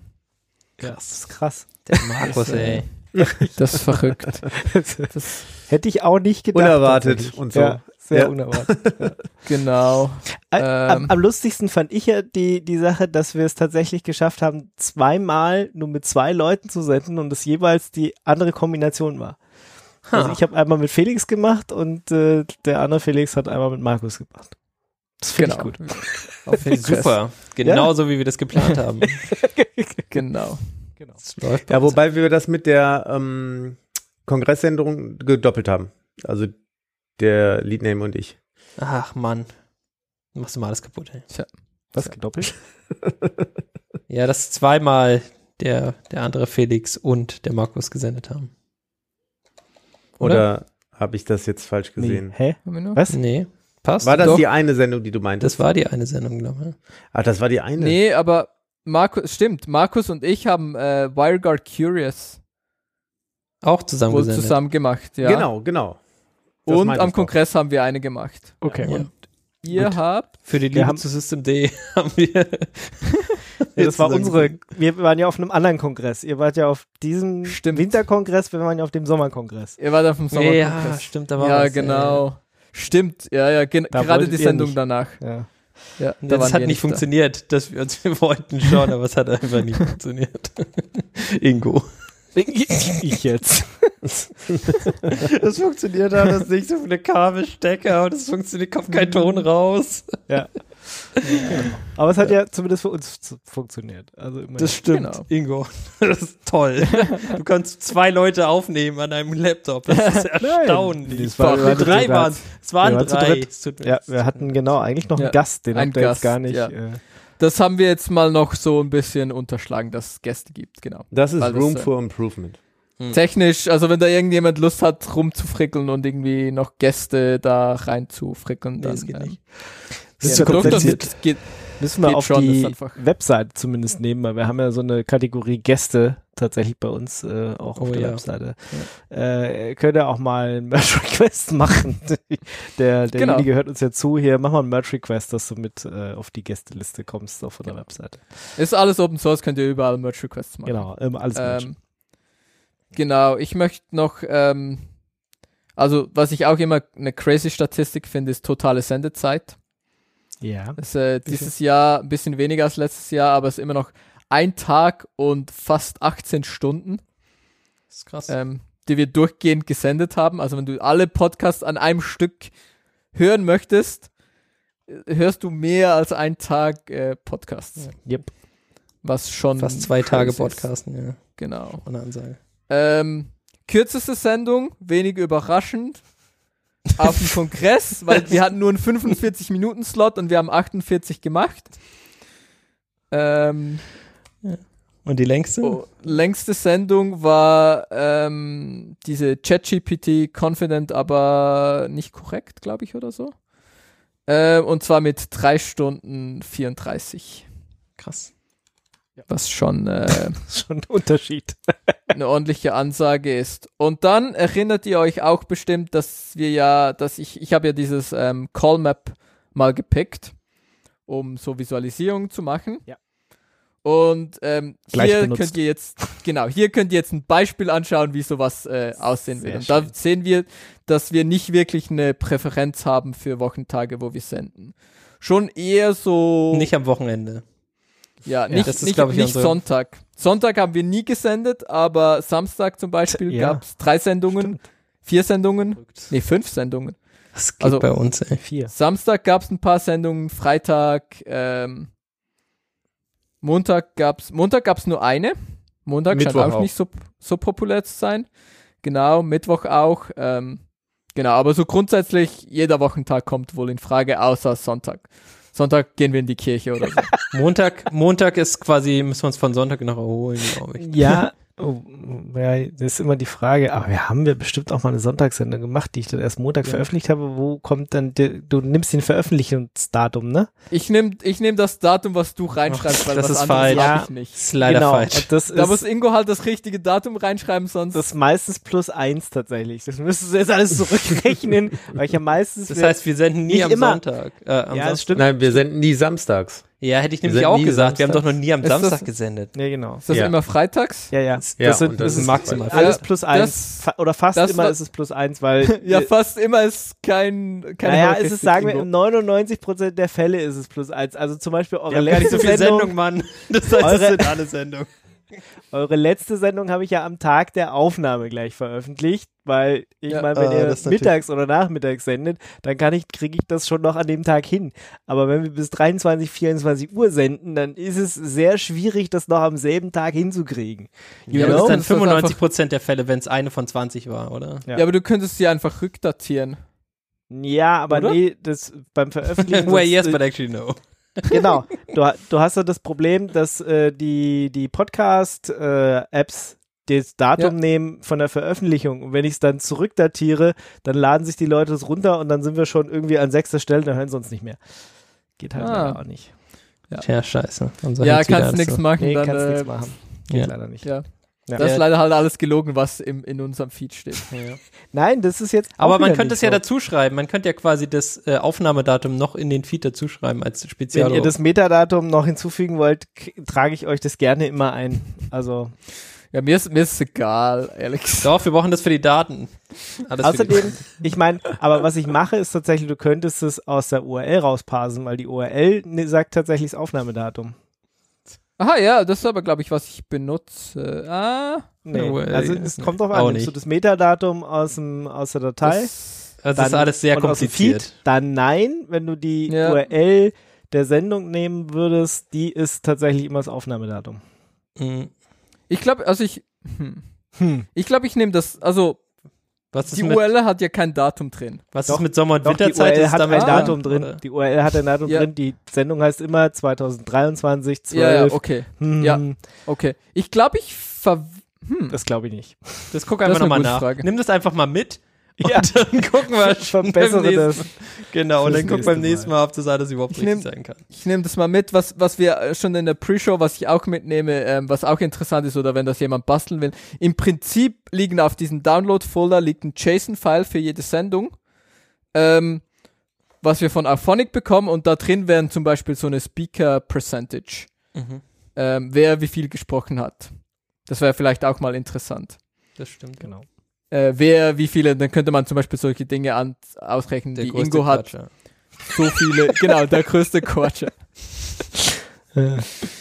Das ist krass. der Markus, Das, äh, ey. Das ist verrückt. *laughs* Das, Hätte ich auch nicht gedacht. Unerwartet und so. Ja, sehr Ja. unerwartet. *laughs* genau. Ä- Ähm. am, am lustigsten fand ich ja die, die Sache, dass wir es tatsächlich geschafft haben, zweimal nur mit zwei Leuten zu senden und es jeweils die andere Kombination war. Also ich habe einmal mit Felix gemacht und äh, der andere Felix hat einmal mit Markus gemacht. Das finde Genau. ich gut. Auf jeden Fall. *laughs* Super. Genauso wie wir das geplant haben. *laughs* Genau. Das läuft bei Ja, uns. wobei wir das mit der ähm, Kongressänderung gedoppelt haben. Also der Leadname und ich. Ach, Mann. Machst du mal alles kaputt, ey. Was gedoppelt? *laughs* Ja, dass zweimal der, der andere Felix und der Markus gesendet haben. Oder? Oder, habe ich das jetzt falsch gesehen? Nee. Hä? Was? Nee. Passt? War das Doch. die eine Sendung, die du meintest? Das war die eine Sendung, glaube ich. Ach, das war die eine. Nee, aber Markus, stimmt, Markus und ich haben äh, WireGuard Curious Auch zusammen wohl zusammen gemacht, ja. Genau, genau. Das Und am. Kongress haben wir eine gemacht. Okay. Ja. Und ihr habt, Für die Liebe haben- zu System D *laughs* haben wir. *laughs* Ja, das war unsere, wir waren ja auf einem anderen Kongress. Ihr wart ja auf diesem Stimmt. Winterkongress, wir waren ja auf dem Sommerkongress. ihr wart auf dem Ja, Sommerkongress. stimmt, da war Ja, was, genau. Stimmt, ja, ja, gen Da gerade die Sendung nicht. danach. Ja. Ja, da das hat nicht da. funktioniert, dass wir uns, *laughs* wir wollten schon, aber es hat einfach nicht *laughs* funktioniert. *laughs* Ingo. Ich jetzt. Das funktioniert aber, das nicht so viele Kabel, Stecker und es funktioniert, kommt kein Ton raus. Ja. Aber es hat ja zumindest für uns funktioniert. Also. Das stimmt, Genau. Ingo. *laughs* Das ist toll. Du kannst zwei Leute aufnehmen an einem Laptop. Das ist *laughs* erstaunlich. das war- wir drei waren es. Waren wir drei. ja, wir hatten genau eigentlich noch Ja, einen Gast, den habt ihr jetzt gar nicht. ja. Äh, Das haben wir jetzt mal noch so ein bisschen unterschlagen, dass es Gäste gibt, genau. Das ist Weil das, Room äh, for Improvement. Technisch, also wenn da irgendjemand Lust hat, rumzufrickeln und irgendwie noch Gäste da reinzufrickeln, Nee, dann das geht ähm, nicht. Das ist ja, zu kompliziert. geht, Müssen wir auf schon, die Webseite zumindest nehmen, weil wir haben ja so eine Kategorie Gäste tatsächlich bei uns äh, auch auf Oh der ja. Webseite. Äh, könnt ihr auch mal einen *laughs* Merch-Request machen. der, derjenige Genau. hört uns ja zu. Hier, mach mal einen Merch-Request, dass du mit äh, auf die Gästeliste kommst auf unserer Webseite. ist alles Open Source, könnt ihr überall Merch Requests machen. Genau, immer alles Merch. Ähm, genau, ich möchte noch, ähm, also was ich auch immer eine crazy Statistik finde, ist totale Sendezeit. Ja. Das, äh, dieses Jahr ein bisschen weniger als letztes Jahr, aber es ist immer noch ein Tag und fast 18 Stunden, Das ist krass. ähm, die wir durchgehend gesendet haben. Also wenn du alle Podcasts an einem Stück hören möchtest, äh, hörst du mehr als ein Tag äh, Podcasts. Yep. Was schon Fast zwei Tage crazy ist. Podcasten, ja. Genau. Der Ansage. Ähm, kürzeste Sendung, wenig überraschend. Auf dem Kongress, weil wir hatten nur einen 45-Minuten-Slot und wir haben 48 gemacht. Ähm, Und die längste? oh, längste Sendung war ähm, diese ChatGPT Confident, aber nicht korrekt, glaube ich, oder so. Ähm, und zwar mit 3 Stunden 34. Krass. Was schon äh, *laughs* schon ein Unterschied. *laughs* eine ordentliche Ansage ist. Und dann erinnert ihr euch auch bestimmt, dass wir ja, dass ich, ich habe ja dieses ähm, Call Map mal gepickt, um so Visualisierungen zu machen. Ja. Und ähm, hier könnt ihr jetzt, genau, hier könnt ihr jetzt ein Beispiel anschauen, wie sowas äh, aussehen Sehr wird. Und da schön. sehen wir, dass wir nicht wirklich eine Präferenz haben für Wochentage, wo wir senden. Schon eher so. Nicht am Wochenende. Ja, nicht, ist, nicht, ich, nicht Sonntag. Sonntag haben wir nie gesendet, aber Samstag zum Beispiel Ja, gab es drei Sendungen, vier Sendungen, nee, fünf Sendungen. Das geht Also- bei uns, ey. Vier. Samstag gab es ein paar Sendungen, Freitag, ähm, Montag gab's, Montag gab's nur eine. Montag scheint Mittwoch auch, auch. nicht so, so populär zu sein. Genau, Mittwoch auch. Ähm, genau, aber so grundsätzlich, jeder Wochentag kommt wohl in Frage, außer Sonntag. Sonntag gehen wir in die Kirche oder so. *laughs* Montag, Montag ist quasi, müssen wir uns von Sonntag noch erholen, glaube ich. Ja, oh, ja, das ist immer die Frage, aber wir haben ja bestimmt auch mal eine Sonntagssendung gemacht, die ich dann erst Montag Ja. veröffentlicht habe. Wo kommt dann, der, du nimmst den Veröffentlichungsdatum, ne? Ich nehme ich nehm das Datum, was du reinschreibst, weil das was ist anderes falsch. Ja. ich nicht. Das ist leider genau, falsch. das Da muss Ingo halt das richtige Datum reinschreiben, sonst. das ist meistens plus eins tatsächlich. Das müsstest du jetzt alles zurückrechnen, *laughs* weil ich ja meistens. Das heißt, wir senden nie Nicht am immer. Sonntag. Äh, am ja, das Samstag. stimmt. Nein, wir senden nie samstags. Ja, hätte ich nämlich auch gesagt. Wir haben doch samstags. noch nie am Ist das- Samstag gesendet. Ja, genau. ist das Ja. immer freitags? Ja, ja. Ja, das sind, und das das ist maximal. alles Ja, plus das- eins. Fa- oder fast immer ist es plus eins, weil. *laughs* Ja, fast immer ist kein, keine naja, ist es, sagen wir, in 99% der Fälle ist es plus eins. Also zum Beispiel eure Wir haben gar nicht letzte so viel Sendung, Sendung, Mann. Das heißt, Eure- es sind alle Sendungen. Eure letzte Sendung habe ich ja am Tag der Aufnahme gleich veröffentlicht, weil ich Ja, meine, wenn äh, ihr mittags oder nachmittags sendet, dann kann ich, kriege ich das schon noch an dem Tag hin. Aber wenn wir bis 23, 24 Uhr senden, dann ist es sehr schwierig, das noch am selben Tag hinzukriegen. You Ja, know? das ist dann ist das 95 Prozent der Fälle, wenn es eine von 20 war, oder? Ja. Ja, aber du könntest sie einfach rückdatieren. ja, aber Oder? nee, das beim Veröffentlichen. *laughs* Well, sonst- yes, but actually no. Genau. Du, du hast ja das Problem, dass äh, die, die Podcast-Apps das Datum Ja. nehmen von der Veröffentlichung. Und wenn ich es dann zurückdatiere, dann laden sich die Leute das runter und dann sind wir schon irgendwie an sechster Stelle, dann hören sie uns nicht mehr. Geht halt Ah. leider auch nicht. Tja, scheiße. Ja, kannst nichts so. machen. Nee, dann, kannst äh, nichts machen. Geht ja. leider nicht. Ja. Ja. Das ist Ja. leider halt alles gelogen, was im, in unserem Feed steht. *laughs* Nein, das ist jetzt. Aber man könnte es ja so. dazu schreiben. Man könnte ja quasi das äh, Aufnahmedatum noch in den Feed dazu schreiben als Spezial. Wenn ihr das Metadatum noch hinzufügen wollt, trage ich euch das gerne immer ein. Also Ja, mir ist, mir ist es egal, ehrlich gesagt. Doch, wir brauchen das für die Daten. Alles für die außerdem, *laughs* ich meine, aber was ich mache, ist tatsächlich, du könntest es aus der URL rausparsen, weil die URL ne- sagt tatsächlich das Aufnahmedatum. Aha, ja, das ist aber, glaube ich, was ich benutze. Ah, Nee, URL also es kommt drauf Auch an, nimmst du das Metadatum aus, dem, aus der Datei, das, Also das dann- ist alles sehr kompliziert. Feed, dann nein, wenn du die Ja. URL der Sendung nehmen würdest, die ist tatsächlich immer das Aufnahmedatum. Mhm. ich glaube, also ich, hm. Hm. ich glaube, ich nehme das, also Was ist die mit, URL hat ja kein Datum drin. was Doch, ist mit Sommer- und Doch, die Winterzeit? URL Ist hat ein Datum drin, oder? Die URL hat ein Datum Ja. drin. Die Sendung heißt immer 2023, 12. Ja, ja, okay, Hm, Ja. okay. Ich glaube, ich ver... Hm. Das glaube ich nicht. Das guck einfach nochmal nach. Frage. Nimm das einfach mal mit und Ja. dann gucken wir Verbessere beim das. Genau, und dann gucken wir *laughs* beim nächste nächsten Mal, ob das alles überhaupt Ich richtig nehm- sein kann. Ich nehme das mal mit, was, was wir äh, schon in der Pre-Show, was ich auch mitnehme, ähm, was auch interessant ist oder wenn das jemand basteln will. Im Prinzip liegen auf diesem Download-Folder liegt ein JSON-File für jede Sendung, ähm, was wir von Auphonic bekommen und da drin wären zum Beispiel so eine Speaker-Percentage, Mhm. ähm, wer wie viel gesprochen hat. Das wäre vielleicht auch mal interessant. Das stimmt. Genau. Äh, wer wie viele, dann könnte man zum Beispiel solche Dinge an, ausrechnen, Der wie größte Ingo hat Quatsch, ja. so viele, *laughs* genau, der größte Quatsch.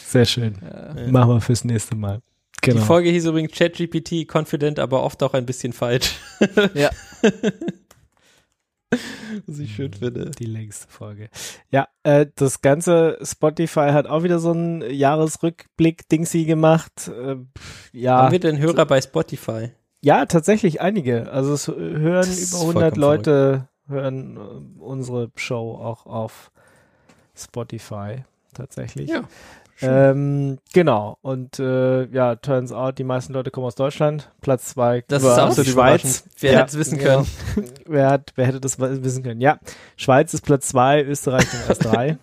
Sehr schön. Äh, Machen wir fürs nächste Mal. Genau. Die Folge hieß übrigens ChatGPT, confident, aber oft auch ein bisschen falsch. Ja. *laughs* Was ich schön finde. Die längste Folge. Ja, äh, das ganze Spotify hat auch wieder so einen Jahresrückblick-Dingsy gemacht. Äh, ja, Haben wir denn Hörer bei Spotify? Ja, tatsächlich einige. Also es hören Das über 100 vollkommen Leute hören äh, unsere Show auch auf Spotify tatsächlich. Ja. Ähm, genau. Und äh, ja, turns out, die meisten Leute kommen aus Deutschland. Platz zwei Das ist absolut die Schweiz. Wer Ja, hätte es wissen genau. können? *laughs* wer, hat, wer hätte das wissen können? Ja, Schweiz ist Platz zwei, Österreich ist Platz drei.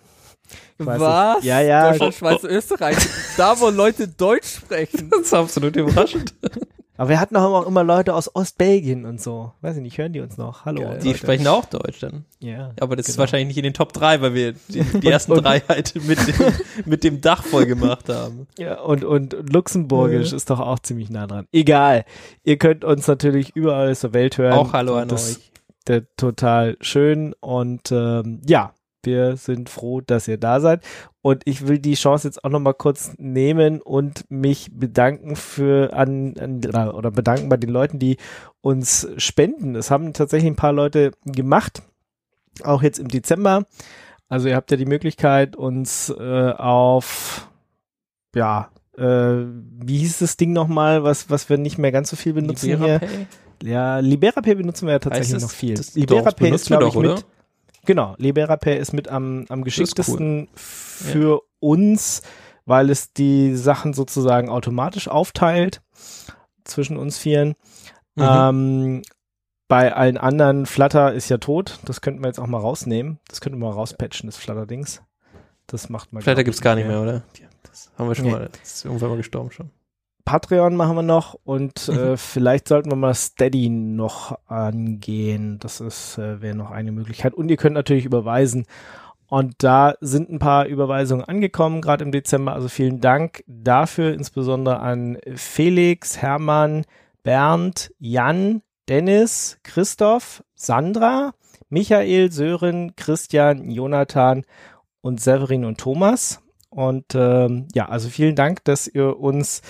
Was? nicht. Ja, ja. Deutschland, Schweiz, Österreich. da, wo Leute Deutsch sprechen. *laughs* Das ist absolut überraschend. *laughs* Aber wir hatten auch immer Leute aus Ostbelgien und so. Weiß ich nicht, hören die uns noch? Hallo. Geil. Die Leute. sprechen auch Deutsch dann. Ja. Aber das ist Genau. wahrscheinlich nicht in den Top 3, weil wir die, *laughs* die ersten und- drei halt mit dem, mit dem Dach voll gemacht haben. Ja, und, und Luxemburgisch ist doch auch ziemlich nah dran. Egal. Ihr könnt uns natürlich überall aus der Welt hören. Auch Hallo an das, euch. Der, total schön. Und ähm, ja, wir sind froh, dass ihr da seid. Und ich will die Chance jetzt auch nochmal kurz nehmen und mich bedanken für an, an oder bedanken bei den Leuten, die uns spenden. Es haben tatsächlich ein paar Leute gemacht, auch jetzt im Dezember. Also ihr habt ja die Möglichkeit, uns äh, auf ja, äh, wie hieß das Ding nochmal, was, was wir nicht mehr ganz so viel benutzen hier? Liberapay? Ja, LiberaPay benutzen wir ja tatsächlich noch viel. LiberaPay ist, benutzen wir glaube ich, mit, genau, LiberaPay ist mit am, am geschicktesten für uns, weil es die Sachen sozusagen automatisch aufteilt zwischen uns Vieren. Mhm. Ähm, bei allen anderen, Flutter ist ja tot. Das könnten wir jetzt auch mal rausnehmen. Das könnten wir mal rauspatchen, das Flutter-Dings. Das macht man. Flatter glaub gibt's ich, gar nicht mehr, oder? Ja, Das haben wir schon Nee. mal, das ist irgendwann mal gestorben schon. Patreon machen wir noch und Mhm. äh, vielleicht sollten wir mal Steady noch angehen. Das ist äh, wäre noch eine Möglichkeit. Und ihr könnt natürlich überweisen. Und da sind ein paar Überweisungen angekommen, gerade im Dezember. Also vielen Dank dafür, insbesondere an Felix, Hermann, Bernd, Jan, Dennis, Christoph, Sandra, Michael, Sören, Christian, Jonathan und Severin und Thomas. Und ähm, ja, also vielen Dank, dass ihr uns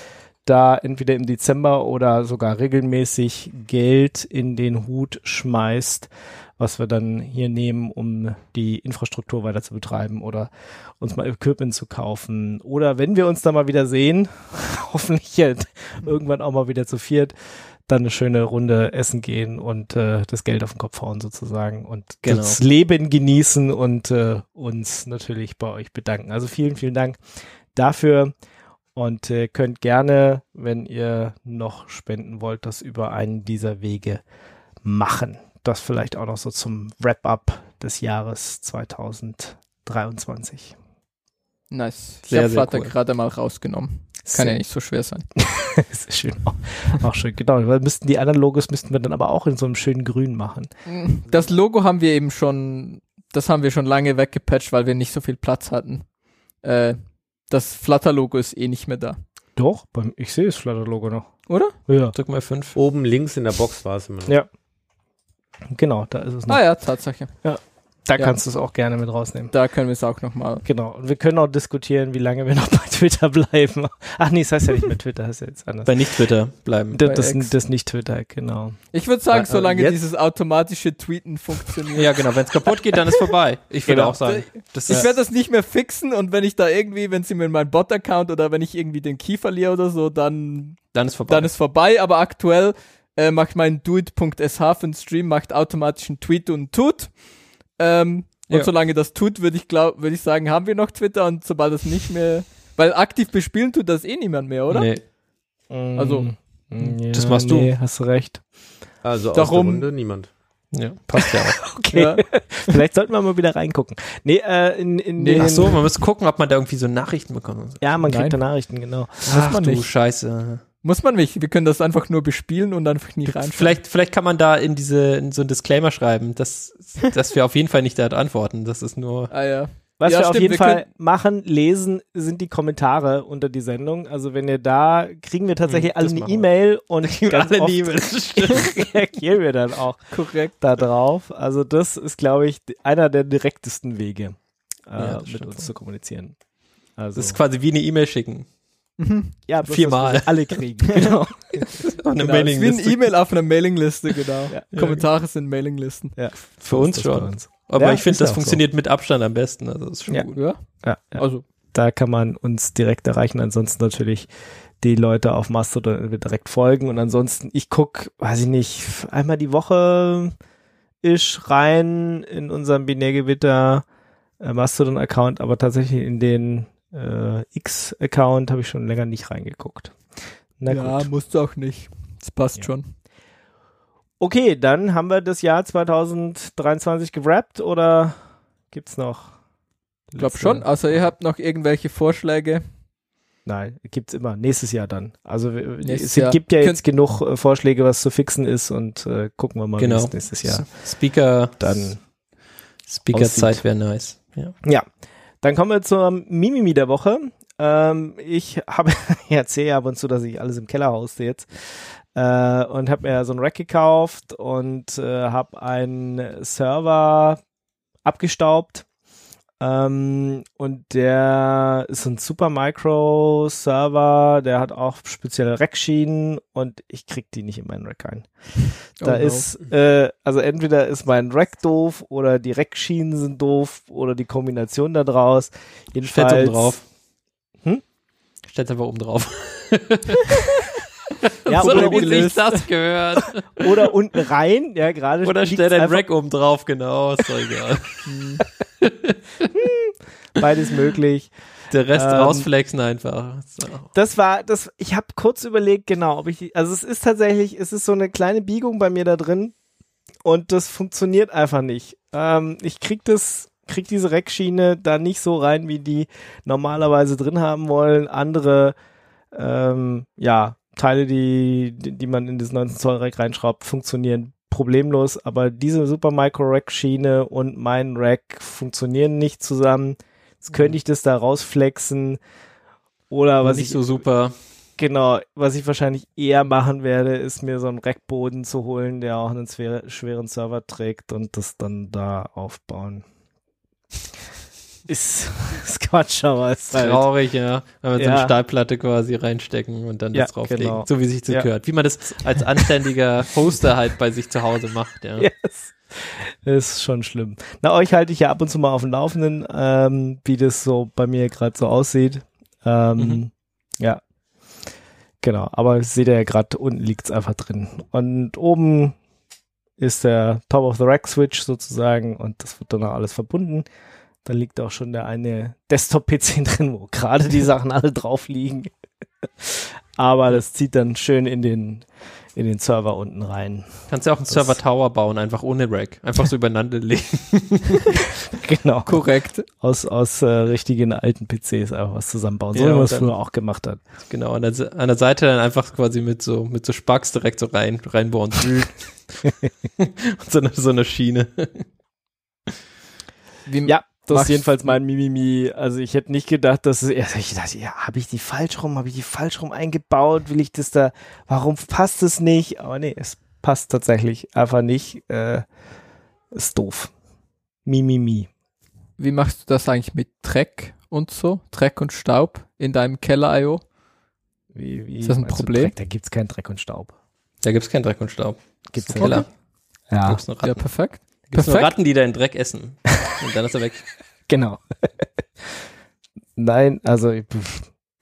da entweder im Dezember oder sogar regelmäßig Geld in den Hut schmeißt, was wir dann hier nehmen, um die Infrastruktur weiter zu betreiben oder uns mal Equipment zu kaufen. Oder wenn wir uns da mal wieder sehen, *laughs* hoffentlich irgendwann auch mal wieder zu viert, dann eine schöne Runde essen gehen und äh, das Geld auf den Kopf hauen sozusagen und Genau. das Leben genießen und äh, uns natürlich bei euch bedanken. Also vielen, vielen Dank dafür und äh, könnt gerne, wenn ihr noch spenden wollt, das über einen dieser Wege machen. Das vielleicht auch noch so zum Wrap-up des Jahres 2023. Nice. Ich Sehr, habe sehr Flutter cool. gerade mal rausgenommen. Kann ja nicht so schwer sein. *laughs* das ist schön. Auch, auch schön, genau. Weil müssten die anderen Logos müssten wir dann aber auch in so einem schönen Grün machen. Das Logo haben wir eben schon, das haben wir schon lange weggepatcht, weil wir nicht so viel Platz hatten. Äh, das Flutter-Logo ist eh nicht mehr da. Doch, beim, ich sehe das Flutter-Logo noch. Oder? Ja. Drück mal fünf. Oben links in der Box war es immer noch. Ja. Genau, da ist es noch. Ah ja, Tatsache. Da ja. kannst du es auch gerne mit rausnehmen. Da können wir es auch nochmal. Genau. Und wir können auch diskutieren, wie lange wir noch bei Twitter bleiben. *laughs* Ach nee, das heißt ja nicht mehr Twitter, das ist ja jetzt anders. Bei Nicht-Twitter bleiben. Das, bei das, das nicht Twitter, genau. Ich würde sagen, Äh, solange jetzt- dieses automatische Tweeten funktioniert. Ja, genau. Wenn es kaputt geht, dann ist vorbei. Ich würde Genau. auch sagen. Das Ich werde das nicht mehr fixen und wenn ich da irgendwie, wenn sie mir meinen Bot-Account oder wenn ich irgendwie den Key verliere oder so, dann, dann ist vorbei. dann ist vorbei. Aber aktuell äh, macht mein doit.sh für den Stream, macht automatisch einen Tweet und tut. Ähm, und Ja. solange das tut, würde ich glaub, würde ich sagen, haben wir noch Twitter und sobald das nicht mehr, weil aktiv bespielen tut das eh niemand mehr, oder? Nee. Also, Mm, ja, das machst du. Nee, hast du recht. Also aus Darum- der Runde niemand. Ja, passt ja auch. *laughs* Okay. Ja. *laughs* Vielleicht sollten wir mal wieder reingucken. Nee, äh, in, in Nee, den, Ach so, man muss gucken, ob man da irgendwie so Nachrichten bekommt. Ja, man Nein. kriegt da Nachrichten, genau. Ach du nicht. Scheiße. Muss man nicht. Wir können das einfach nur bespielen und einfach nie rein. Vielleicht, vielleicht kann man da in diese, in so ein Disclaimer schreiben, dass, dass wir auf jeden Fall nicht da antworten. Das ist nur, Ah ja. Was Ja, wir auf stimmt, jeden wir Fall machen, lesen, sind die Kommentare unter die Sendung. Also wenn ihr da, kriegen wir tatsächlich Hm, alle eine. E-Mail und *laughs* ganz alle oft *laughs* stimmt. reagieren wir dann auch Korrekt. da drauf. Also das ist, glaube ich, einer der direktesten Wege, äh, Ja, das mit uns wohl. zu kommunizieren. Also, das ist quasi wie eine E-Mail schicken. Mhm. ja, bloß, viermal. dass wir alle kriegen. *laughs* genau. Eine Genau, das ist wie eine Mailingliste. E-Mail auf einer Mailingliste, genau. Ja. Kommentare sind Mailinglisten. Für uns schon. uns. Aber Ja, ich finde, ist das ja funktioniert mit Abstand am besten. Also das ist schon Ja. gut. Ja, Ja, ja. also. da kann man uns direkt erreichen. Ansonsten natürlich die Leute auf Mastodon direkt folgen. Und ansonsten, ich guck, weiß ich nicht, einmal die Woche isch rein in unserem Binärgewitter äh, Mastodon-Account, aber tatsächlich in den äh, X-Account habe ich schon länger nicht reingeguckt. Na ja, gut. musst du auch nicht. Das passt Ja. schon. Okay, dann haben wir das Jahr 2023 gewrappt oder gibt's noch? Ich glaube schon. Also ihr habt noch irgendwelche Vorschläge. Nein, gibt's immer. Nächstes Jahr dann. Also Nächstes es Jahr. gibt ja jetzt genug äh, Vorschläge, was zu fixen ist und äh, gucken wir mal, Genau. es nächstes Jahr Speaker, dann. Speaker-Zeit aussieht. wäre nice. Ja. Ja, dann kommen wir zur Mimimi der Woche. Ähm, ich habe, *laughs* erzähle ja ab und zu, dass ich alles im Keller hauste jetzt. Äh, und habe mir so ein Rack gekauft und äh, habe einen Server abgestaubt. Ähm, und der ist ein Supermicro Server, der hat auch spezielle Rackschienen und ich krieg die nicht in meinen Rack ein. Da Oh no. ist, äh, also entweder ist mein Rack doof oder die Rackschienen sind doof oder die Kombination da draus. Jedenfalls. Stell's oben drauf. Hm? Stell's einfach oben drauf. *laughs* Ja, so oder, wie sich das gehört. oder unten rein, ja, gerade. Oder stell dein Rack oben drauf, genau, ist doch egal. Beides möglich. Der Rest Ähm, rausflexen einfach. So. Das war, das, ich habe kurz überlegt, genau, ob ich, also es ist tatsächlich, es ist so eine kleine Biegung bei mir da drin und das funktioniert einfach nicht. Ähm, ich krieg das, krieg diese Reckschiene da nicht so rein, wie die normalerweise drin haben wollen. Andere, ähm, ja, Teile, die, die man in das 19 Zoll Rack reinschraubt, funktionieren problemlos, aber diese Supermicro Rack Schiene und mein Rack funktionieren nicht zusammen. Jetzt könnte ich das da rausflexen. Oder was nicht ich so super. Genau, was ich wahrscheinlich eher machen werde, ist mir so einen Rackboden zu holen, der auch einen schwer, schweren Server trägt und das dann da aufbauen. Ist, *laughs* ist Quatsch, aber ist halt. Traurig, ja. Wenn wir so eine Ja. Stahlplatte quasi reinstecken und dann Ja, das drauflegen. genau. So wie sich das Ja. gehört. Wie man das als anständiger *laughs* Hoster halt bei sich zu Hause macht, ja. Yes. Ist schon schlimm. Na, euch halte ich ja ab und zu mal auf dem Laufenden, ähm, wie das so bei mir gerade so aussieht. Ähm, Mhm. Ja. Genau, aber seht ihr ja gerade, unten liegt's einfach drin. Und oben ist der Top of the Rack Switch sozusagen und das wird dann auch alles verbunden. Da liegt auch schon der eine Desktop-PC *laughs* drin, wo gerade die Sachen alle drauf liegen. Aber das zieht dann schön in den, in den Server unten rein. Kannst ja auch einen Das- Server Tower bauen, einfach ohne Rack. Einfach so *laughs* übereinander legen. *laughs* Genau. Korrekt. Aus, aus äh, richtigen alten PCs einfach was zusammenbauen. So Ja, wie man es früher auch gemacht hat. Genau, an der, an der Seite dann einfach quasi mit so, mit so Sparks direkt so rein, reinbohren. Und so eine, so eine Schiene. Wie, Ja, das ist jedenfalls mein Mimimi. Also ich hätte nicht gedacht, dass es, also ich dachte, ja, habe ich die falsch rum, habe ich die falsch rum eingebaut, will ich das da, warum passt es nicht? Aber nee, es passt tatsächlich einfach nicht. Äh, ist doof. Mimimi. Wie machst du das eigentlich mit Dreck und so? Dreck und Staub in deinem Keller.io? Wie, wie Ist das ein Problem? Da gibt's keinen Dreck und Staub. Da gibt's keinen Dreck und Staub. Gibt's Im Keller. Ja, Ja, perfekt. Da gibt's nur perfekt. Ratten, die deinen Dreck essen. Und dann ist er weg. *laughs* genau. Nein, also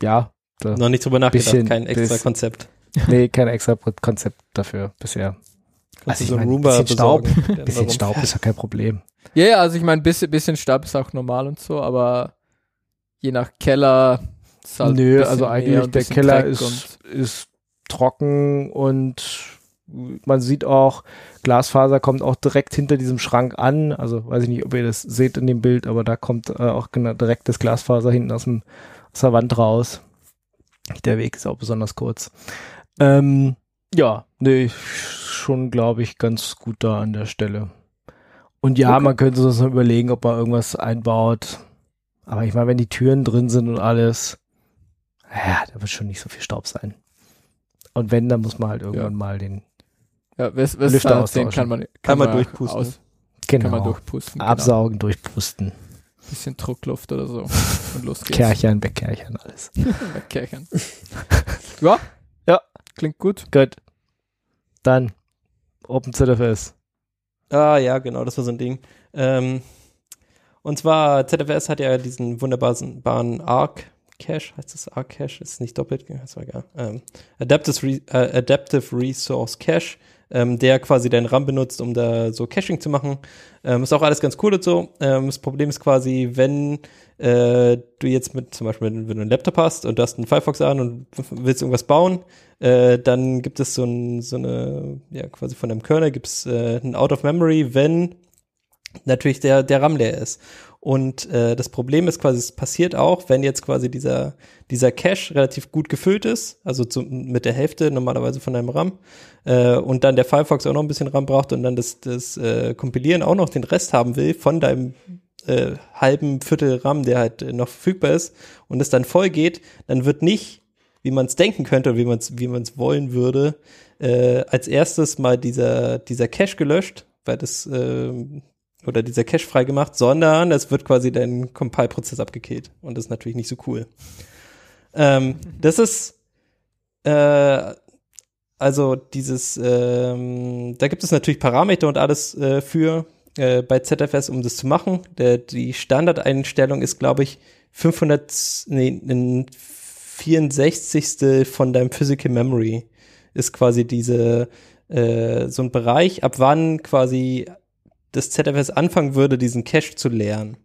ja, da, Noch nicht drüber nachgedacht, Bisschen- kein extra bis- Konzept. nee, kein extra Konzept dafür bisher. Kannst Also ich ein meine, Roomba bisschen Staub, *laughs* besorgen, der Bisschen Staub ist ja kein Problem. Ja, ja, also ich meine, bisschen, bisschen Staub ist auch normal und so, aber je nach Keller ist halt Nö, also eigentlich der Keller Dreck ist, ist trocken und man sieht auch, Glasfaser kommt auch direkt hinter diesem Schrank an. Also weiß ich nicht, ob ihr das seht in dem Bild, aber da kommt äh, auch genau direkt das Glasfaser hinten aus, dem, aus der Wand raus. Der Weg ist auch besonders kurz. Ähm, ja, nee, schon glaube ich ganz gut da an der Stelle. Und ja, Okay. man könnte sich noch überlegen, ob man irgendwas einbaut. Aber ich meine, wenn die Türen drin sind und alles, ja, da wird schon nicht so viel Staub sein. Und wenn, dann muss man halt irgendwann mal den, Ja, was, was Lüfter den austauschen. kann man, kann Einmal man durchpusten. Aus, genau, Kann man durchpusten. Genau. absaugen, durchpusten, Bisschen Druckluft oder so. *laughs* Und los geht's. Kerchern, Bekerchern, alles. *laughs* Wegkerchern. ja. Ja. Klingt gut. Gut. Dann OpenZFS. Ah ja, genau, das war so ein Ding. Ähm, und zwar, ZFS hat ja diesen wunderbaren Arc Cache, heißt das Arc Cache? Ist nicht doppelt, das war egal. Ähm, Adaptive, Re äh, Adaptive Resource Cache, ähm, der quasi deinen RAM benutzt, um da so Caching zu machen. Ähm, ist auch alles ganz cool und so. Ähm, das Problem ist quasi, wenn äh, du jetzt mit, zum Beispiel, wenn du einen Laptop hast und du hast einen Firefox an und willst irgendwas bauen, äh, dann gibt es so, ein, so eine, ja, quasi von einem Kernel gibt es äh, ein Out of Memory, wenn natürlich der, der RAM leer ist. Und äh, das Problem ist quasi, es passiert auch, wenn jetzt quasi dieser, dieser Cache relativ gut gefüllt ist, also zu, mit der Hälfte normalerweise von deinem RAM, äh, und dann der Firefox auch noch ein bisschen RAM braucht und dann das, das äh, Kompilieren auch noch den Rest haben will von deinem äh, halben Viertel RAM, der halt äh, noch verfügbar ist, und es dann voll geht, dann wird nicht, wie man es denken könnte oder wie man es wie man's wollen würde, äh, als erstes mal dieser, dieser Cache gelöscht, weil das ähm, oder dieser Cache freigemacht, sondern es wird quasi dein Compile-Prozess abgekillt. Und das ist natürlich nicht so cool. Ähm, das ist äh, also dieses, ähm, da gibt es natürlich Parameter und alles äh, für äh, bei ZFS, um das zu machen. Der, die Standardeinstellung ist, glaube ich, 500, nee, ein 64. von deinem Physical Memory ist quasi diese äh, so ein Bereich, ab wann quasi das ZFS anfangen würde, diesen Cache zu leeren.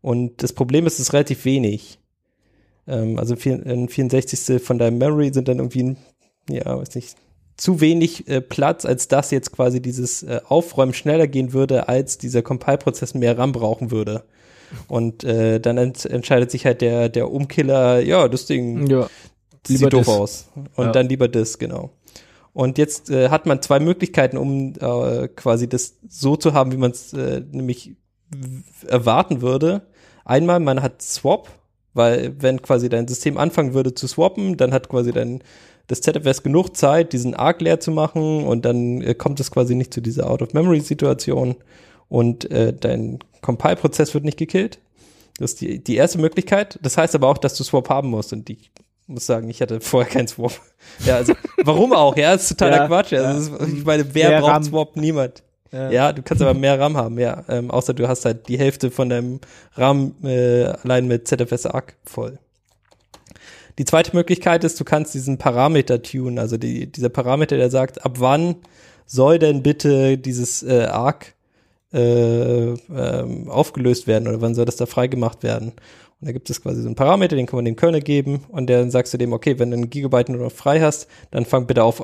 Und das Problem ist, es ist relativ wenig. Ähm, also ein 64. von deinem Memory sind dann irgendwie, ja, weiß nicht, zu wenig äh, Platz, als dass jetzt quasi dieses äh, Aufräumen schneller gehen würde, als dieser Compile-Prozess mehr RAM brauchen würde. Und äh, dann ent entscheidet sich halt der, der Umkiller, ja, das Ding Ja. sieht Lieber doof aus. Und Ja. dann lieber das, genau. Und jetzt äh, hat man zwei Möglichkeiten, um äh, quasi das so zu haben, wie man es äh, nämlich erwarten würde. Einmal, man hat Swap, weil wenn quasi dein System anfangen würde zu swappen, dann hat quasi dein das ZFS genug Zeit, diesen Arc leer zu machen und dann äh, kommt es quasi nicht zu dieser Out-of-Memory-Situation und äh, dein Compile-Prozess wird nicht gekillt. Das ist die, die erste Möglichkeit. Das heißt aber auch, dass du Swap haben musst und ich muss sagen, ich hatte vorher keinen Swap. Ja, also warum auch? Ja, ist totaler Ja, Quatsch. ja. Also, ist, ich meine, wer Mehr braucht RAM. Swap? Niemand. Ja. Ja, du kannst aber mehr RAM haben, ja. Ähm, außer du hast halt die Hälfte von deinem RAM äh, allein mit ZFS Arc voll. Die zweite Möglichkeit ist, du kannst diesen Parameter tunen, also die, dieser Parameter, der sagt, ab wann soll denn bitte dieses äh, Arc äh, ähm, aufgelöst werden oder wann soll das da freigemacht werden. Und da gibt es quasi so einen Parameter, den kann man dem Kernel geben und dann sagst du dem, okay, wenn du einen Gigabyte nur noch frei hast, dann fang bitte auf,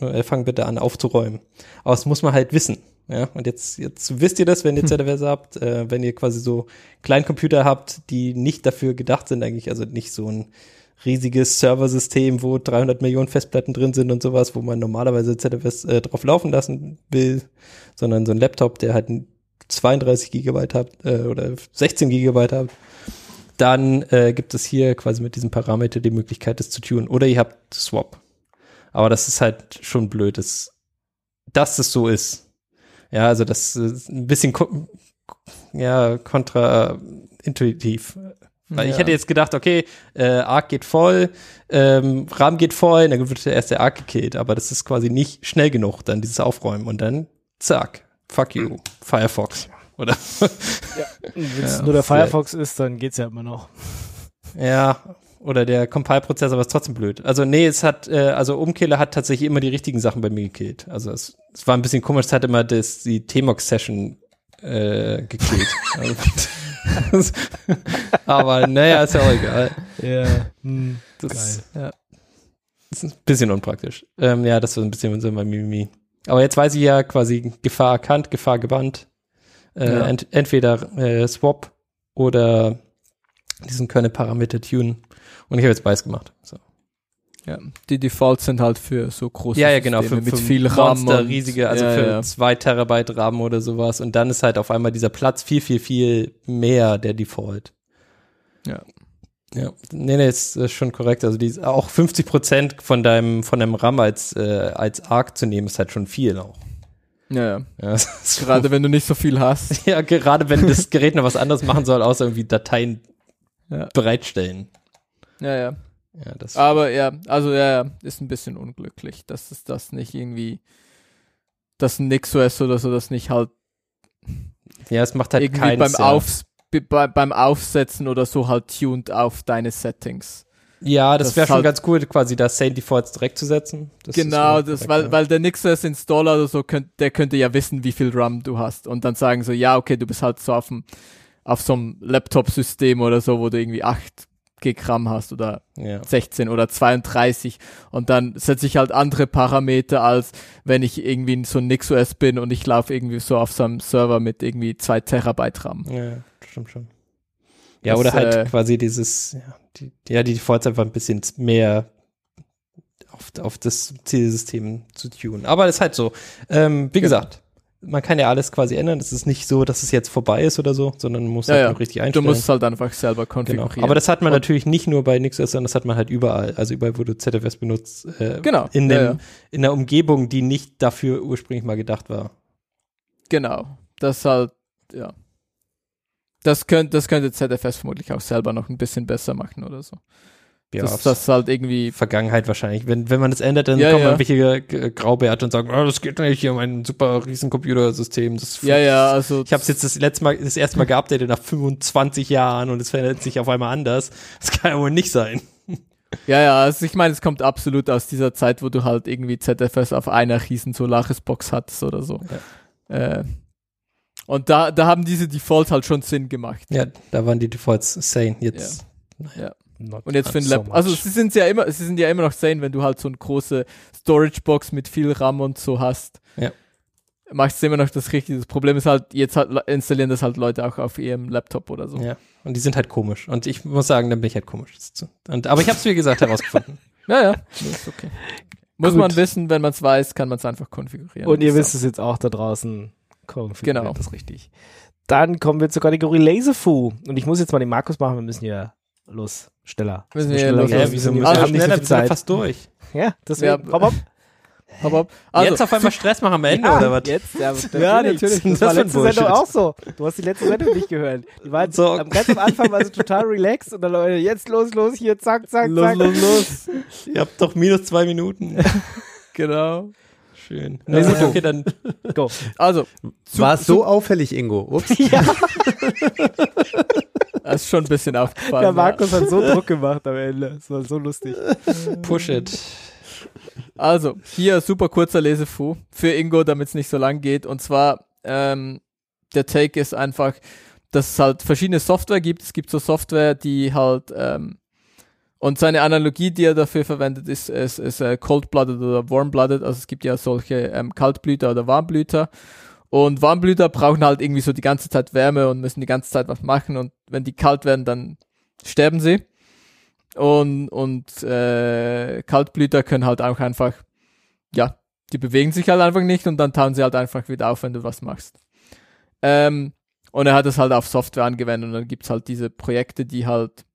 äh, fang bitte an aufzuräumen. Aber das muss man halt wissen. Ja, und jetzt, jetzt wisst ihr das, wenn ihr ZFS habt, äh, wenn ihr quasi so Kleincomputer habt, die nicht dafür gedacht sind eigentlich, also nicht so ein riesiges Serversystem, wo 300 Millionen Festplatten drin sind und sowas, wo man normalerweise ZFS äh, drauf laufen lassen will, sondern so ein Laptop, der halt 32 Gigabyte hat äh, oder 16 Gigabyte hat, dann äh, gibt es hier quasi mit diesem Parameter die Möglichkeit, das zu tunen. Oder ihr habt Swap. Aber das ist halt schon blöd, dass, dass es so ist. Ja, also das ist ein bisschen ko ja, kontraintuitiv. Weil ich Ja. hätte jetzt gedacht, okay, äh, Arc geht voll, ähm, RAM geht voll, dann wird erst der Arc gekillt, aber das ist quasi nicht schnell genug, dann dieses Aufräumen und dann zack, fuck you, Firefox. Oder? Wenn es Ja, nur der vielleicht. Firefox ist, dann geht's ja immer noch. Ja, oder der Compile-Prozessor, aber ist trotzdem blöd. Also nee, es hat, äh, also Umkehler hat tatsächlich immer die richtigen Sachen bei mir gekillt. Also es, es war ein bisschen komisch, es hat immer das, die T-Mox-Session äh, gekillt. Also, *laughs* aber naja, ist ja auch egal. Ja. Hm. Das, ja, das ist ein bisschen unpraktisch. Ähm, ja, das war ein bisschen so mein Mimimi. Aber jetzt weiß ich ja quasi Gefahr erkannt, Gefahr gebannt. Äh, Ja. ent, entweder äh, Swap oder diesen Kernel-Parameter tune. Und ich habe jetzt beides gemacht. So. Ja, die Defaults sind halt für so große Ja, ja, genau, für, Systeme mit für viel RAM Monster, riesige, also ja, für ja. zwei Terabyte RAM oder sowas. Und dann ist halt auf einmal dieser Platz viel, viel, viel mehr der Default. Ja. Ja, nee, nee, ist, ist schon korrekt. Also die, auch 50 Prozent von deinem, von deinem RAM als, äh, als Arc zu nehmen, ist halt schon viel auch. Ja, ja. Ja, *laughs* Gerade wenn du nicht so viel hast. *laughs* ja, gerade wenn das Gerät noch was anderes machen soll, außer irgendwie Dateien Ja. bereitstellen. Ja, ja. Ja, das, Aber ja, also ja, ja, ist ein bisschen unglücklich, dass es das nicht irgendwie, dass ein NixOS oder so das nicht halt ja, es macht halt irgendwie keinen beim, Sinn. Aufs, be- bei, beim Aufsetzen oder so halt tuned auf deine Settings. Ja, das, das wäre schon halt- ganz cool, quasi da Sane Defaults direkt zu setzen. Das genau, schon das, weil, weil der NixOS Installer oder so, könnt, der könnte ja wissen, wie viel RAM du hast und dann sagen so, ja, okay, du bist halt so auf, dem, auf so einem Laptop-System oder so, wo du irgendwie 8 Gig RAM hast oder ja. 16 oder 32 und dann setze ich halt andere Parameter als wenn ich irgendwie in so ein NixOS bin und ich laufe irgendwie so auf so einem Server mit irgendwie 2 Terabyte RAM. Ja, stimmt schon. Ja, Das, oder halt äh, quasi dieses, ja, die, ja, die Defaults einfach ein bisschen mehr auf, auf das Zielsystem zu tunen. Aber ist halt so. Ähm, wie Genau. gesagt, man kann ja alles quasi ändern. Es ist nicht so, dass es jetzt vorbei ist oder so, sondern man muss Ja, halt ja. nur richtig Du einstellen. musst es halt einfach selber genau. konfigurieren. Aber das hat man Und- natürlich nicht nur bei NixOS, sondern das hat man halt überall. Also überall, wo du ZFS benutzt. Äh, Genau, In, ja, dem, ja. in der Umgebung, die nicht dafür ursprünglich mal gedacht war. Genau. Das halt, ja. Das könnte, das könnte ZFS vermutlich auch selber noch ein bisschen besser machen oder so. Ja, aufs- das halt irgendwie, Vergangenheit wahrscheinlich. Wenn, wenn man das ändert, dann Ja, kommen ja. irgendwelche G- Graubärte und sagen, oh, das geht nicht, hier mein super riesen Computersystem. Das ja, ja, also. Ich habe es jetzt das letzte Mal, das erste Mal geupdatet nach 25 Jahren und es verändert sich auf einmal anders. Das kann ja wohl nicht sein. *laughs* Ja, ja, also ich meine, es kommt absolut aus dieser Zeit, wo du halt irgendwie ZFS auf einer riesen Solaris-Box hattest oder so. Äh, und da, da haben diese Defaults halt schon Sinn gemacht. Ja, da waren die Defaults sane. Jetzt. Not Und jetzt für ein so Lab, much. also sie sind ja immer, sie sind ja immer noch sane, wenn du halt so eine große Storage-Box mit viel RAM und so hast. Ja. Machst du immer noch das Richtige. Das Problem ist halt, jetzt halt, installieren das halt Leute auch auf ihrem Laptop oder so. Ja. Und die sind halt komisch. Und ich muss sagen, dann bin ich halt komisch. So- Und, aber ich habe es, wie gesagt, herausgefunden. *laughs* Ja, ja, ist okay. Muss Gut. man wissen, wenn man es weiß, kann man es einfach konfigurieren. Und ihr So. wisst es jetzt auch da draußen. Konfiguriert Genau. Das richtig. Dann kommen wir zur Kategorie Laserfu. Und ich muss jetzt mal den Markus machen. Wir müssen ja los. Schneller. Müssen Wir schneller los, gehen. los. Wir haben nicht so schneller, viel Zeit. fast durch. Ja, deswegen. Ja, Hopp, hopp. Hopp, hopp. Also, jetzt auf einmal Stress machen am Ende, Ja, oder was? jetzt, ja, *laughs* Ja, natürlich. natürlich. Was Das war letzte Sendung auch so. Du hast die letzte Sendung nicht gehört. Die war So. am, ganz am Anfang war sie total relaxed und dann Leute, jetzt los, los, hier, zack, zack, Los, zack. los, los. *laughs* Ihr habt doch minus zwei Minuten. *laughs* Genau. Schön. Na gut, okay, dann *laughs* Go. Also, War es so auffällig, Ingo? Ups. *laughs* *laughs* das ist schon ein bisschen aufgefallen. Der Markus hat so Druck gemacht am Ende. Das war so lustig. push it. Ja. Also, hier super kurzer Lesefu für Ingo, damit es nicht so lang geht. Und zwar, ähm, der Take ist einfach, dass es halt verschiedene Software gibt. Es gibt so Software, die halt ähm, und seine Analogie, die er dafür verwendet, ist, ist, ist äh, Cold-Blooded oder Warm-Blooded. Also es gibt ja solche ähm, Kaltblüter oder Warmblüter. Und Warmblüter brauchen halt irgendwie so die ganze Zeit Wärme und müssen die ganze Zeit was machen. Und wenn die kalt werden, dann sterben sie. Und, und äh, Kaltblüter können halt auch einfach, ja, die bewegen sich halt einfach nicht und dann tauen sie halt einfach wieder auf, wenn du was machst. Ähm, und er hat es halt auf Software angewendet und dann gibt's halt diese Projekte, die halt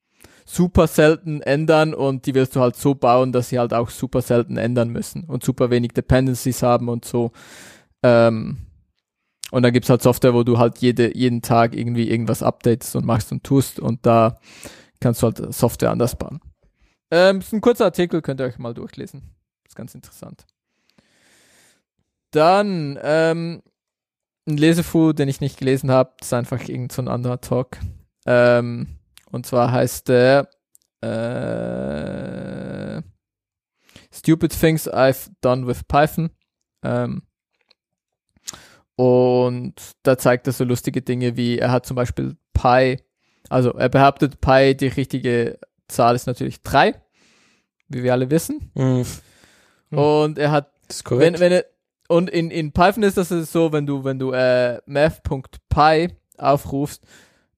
super selten ändern und die willst du halt so bauen, dass sie halt auch super selten ändern müssen und super wenig Dependencies haben und so. Ähm, und dann gibt's halt Software, wo du halt jede, jeden Tag irgendwie irgendwas updatest und machst und tust und da kannst du halt Software anders bauen. Ähm, ist ein kurzer Artikel, könnt ihr euch mal durchlesen. Ist ganz interessant. Dann ähm, ein Lesefu, den ich nicht gelesen habe, ist einfach irgend so ein anderer Talk. Ähm, und zwar heißt der äh, Stupid Things I've Done with Python. Ähm, und da zeigt er so lustige Dinge wie, er hat zum Beispiel Pi, also er behauptet, Pi, die richtige Zahl ist natürlich 3, wie wir alle wissen. Mhm. Und er hat, wenn, wenn er, und in, in Python ist das so, wenn du, wenn du äh, math.py aufrufst,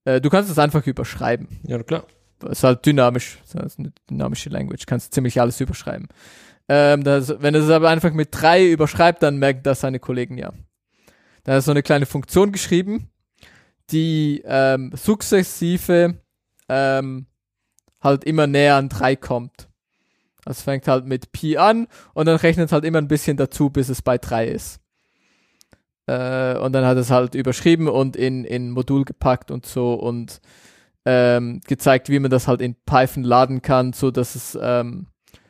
äh, du kannst das einfach überschreiben. ja, klar. Das ist halt dynamisch, das ist eine dynamische Language, kannst ziemlich alles überschreiben. Ähm, das, wenn er es aber einfach mit drei überschreibt, dann merken das seine Kollegen ja. Da ist so eine kleine Funktion geschrieben, die ähm, sukzessive ähm, halt immer näher an drei kommt. Das fängt halt mit Pi an und dann rechnet es halt immer ein bisschen dazu, bis es bei drei ist. Äh, und dann hat es halt überschrieben und in, in Modul gepackt und so und ähm, gezeigt, wie man das halt in Python laden kann, so dass es, ähm,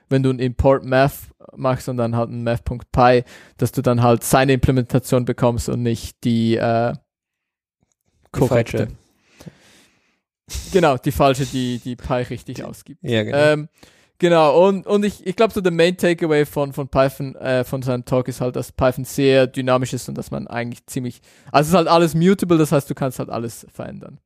wenn du ein Import Math machst und dann halt ein Math.py, dass du dann halt seine Implementation bekommst und nicht die, äh, Die korrekte. falsche. Genau, die falsche, die die Pi richtig ausgibt. Ja, genau. Ähm, genau, und, und ich, ich glaube, so der Main Takeaway von, von Python, äh, von seinem Talk ist halt, dass Python sehr dynamisch ist und dass man eigentlich ziemlich, also es ist halt alles mutable, das heißt, du kannst halt alles verändern.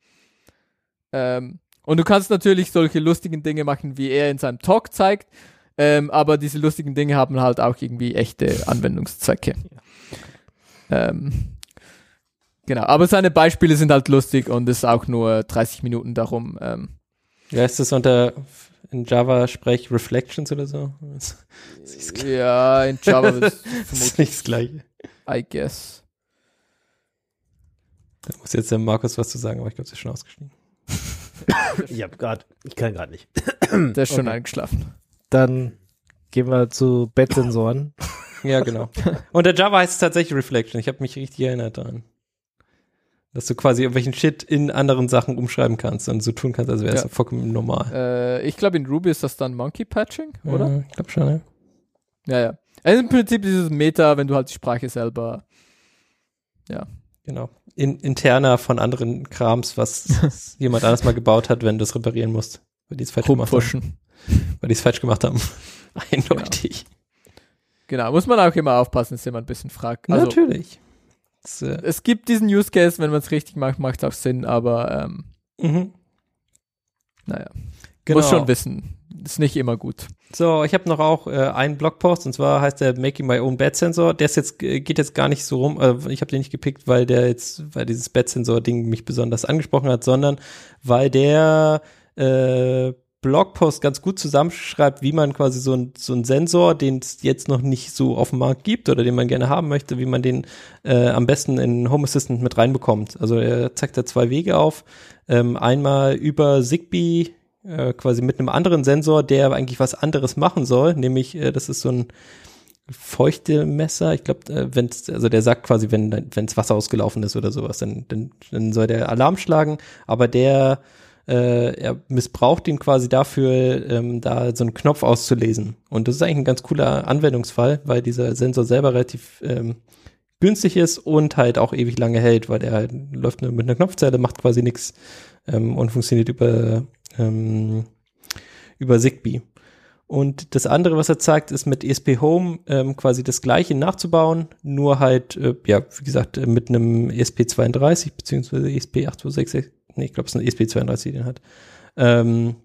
Ähm, und du kannst natürlich solche lustigen Dinge machen, wie er in seinem Talk zeigt, ähm, aber diese lustigen Dinge haben halt auch irgendwie echte Anwendungszwecke. Ähm, genau, aber seine Beispiele sind halt lustig und es ist auch nur 30 Minuten darum. Ähm, ja, ist das unter in Java Sprech Reflections oder so? Das ist, ja, in Java es *laughs* das ist vermutlich, nicht das Gleiche. I guess. Da muss jetzt der Markus was zu sagen, aber ich glaube, sie ist schon ausgestiegen. *laughs* Ich hab grad, ich kann gerade nicht. Der ist schon Okay. eingeschlafen. Dann gehen wir zu Bettsensoren. Ja, genau. Und der Java heißt es tatsächlich Reflection. Ich habe mich richtig erinnert daran. Dass du quasi irgendwelchen Shit in anderen Sachen umschreiben kannst und so tun kannst, als wäre es Ja. vollkommen normal. Äh, ich glaube, in Ruby ist das dann Monkey Patching, oder? Ja, ich glaube schon, ja. Ja, ja. Also im Prinzip dieses Meta, wenn du halt die Sprache selber. Genau. In, interner von anderen Krams, was *laughs* jemand anders mal gebaut hat, wenn du es reparieren musst. Weil die es falsch gemacht haben. Weil die es falsch gemacht haben. *laughs* Eindeutig. Genau, muss man auch immer aufpassen, dass jemand ein bisschen fragt. Also, Natürlich. Äh, es gibt diesen Use Case, wenn man es richtig macht, macht es auch Sinn, aber ähm, mhm. naja. Genau. Muss schon wissen. Ist nicht immer gut. So, ich habe noch auch äh, einen Blogpost und zwar heißt der Making My Own Bed Sensor. Der ist jetzt geht jetzt gar nicht so rum. Äh, ich habe den nicht gepickt, weil der jetzt, weil dieses Bed Sensor Ding mich besonders angesprochen hat, sondern weil der äh, Blogpost ganz gut zusammenschreibt, wie man quasi so ein so ein Sensor, den es jetzt noch nicht so auf dem Markt gibt oder den man gerne haben möchte, wie man den äh, am besten in Home Assistant mit reinbekommt. Also er zeigt da zwei Wege auf. Ähm, einmal über Zigbee äh, quasi mit einem anderen Sensor, der eigentlich was anderes machen soll, nämlich äh, das ist so ein Feuchtemesser. Ich glaube, äh, wenn also der sagt quasi, wenn wenns Wasser ausgelaufen ist oder sowas, dann, dann, dann soll der Alarm schlagen, aber der äh, er missbraucht ihn quasi dafür, ähm, da so einen Knopf auszulesen. Und das ist eigentlich ein ganz cooler Anwendungsfall, weil dieser Sensor selber relativ ähm, günstig ist und halt auch ewig lange hält, weil der halt läuft nur mit einer Knopfzelle, macht quasi nichts ähm, und funktioniert über ähm, über Zigbee. Und das andere, was er zeigt, ist mit ESP Home ähm, quasi das gleiche nachzubauen, nur halt, äh, ja, wie gesagt, mit einem ESP32 beziehungsweise ESP8266, nee, ich glaube, es ist ein ESP32, den hat. Ähm,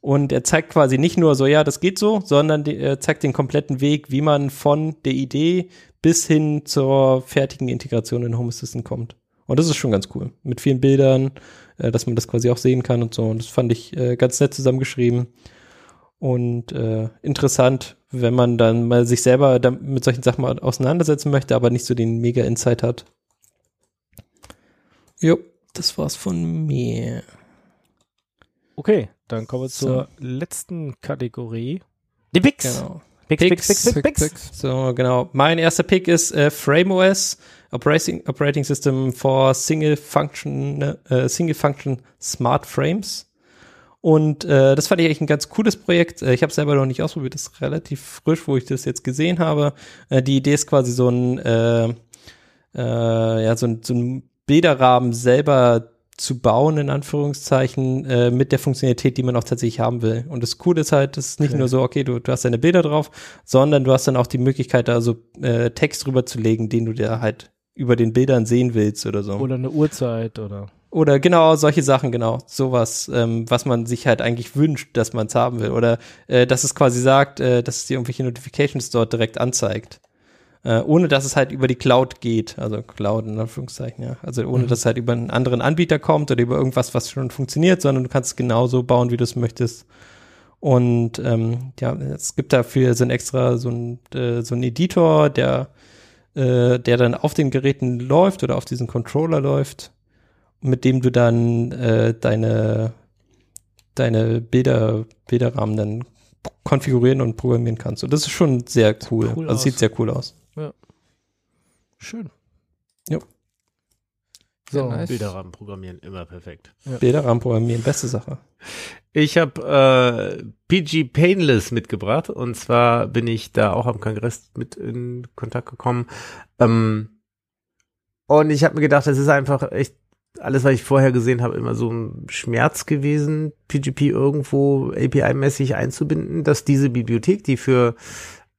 und er zeigt quasi nicht nur so, ja, das geht so, sondern die, er zeigt den kompletten Weg, wie man von der Idee bis hin zur fertigen Integration in Home Assistant kommt. Und das ist schon ganz cool. Mit vielen Bildern, äh, dass man das quasi auch sehen kann und so. Und das fand ich äh, ganz nett zusammengeschrieben und äh, interessant, wenn man dann mal sich selber mit solchen Sachen mal auseinandersetzen möchte, aber nicht so den mega Insight hat. Jo, das war's von mir. Okay, dann kommen wir zur letzten Kategorie. Die Picks. Genau. Picks, Picks, Picks, Picks, Picks. So, genau. Mein erster Pick ist äh, FrameOS, Operating, Operating System for Single Function, äh, Single Function Smart Frames. Und äh, das fand ich eigentlich ein ganz cooles Projekt. Äh, ich habe selber noch nicht ausprobiert, das ist relativ frisch, wo ich das jetzt gesehen habe. Äh, die Idee ist quasi so ein, äh, äh, ja, so ein, so ein Bilderrahmen selber zu bauen, in Anführungszeichen, äh, mit der Funktionalität, die man auch tatsächlich haben will. Und das Coole ist halt, es ist nicht Okay. nur so, okay, du, du hast deine Bilder drauf, sondern du hast dann auch die Möglichkeit, da so äh, Text drüber zu legen, den du dir halt über den Bildern sehen willst oder so. Oder eine Uhrzeit oder. Oder genau, solche Sachen, genau. Sowas, ähm, was man sich halt eigentlich wünscht, dass man es haben will. Oder äh, dass es quasi sagt, äh, dass es dir irgendwelche Notifications dort direkt anzeigt. Äh, ohne dass es halt über die Cloud geht. Also Cloud in Anführungszeichen, ja. Also ohne dass es halt über einen anderen Anbieter kommt oder über irgendwas, was schon funktioniert, sondern du kannst es genauso bauen, wie du es möchtest. Und ähm, ja, es gibt dafür so ein extra so ein, äh, so ein Editor, der, äh, der dann auf den Geräten läuft oder auf diesen Controller läuft mit dem du dann äh, deine, deine Bilder, Bilderrahmen dann konfigurieren und programmieren kannst. Und das ist schon sehr cool. cool also aus. sieht sehr cool aus. Schön. Jo. Sehr So, nice. Bilderrahmen programmieren, immer perfekt. Bilderrahmen programmieren, beste Sache. Ich habe äh, PG Painless mitgebracht und zwar bin ich da auch am Kongress mit in Kontakt gekommen. Ähm, und ich habe mir gedacht, das ist einfach echt alles, was ich vorher gesehen habe, immer so ein Schmerz gewesen, PGP irgendwo API-mäßig einzubinden, dass diese Bibliothek, die für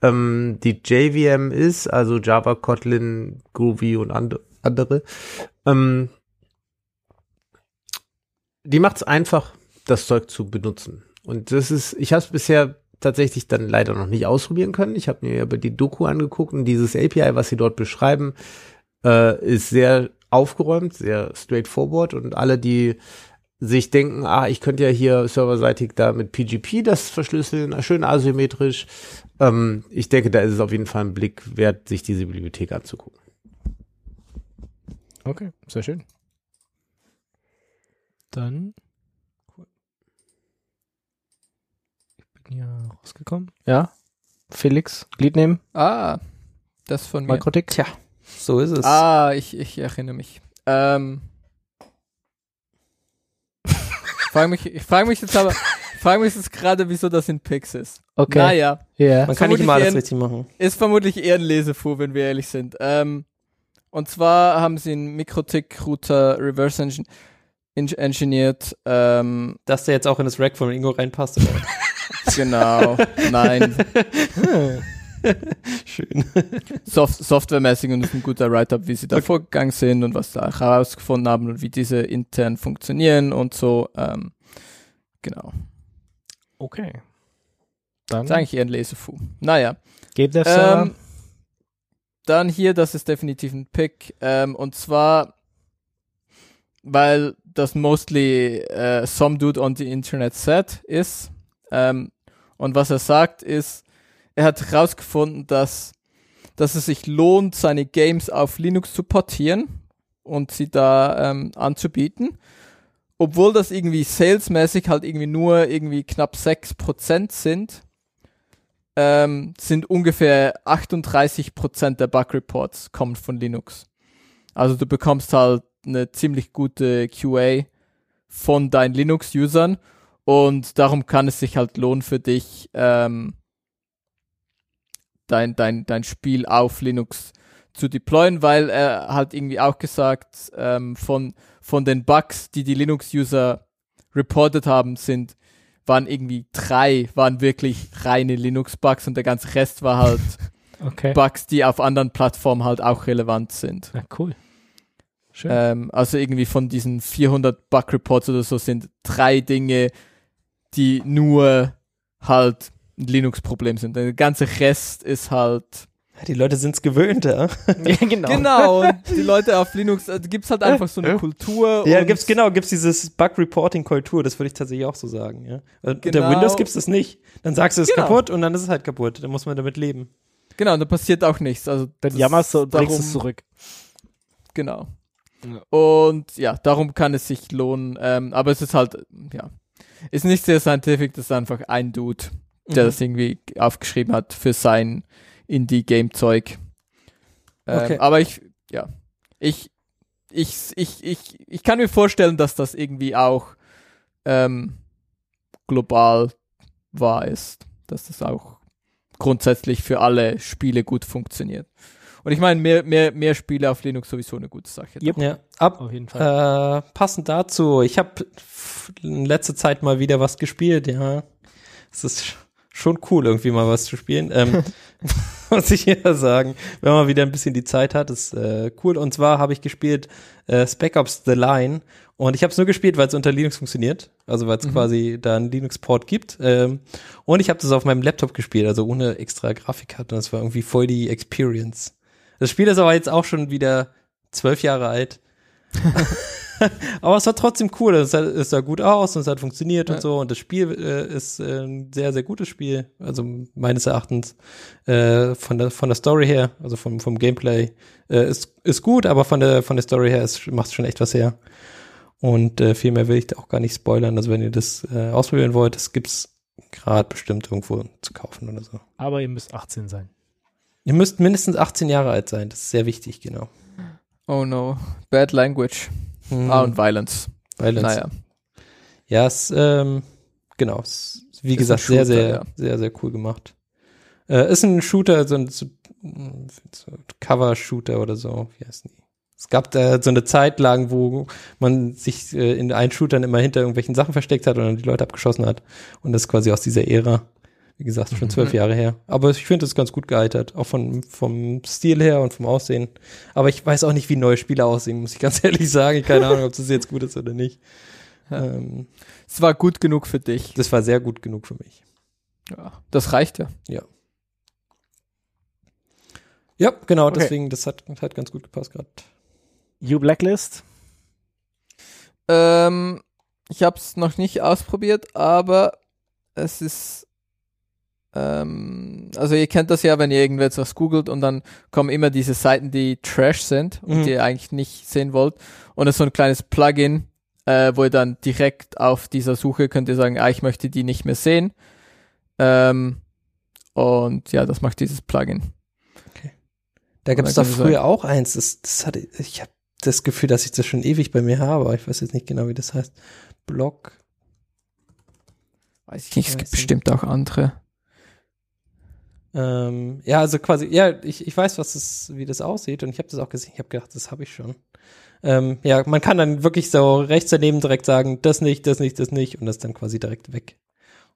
ähm, die JVM ist, also Java, Kotlin, Groovy und and andere, ähm, die macht es einfach, das Zeug zu benutzen. Und das ist, ich habe es bisher tatsächlich dann leider noch nicht ausprobieren können. Ich habe mir aber die Doku angeguckt und dieses API, was sie dort beschreiben, äh, ist sehr aufgeräumt, sehr straightforward und alle, die sich denken, ah, ich könnte ja hier serverseitig da mit PGP das verschlüsseln, schön asymmetrisch. Ähm, ich denke, da ist es auf jeden Fall ein Blick wert, sich diese Bibliothek anzugucken. Okay, sehr schön. Dann. Ich bin hier rausgekommen. Ja. Felix, Glied nehmen, Ah, das von mir. Makrotik. Tja, so ist es. Ah, ich, ich erinnere mich. Ähm, *laughs* frage mich, ich frage mich jetzt aber, frage mich jetzt gerade, wieso das in Pix ist. Okay. Naja, Ja. Man kann nicht immer alles richtig machen. ist vermutlich eher ein Lesefu, wenn wir ehrlich sind. Ähm, und zwar haben sie einen Mikrotik-Router reverse engin eng- engineert. Ähm, Dass der jetzt auch in das Rack von Ingo reinpasst. Oder? *laughs* genau, nein, *laughs* Schön. Soft softwaremäßig und ist ein guter Write-up, wie sie da Okay. vorgegangen sind und was da herausgefunden haben und wie diese intern funktionieren und so. Ähm, genau. Okay. Dann Das ist eigentlich eher ein Lesefu. Naja. Dev Server. Ähm, dann hier, das ist definitiv ein Pick. Ähm, und zwar, weil das mostly äh, some dude on the internet said ist. Ähm, und was er sagt ist, er hat herausgefunden, dass, dass es sich lohnt, seine Games auf Linux zu portieren und sie da ähm, anzubieten. Obwohl das irgendwie salesmäßig halt irgendwie nur irgendwie knapp 6% sind, ähm, sind ungefähr 38% der Bug Reports kommen von Linux. Also du bekommst halt eine ziemlich gute QA von deinen Linux-Usern und darum kann es sich halt lohnen für dich, ähm, dein, dein, dein Spiel auf Linux zu deployen, weil er halt irgendwie auch gesagt, ähm, von, von den Bugs, die die Linux-User reported haben, sind waren irgendwie drei, waren wirklich reine Linux-Bugs und der ganze Rest war halt *laughs* Okay. Bugs, die auf anderen Plattformen halt auch relevant sind. Ja, cool. Schön. Ähm, also irgendwie von diesen 400 Bug-Reports oder so sind drei Dinge, die nur halt ein Linux-Problem sind. Der ganze Rest ist halt Die Leute sind's gewöhnt, ja. ja, genau. Genau, und *laughs* die Leute auf Linux, also gibt's halt einfach so eine Kultur. Ja, und gibt's genau, gibt's dieses Bug-Reporting-Kultur, das würde ich tatsächlich auch so sagen, ja. Und Unter Genau. Windows gibt's das nicht. Dann sagst du, es ist Genau. kaputt und dann ist es halt kaputt. Dann muss man damit leben. Genau, da passiert auch nichts. Also Dann jammerst du und bringst darum- es zurück. Genau. Ja. Und ja, darum kann es sich lohnen. Ähm, aber es ist halt, ja, ist nicht sehr scientific, das ist einfach ein Dude, der Mhm. das irgendwie aufgeschrieben hat für sein Indie-Game-Zeug. Ähm, Okay. Aber ich, ja, ich, ich, ich, ich, ich kann mir vorstellen, dass das irgendwie auch ähm, global wahr ist, dass das auch grundsätzlich für alle Spiele gut funktioniert. Und ich meine, mehr, mehr, mehr Spiele auf Linux sowieso eine gute Sache. Yep. Ja, ab, Auf jeden Fall. Äh, passend dazu, ich habe in letzter Zeit mal wieder was gespielt, ja. Es ist sch- schon cool, irgendwie mal was zu spielen. Ähm, *laughs* *laughs* muss ich ja sagen, wenn man wieder ein bisschen die Zeit hat, ist äh, cool. Und zwar habe ich gespielt äh, Spec Ops The Line und ich habe es nur gespielt, weil es unter Linux funktioniert, also weil es Mhm. quasi da einen Linux-Port gibt. Ähm, und ich habe das auf meinem Laptop gespielt, also ohne extra Grafikkarte. Und das war irgendwie voll die Experience. Das Spiel ist aber jetzt auch schon wieder zwölf Jahre alt. *laughs* *laughs* Aber es war trotzdem cool. Es sah, es sah gut aus und es hat funktioniert Ja. und so. Und das Spiel äh, ist äh, ein sehr, sehr gutes Spiel. Also meines Erachtens äh, von der von der Story her, also vom vom Gameplay äh, ist ist gut, aber von der von der Story her macht es schon echt was her. Und äh, viel mehr will ich da auch gar nicht spoilern. Also wenn ihr das äh, ausprobieren wollt, das gibt's gerade bestimmt irgendwo zu kaufen oder so. Aber ihr müsst 18 sein. Ihr müsst mindestens 18 Jahre alt sein. Das ist sehr wichtig, genau. Oh no, bad language. Mhm. Ah, und Violence. Violence. Naja. Ja, es, ähm, genau, es, ist, wie Ist gesagt, ein sehr, Shooter, sehr, ja. sehr, sehr cool gemacht. Äh, ist ein Shooter, so ein so, so Cover-Shooter oder so, wie heißen die? Es gab da so eine Zeit lang, wo man sich äh, in einen Shootern immer hinter irgendwelchen Sachen versteckt hat und dann die Leute abgeschossen hat. Und das ist quasi aus dieser Ära. Wie gesagt, schon zwölf Mhm. Jahre her. Aber ich finde das ganz gut gealtert. Auch von, vom Stil her und vom Aussehen. Aber ich weiß auch nicht, wie neue Spiele aussehen, muss ich *laughs* ganz ehrlich sagen. Keine Ahnung, ob das jetzt gut ist oder nicht. Ja. Ähm, Es war gut genug für dich. das war sehr gut genug für mich. Ja, das reicht ja. Ja, genau, Okay. deswegen, das hat, hat ganz gut gepasst gerade. You Blacklist? Ähm, ich habe es noch nicht ausprobiert, aber es ist ähm, also ihr kennt das ja, wenn ihr irgendetwas googelt und dann kommen immer diese Seiten, die Trash sind und Mhm. die ihr eigentlich nicht sehen wollt. Und es ist so ein kleines Plugin, äh, wo ihr dann direkt auf dieser Suche könnt ihr sagen, ah, ich möchte die nicht mehr sehen. Ähm, und ja, das macht dieses Plugin. Da gab es doch früher auch eins. Das, das hatte, ich habe das Gefühl, dass ich das schon ewig bei mir habe, aber ich weiß jetzt nicht genau, wie das heißt. Blog. Weiß ich nicht, es gibt bestimmt auch andere. Ähm, ja, also quasi, ja, ich, ich weiß, was das, wie das aussieht und ich habe das auch gesehen. Ich habe gedacht, das habe ich schon. Ähm, ja, man kann dann wirklich so rechts daneben direkt sagen, das nicht, das nicht, das nicht und das dann quasi direkt weg.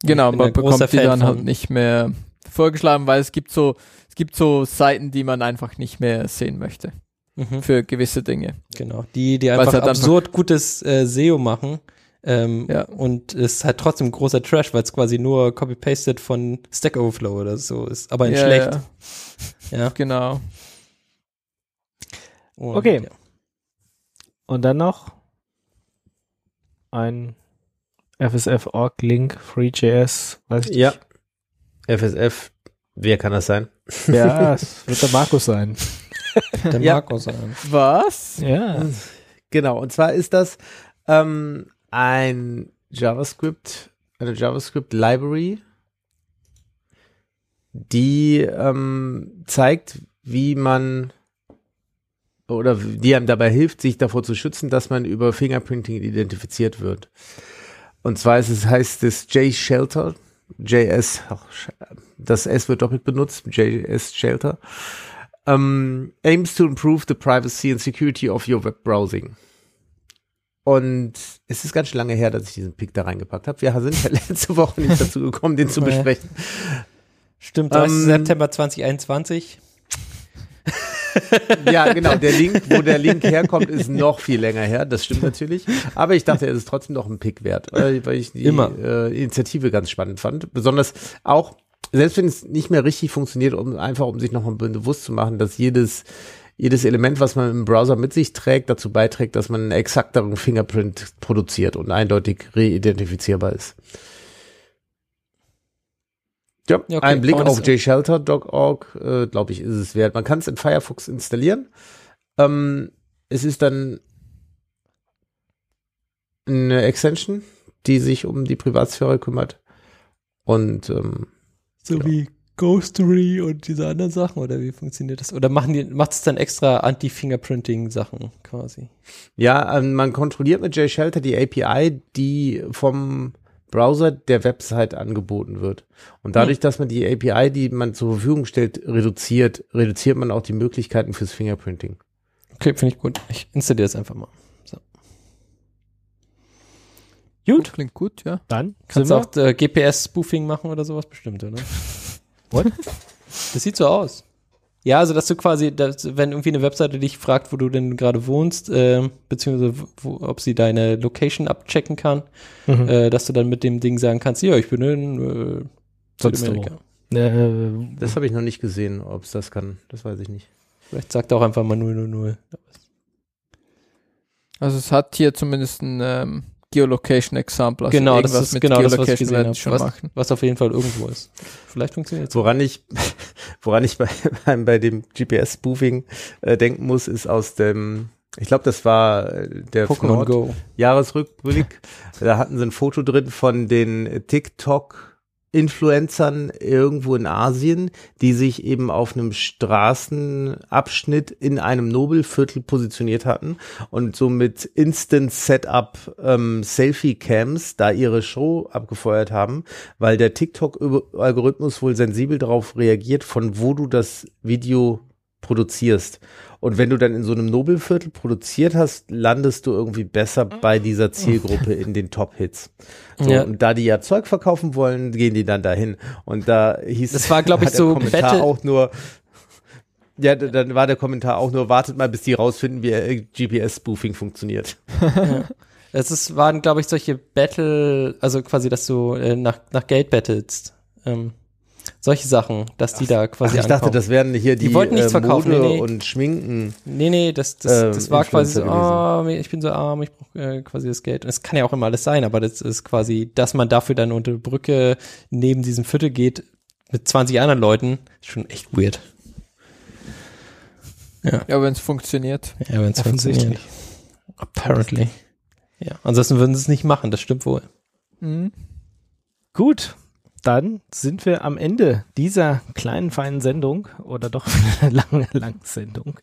Und Genau, man bekommt die Fan dann halt nicht mehr vorgeschlagen, weil es gibt so, es gibt so Seiten, die man einfach nicht mehr sehen möchte Mhm, für gewisse Dinge. genau, die, die einfach halt einfach- absurd gutes äh, SEO machen. Ähm, Ja. Und es ist halt trotzdem großer Trash, weil es quasi nur copy-pasted von Stack Overflow oder so ist, aber in Ja, schlecht. ja, *laughs* Ja. genau. Und, Okay. Ja. Und dann noch ein FSF-Org-Link, FreeJS, weiß ich Ja. FSF, wer kann das sein? Ja, *laughs* es wird der Markus sein. Der Ja. Markus an. Was? Ja. Genau, und zwar ist das ähm, ein JavaScript, eine JavaScript-Library, die ähm, zeigt, wie man oder die einem dabei hilft, sich davor zu schützen, dass man über Fingerprinting identifiziert wird. Und zwar ist es, heißt es J-Shelter, JS, das S wird doppelt benutzt, JS Shelter, um, aims to improve the privacy and security of your web browsing. Und es ist ganz schön lange her, dass ich diesen Pick da reingepackt habe. Wir sind ja *laughs* letzte Woche nicht dazu gekommen, den zu besprechen. Stimmt, 30. Ähm, September 2021. *laughs* Ja, genau. Der Link, wo der Link herkommt, ist noch viel länger her. Das stimmt natürlich. Aber ich dachte, es ist trotzdem noch ein Pick wert, weil, weil ich die. Äh, Initiative ganz spannend fand. Besonders auch, selbst wenn es nicht mehr richtig funktioniert, um einfach um sich nochmal bewusst zu machen, dass jedes jedes Element, was man im Browser mit sich trägt, dazu beiträgt, dass man einen exakteren Fingerprint produziert und eindeutig reidentifizierbar ist. Ja, Ja, okay. ein Blick auf jshelter.org, äh, glaube ich, ist es wert. Man kann es in Firefox installieren. Ähm, es ist dann eine Extension, die sich um die Privatsphäre kümmert. Und ähm, So wie Ghostery und diese anderen Sachen oder wie funktioniert das? Oder machen die, macht es dann extra Anti-Fingerprinting-Sachen quasi? ja, ähm, man kontrolliert mit JShelter die API, die vom Browser der Website angeboten wird. Und dadurch, dass man die API, die man zur Verfügung stellt, reduziert, reduziert man auch die Möglichkeiten fürs Fingerprinting. Okay, finde ich gut. Ich installiere das einfach mal. Gut, Klingt gut, ja. dann Kannst du auch äh, GPS-Spoofing machen oder sowas bestimmt, oder? *laughs* What? Das sieht so aus. Ja, also dass du quasi, dass, wenn irgendwie eine Webseite dich fragt, wo du denn gerade wohnst, ähm, beziehungsweise wo, ob sie deine Location abchecken kann, mhm. äh, dass du dann mit dem Ding sagen kannst, ja, ich bin in äh, Südamerika. äh, Das habe ich noch nicht gesehen, ob es das kann. Das weiß ich nicht. Vielleicht sagt er auch einfach mal 000. Also es hat hier zumindest ein ähm, Geolocation-Example. Also Genau, das irgendwas ist mit genau das, was ich Geolocation gesehen habe. schon Was, machen. was auf jeden Fall irgendwo ist. Vielleicht funktioniert es. Woran ich, *laughs* woran ich bei, *laughs* bei dem GPS-Spoofing äh, denken muss, ist aus dem, ich glaube, das war äh, der Pokémon Go. Jahresrückblick. da hatten sie ein Foto drin von den TikTok-Influencern irgendwo in Asien, die sich eben auf einem Straßenabschnitt in einem Nobelviertel positioniert hatten und so mit Instant Setup ähm, Selfie-Cams da ihre Show abgefeuert haben, weil der TikTok-Algorithmus wohl sensibel darauf reagiert, von wo du das Video produzierst. Und wenn du dann in so einem Nobelviertel produziert hast, landest du irgendwie besser bei dieser Zielgruppe in den Top-Hits. So, Ja. Und da die ja Zeug verkaufen wollen, gehen die dann dahin. Und da hieß Das war, glaub ich, so Kommentar Battle- auch nur, ja, dann war der Kommentar auch nur, wartet mal, bis die rausfinden, wie äh, GPS-Spoofing funktioniert. Es ist, waren, glaube ich, solche Battle, also quasi, dass du äh, nach, nach Geld battlest. Ähm, solche Sachen, dass die da Ach, quasi ich dachte, ankommen. das wären hier die, Die wollten nichts äh, verkaufen, Mode nee, nee. und Schminken. Nee, nee, das, das, ähm, das war quasi so, oh, ich bin so arm, ich brauche äh, quasi das Geld. Und es kann ja auch immer alles sein, aber das ist quasi, dass man dafür dann unter Brücke neben diesem Viertel geht mit 20 anderen Leuten, ist schon echt weird. Ja, wenn es funktioniert. Ja, wenn es funktioniert. Apparently. Ja, ansonsten würden sie es nicht machen, das stimmt wohl. Mhm. Gut, dann sind wir am Ende dieser kleinen, feinen Sendung oder doch *laughs* lange, langen Sendung.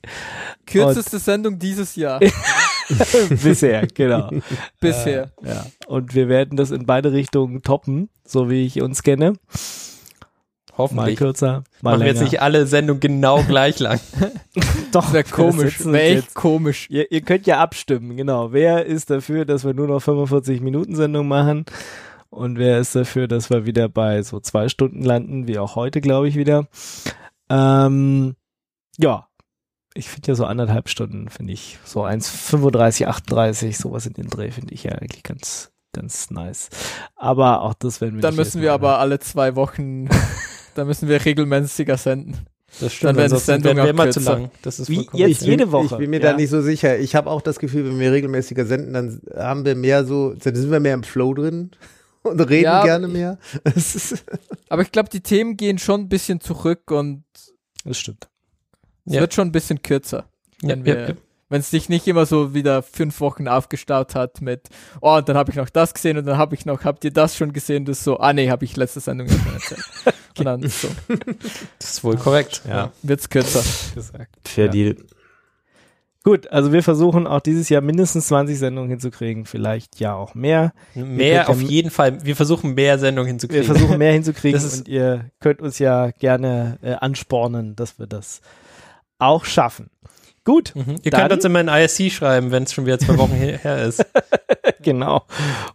Kürzeste Sendung dieses Jahr. *laughs* Bisher, genau. *laughs* Bisher. Äh, ja. Und wir werden das in beide Richtungen toppen, so wie ich uns kenne. Mal Hoffentlich. kürzer, mal Machen wir länger. jetzt nicht alle Sendungen genau gleich lang. Doch, Wäre komisch. Wäre echt jetzt- komisch. Ihr, ihr könnt ja abstimmen, genau. Wer ist dafür, dass wir nur noch 45 Minuten Sendung machen? Und wer ist dafür, dass wir wieder bei so zwei Stunden landen, wie auch heute, glaube ich, wieder. Ähm, ja, ich finde ja so anderthalb Stunden, finde ich, so 1,35, 38, sowas in den Dreh finde ich ja eigentlich ganz, ganz nice. Aber auch das werden wir Dann nicht müssen wir aber alle zwei Wochen, *laughs* dann müssen wir regelmäßiger senden. Das Dann werden die Sendungen werden wir immer auch zu kürzer. lang. Das ist Wie vollkommen jetzt jede Ich Woche. bin mir ja. da nicht so sicher. Ich habe auch das Gefühl, wenn wir regelmäßiger senden, dann haben wir mehr so, dann sind wir mehr im Flow drin und reden Ja, gerne mehr. *laughs* Aber ich glaube, die Themen gehen schon ein bisschen zurück und Das stimmt. es Ja. wird schon ein bisschen kürzer. Ja, wenn ja, wir- ja. Wenn es sich nicht immer so wieder fünf Wochen aufgestaut hat mit, oh, und dann habe ich noch das gesehen und dann habe ich noch, habt ihr das schon gesehen? Das ist so, ah nee, habe ich letzte Sendung ja schon erzählt. *laughs* und dann so, Das ist wohl korrekt. Ja. wird's kürzer. Gesagt. Fair Ja. Deal. Gut, also wir versuchen auch dieses Jahr mindestens 20 Sendungen hinzukriegen, vielleicht ja auch mehr. Mehr auf ja- jeden Fall. Wir versuchen mehr Sendungen Wir hinzukriegen. versuchen mehr *laughs* hinzukriegen und ihr könnt uns ja gerne äh, anspornen, dass wir das auch schaffen. Gut, Mhm. Ihr könnt uns immer in ISC schreiben, wenn es schon wieder zwei Wochen her ist. *laughs* genau.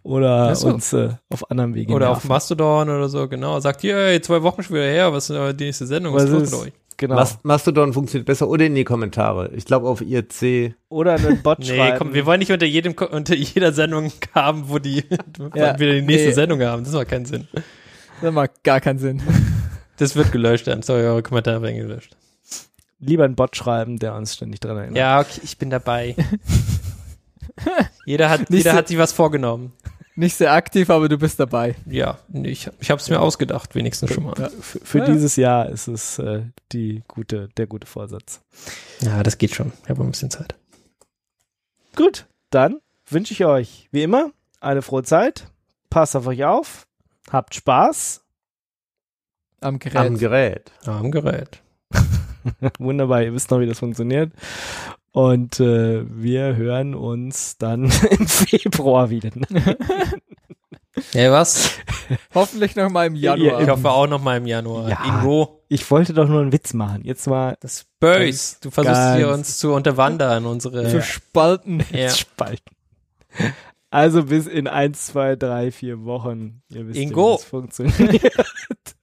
Oder so. uns äh, auf anderem Wege Oder auf nerven. Mastodon oder so, genau. Sagt hier, zwei Wochen schon wieder her, was ist denn die nächste Sendung? Was ist los mit euch? Genau. Mas- Mastodon funktioniert besser oder in die Kommentare. Ich glaube auf IRC. Oder einen Bot Nee, schreiben. komm, wir wollen nicht unter jedem unter jeder Sendung haben, wo die *laughs* Ja, wieder die nächste nee. Sendung haben. Das macht keinen Sinn. Das macht gar keinen Sinn. *laughs* Das wird gelöscht dann. Sorry, eure Kommentare werden gelöscht. Lieber einen Bot schreiben, der uns ständig dran erinnert. Ja, okay, ich bin dabei. *laughs* jeder hat, jeder hat sich was vorgenommen. Nicht sehr aktiv, aber du bist dabei. Ja, ich, ich habe es mir ausgedacht, wenigstens schon mal. Ja. Für, für Ja. dieses Jahr ist es äh, die gute, der gute Vorsatz. Ja, das geht schon. Ich habe ein bisschen Zeit. Gut, dann wünsche ich euch wie immer eine frohe Zeit. Passt auf euch auf. Habt Spaß. Am Gerät. Am Gerät. Am Gerät. *laughs* Wunderbar, ihr wisst noch, wie das funktioniert. Und äh, wir hören uns dann *laughs* im Februar wieder. *laughs* Ja, was? Hoffentlich noch mal im Januar. Ich hoffe auch noch mal im Januar. Ja. Ingo. Ich wollte doch nur einen Witz machen. Jetzt mal Das Böse. Du versuchst hier uns zu unterwandern, unsere. Zu spalten. ja. spalten. Also bis in eins, zwei, drei, vier Wochen. Ihr wisst, Ingo. wie das funktioniert.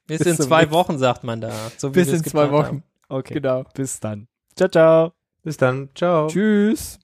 Bis, *laughs* Bis in zwei Wochen, sagt man da. So wie Bis in zwei Wochen. Okay, Genau. bis dann. Ciao, ciao. Bis dann. Ciao. Tschüss.